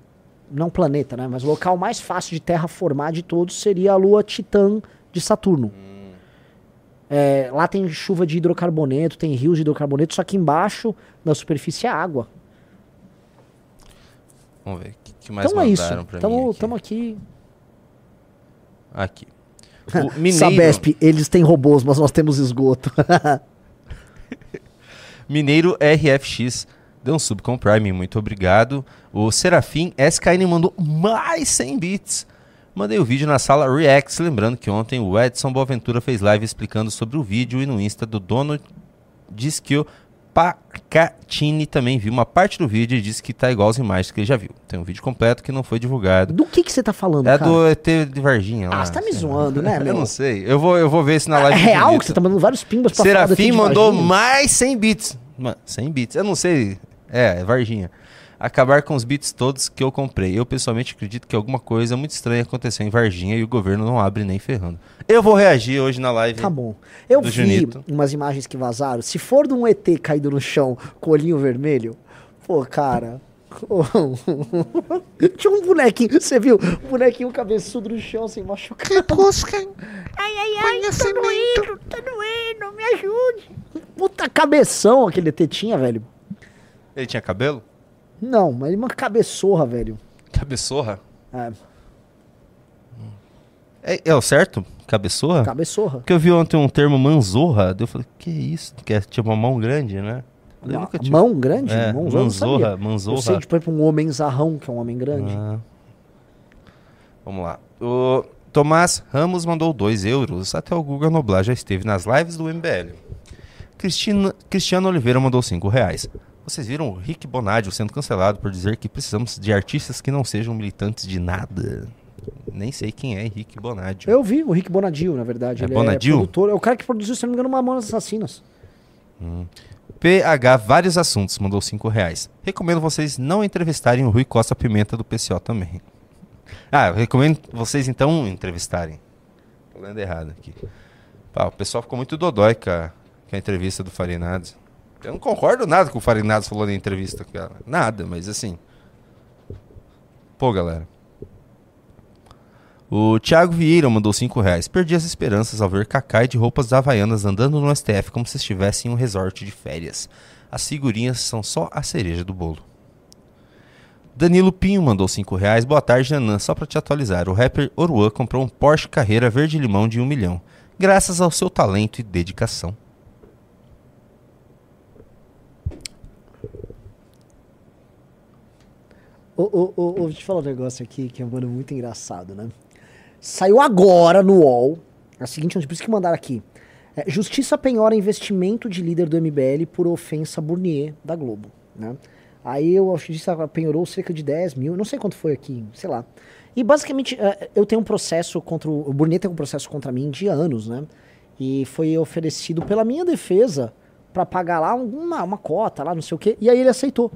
Não planeta, né? Mas o local mais fácil de terraformar de todos seria a Lua Titã de Saturno. É, lá tem chuva de hidrocarboneto, tem rios de hidrocarboneto, só que embaixo, na superfície, é água. Vamos ver. O que, que mais Então é isso. mandaram pra mim Tamo, aqui? tamo aqui. Aqui. O Mineiro, Sabesp, eles têm robôs, mas nós temos esgoto. Mineiro RFX deu um sub com o Prime, muito obrigado. O Serafim SKN mandou mais 100 bits. Mandei o vídeo na sala Reacts, lembrando que ontem o Edson Boaventura fez live explicando sobre o vídeo e no Insta do dono diz que o Pacatini também viu uma parte do vídeo e disse que tá igual às imagens que ele já viu. Tem um vídeo completo que não foi divulgado. Do que que você tá falando, É cara? do ET de Varginha lá. Ah, você tá me lá. zoando, né, meu? Eu não sei. Eu vou, eu vou ver se na É live. real bonita. que você tá mandando vários pimbas pra falar do Serafim ET de mandou mais 100 bits. Mano, 100 bits. Eu não sei. É, é Varginha. Acabar com os bits todos que eu comprei. Eu pessoalmente acredito que alguma coisa muito estranha aconteceu em Varginha e o governo não abre nem ferrando. Eu vou reagir hoje na live. Tá bom. Eu do vi Junito. umas imagens que vazaram. Se for de um ET caído no chão com olhinho vermelho, pô, cara. Tinha um bonequinho, você viu? Um bonequinho cabeçudo no chão, sem machucar. Que tosca. Ai, ai, ai, tá doendo, tá doendo, me ajude. Puta cabeção aquele ET tinha, velho. Ele tinha cabelo? Não, mas uma cabeçorra, velho. Cabeçorra? É, É, é o certo? Cabeçorra? cabeçorra. Porque eu vi ontem um termo manzorra. daí Eu falei, que isso? Que é tipo uma mão grande, né? Eu Uma nunca tive- mão grande? É, manzorra, manzorra. Eu sei, tipo, exemplo, um homem zarrão, que é um homem grande. Ah. Vamos lá. O Tomás Ramos mandou 2 euros. Até o Guga Noblar já esteve nas lives do MBL. Cristina, Cristiano Oliveira mandou 5 reais. Vocês viram o Rick Bonadio sendo cancelado por dizer que precisamos de artistas que não sejam militantes de nada. Nem sei quem é Rick Bonadio. Eu vi o Rick Bonadio, na verdade. É Ele Bonadio? é produtor. É o cara que produziu, se não me engano, Mamonas Assassinas. Hum. PH Vários Assuntos mandou 5 reais. Recomendo vocês não entrevistarem o Rui Costa Pimenta do PCO também. Ah, eu recomendo vocês então entrevistarem. Tô lendo errado aqui. Pá, o pessoal ficou muito dodói com a, com a entrevista do Farinados. Eu não concordo nada com o Farinados falou na entrevista, cara. Nada, mas assim. Pô, galera. O Thiago Vieira mandou 5 reais. Perdi as esperanças ao ver Kakai de roupas havaianas andando no STF como se estivesse em um resort de férias. As figurinhas são só a cereja do bolo. Danilo Pinho mandou 5 reais. Boa tarde, Nanã. Só pra te atualizar, o rapper Oruan comprou um Porsche Carreira verde-limão de 1 milhão. graças ao seu talento e dedicação. Ô, ô, ô, ô, deixa eu falar um negócio aqui que é mano, muito engraçado, né? Saiu agora no UOL, a seguinte notícia, por isso que mandaram aqui. É, Justiça penhora investimento de líder do MBL por ofensa Burnier da Globo, né? Aí a Justiça penhorou cerca de 10 mil, não sei quanto foi aqui, sei lá. E basicamente, é, eu tenho um processo contra o, o Burnier tem um processo contra mim de anos, né? E foi oferecido pela minha defesa pra pagar lá uma, uma cota lá, não sei o quê, e aí ele aceitou.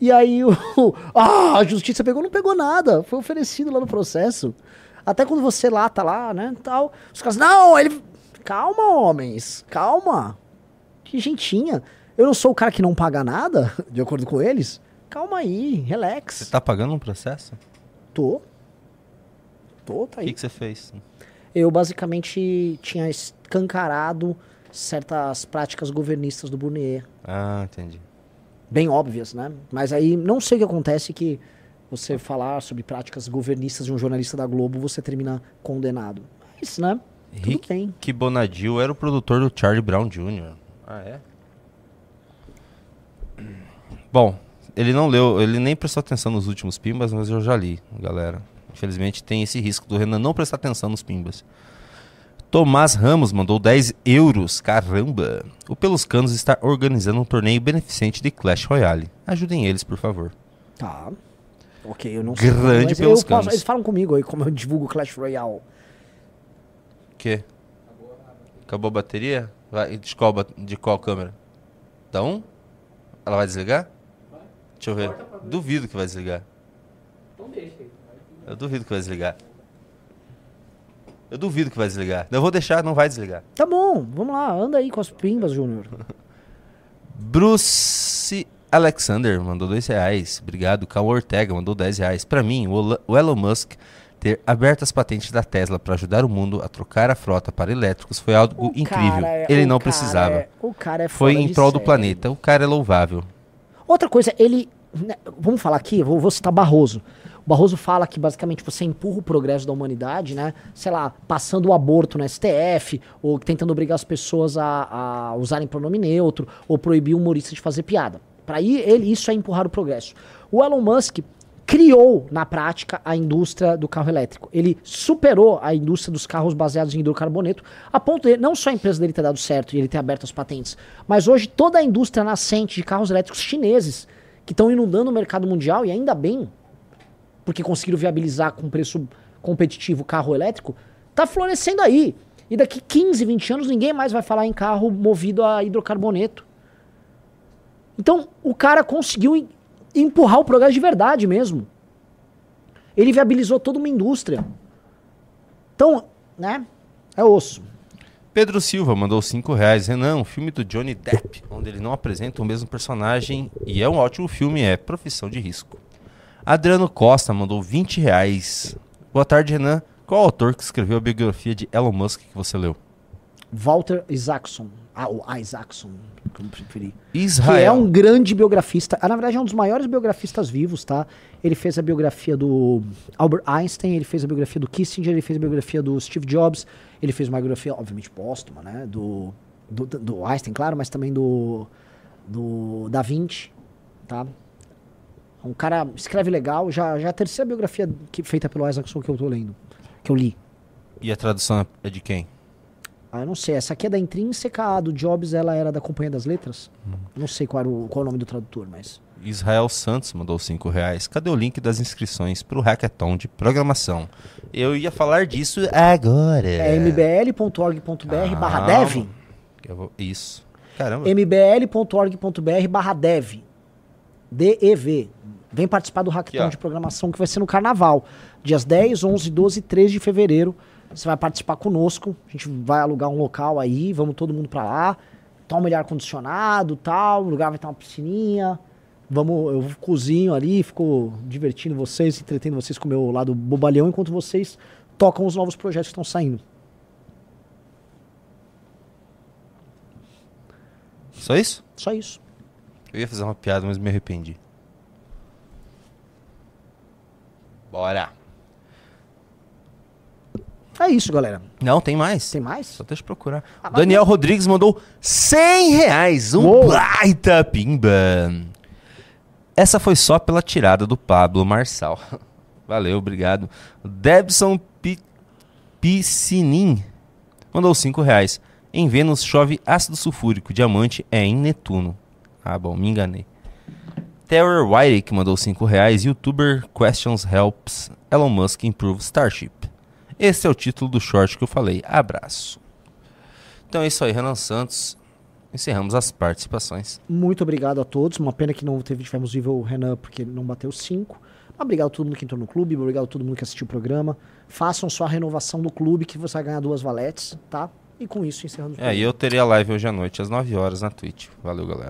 E aí o. Ah, a justiça pegou, não pegou nada. Foi oferecido lá no processo. Até quando você lá, tá lá, né? Tal. Os caras, não, ele. Calma, homens. Calma. Que gentinha. Eu não sou o cara que não paga nada, de acordo com eles. Calma aí, relax. Você tá pagando um processo? Tô. Tô, tá O aí. que, que você fez? Eu basicamente tinha escancarado certas práticas governistas do Burnier. Ah, entendi. Bem óbvias, né? Mas aí não sei o que acontece que você falar sobre práticas governistas de um jornalista da Globo, você termina condenado. Mas, né? Rick que Bonadil era o produtor do Charlie Brown Jr. Ah, é? Bom, ele não leu, ele nem prestou atenção nos últimos pimbas, mas eu já li, galera. Infelizmente tem esse risco do Renan não prestar atenção nos pimbas. Tomás Ramos mandou 10 euros. Caramba! O Pelos Canos está organizando um torneio beneficente de Clash Royale. Ajudem eles, por favor. Tá. Ok, eu não sei. Grande mas pelos posso- canos. Eles falam comigo aí como eu divulgo Clash Royale. Que? Acabou a bateria? Vai, de, qual, de qual câmera? Da 1? Ela vai desligar? Deixa eu ver. Duvido que vai desligar. Eu duvido que vai desligar. Eu duvido que vai desligar. Eu vou deixar, não vai desligar. Tá bom, vamos lá, anda aí com as pimbas, Júnior. Bruce Alexander mandou dois reais. Obrigado. Cal Ortega mandou 10 reais. Pra mim, o o Elon Musk ter aberto as patentes da Tesla para ajudar o mundo a trocar a frota para elétricos foi algo incrível. cara é- Ele o não precisava. é- o cara é foi em prol do planeta. O cara é louvável. Outra coisa, ele. né, Vamos falar aqui, vou, vou citar Barroso. Barroso fala que basicamente você empurra o progresso da humanidade, né? Sei lá, passando o aborto no STF, ou tentando obrigar as pessoas a, a usarem pronome neutro, ou proibir o humorista de fazer piada. Para ele, isso é empurrar o progresso. O Elon Musk criou, na prática, a indústria do carro elétrico. Ele superou a indústria dos carros baseados em hidrocarboneto, a ponto de não só a empresa dele ter dado certo e ele ter aberto as patentes, mas hoje toda a indústria nascente de carros elétricos chineses, que estão inundando o mercado mundial, e ainda bem, porque conseguiram viabilizar com preço competitivo carro elétrico, tá florescendo aí. E daqui 15, 20 anos ninguém mais vai falar em carro movido a hidrocarboneto. Então, o cara conseguiu em- empurrar o progresso de verdade mesmo. Ele viabilizou toda uma indústria. Então, né? É osso. Pedro Silva mandou 5 reais. Renan, um filme do Johnny Depp, onde ele não apresenta o mesmo personagem e é um ótimo filme, é Profissão de Risco. Adriano Costa mandou 20 reais. Boa tarde, Renan. Qual autor que escreveu a biografia de Elon Musk que você leu? Walter Isaacson. Ah, o Isaacson, como preferir. Israel. Que é um grande biografista. Ah, na verdade, é um dos maiores biografistas vivos, tá? Ele fez a biografia do Albert Einstein, ele fez a biografia do Kissinger, ele fez a biografia do Steve Jobs, ele fez uma biografia, obviamente, póstuma, né? Do, do, do Einstein, claro, mas também do, do Da Vinci, tá? Um cara escreve legal, já, já é a terceira biografia que, feita pelo Isaacson que eu tô lendo, que eu li. E a tradução é de quem? Ah, eu não sei. Essa aqui é da Intrínseca, a do Jobs ela era da Companhia das Letras. Não sei qual, era o, qual é o nome do tradutor, mas. Israel Santos mandou 5 reais. Cadê o link das inscrições para o Hackathon de programação? Eu ia falar disso agora. É mbl.org.br barra Calma. dev. Vou- Isso. Caramba. mbl.org.br barra dev. DEV. Vem participar do Hackathon de programação que vai ser no Carnaval. Dias 10, 11, 12 e 13 de fevereiro. Você vai participar conosco. A gente vai alugar um local aí, vamos todo mundo pra lá. Toma ele ar-condicionado tal. O lugar vai ter uma piscininha. Vamos, eu cozinho ali, fico divertindo vocês, entretendo vocês com o meu lado bobalhão, enquanto vocês tocam os novos projetos que estão saindo. Só isso? Só isso. Eu ia fazer uma piada, mas me arrependi. Bora. É isso, galera. Não, tem mais. Tem mais? Só deixa eu procurar. Ah, Daniel Rodrigues mandou 100 reais. Um Uou. baita pimba. Essa foi só pela tirada do Pablo Marçal. Valeu, obrigado. Debson Pi- Piscinin mandou 5 reais. Em Vênus chove ácido sulfúrico. Diamante é em Netuno. Ah, bom, me enganei. Terror White que mandou 5 reais. Youtuber Questions Helps Elon Musk Improve Starship. Esse é o título do short que eu falei. Abraço. Então é isso aí, Renan Santos. Encerramos as participações. Muito obrigado a todos. Uma pena que não teve, tivemos nível Renan porque ele não bateu 5. Obrigado a todo mundo que entrou no clube, obrigado a todo mundo que assistiu o programa. Façam sua renovação do clube que você vai ganhar duas valetes, tá? E com isso encerramos o É, e eu terei a live hoje à noite, às 9 horas na Twitch. Valeu, galera.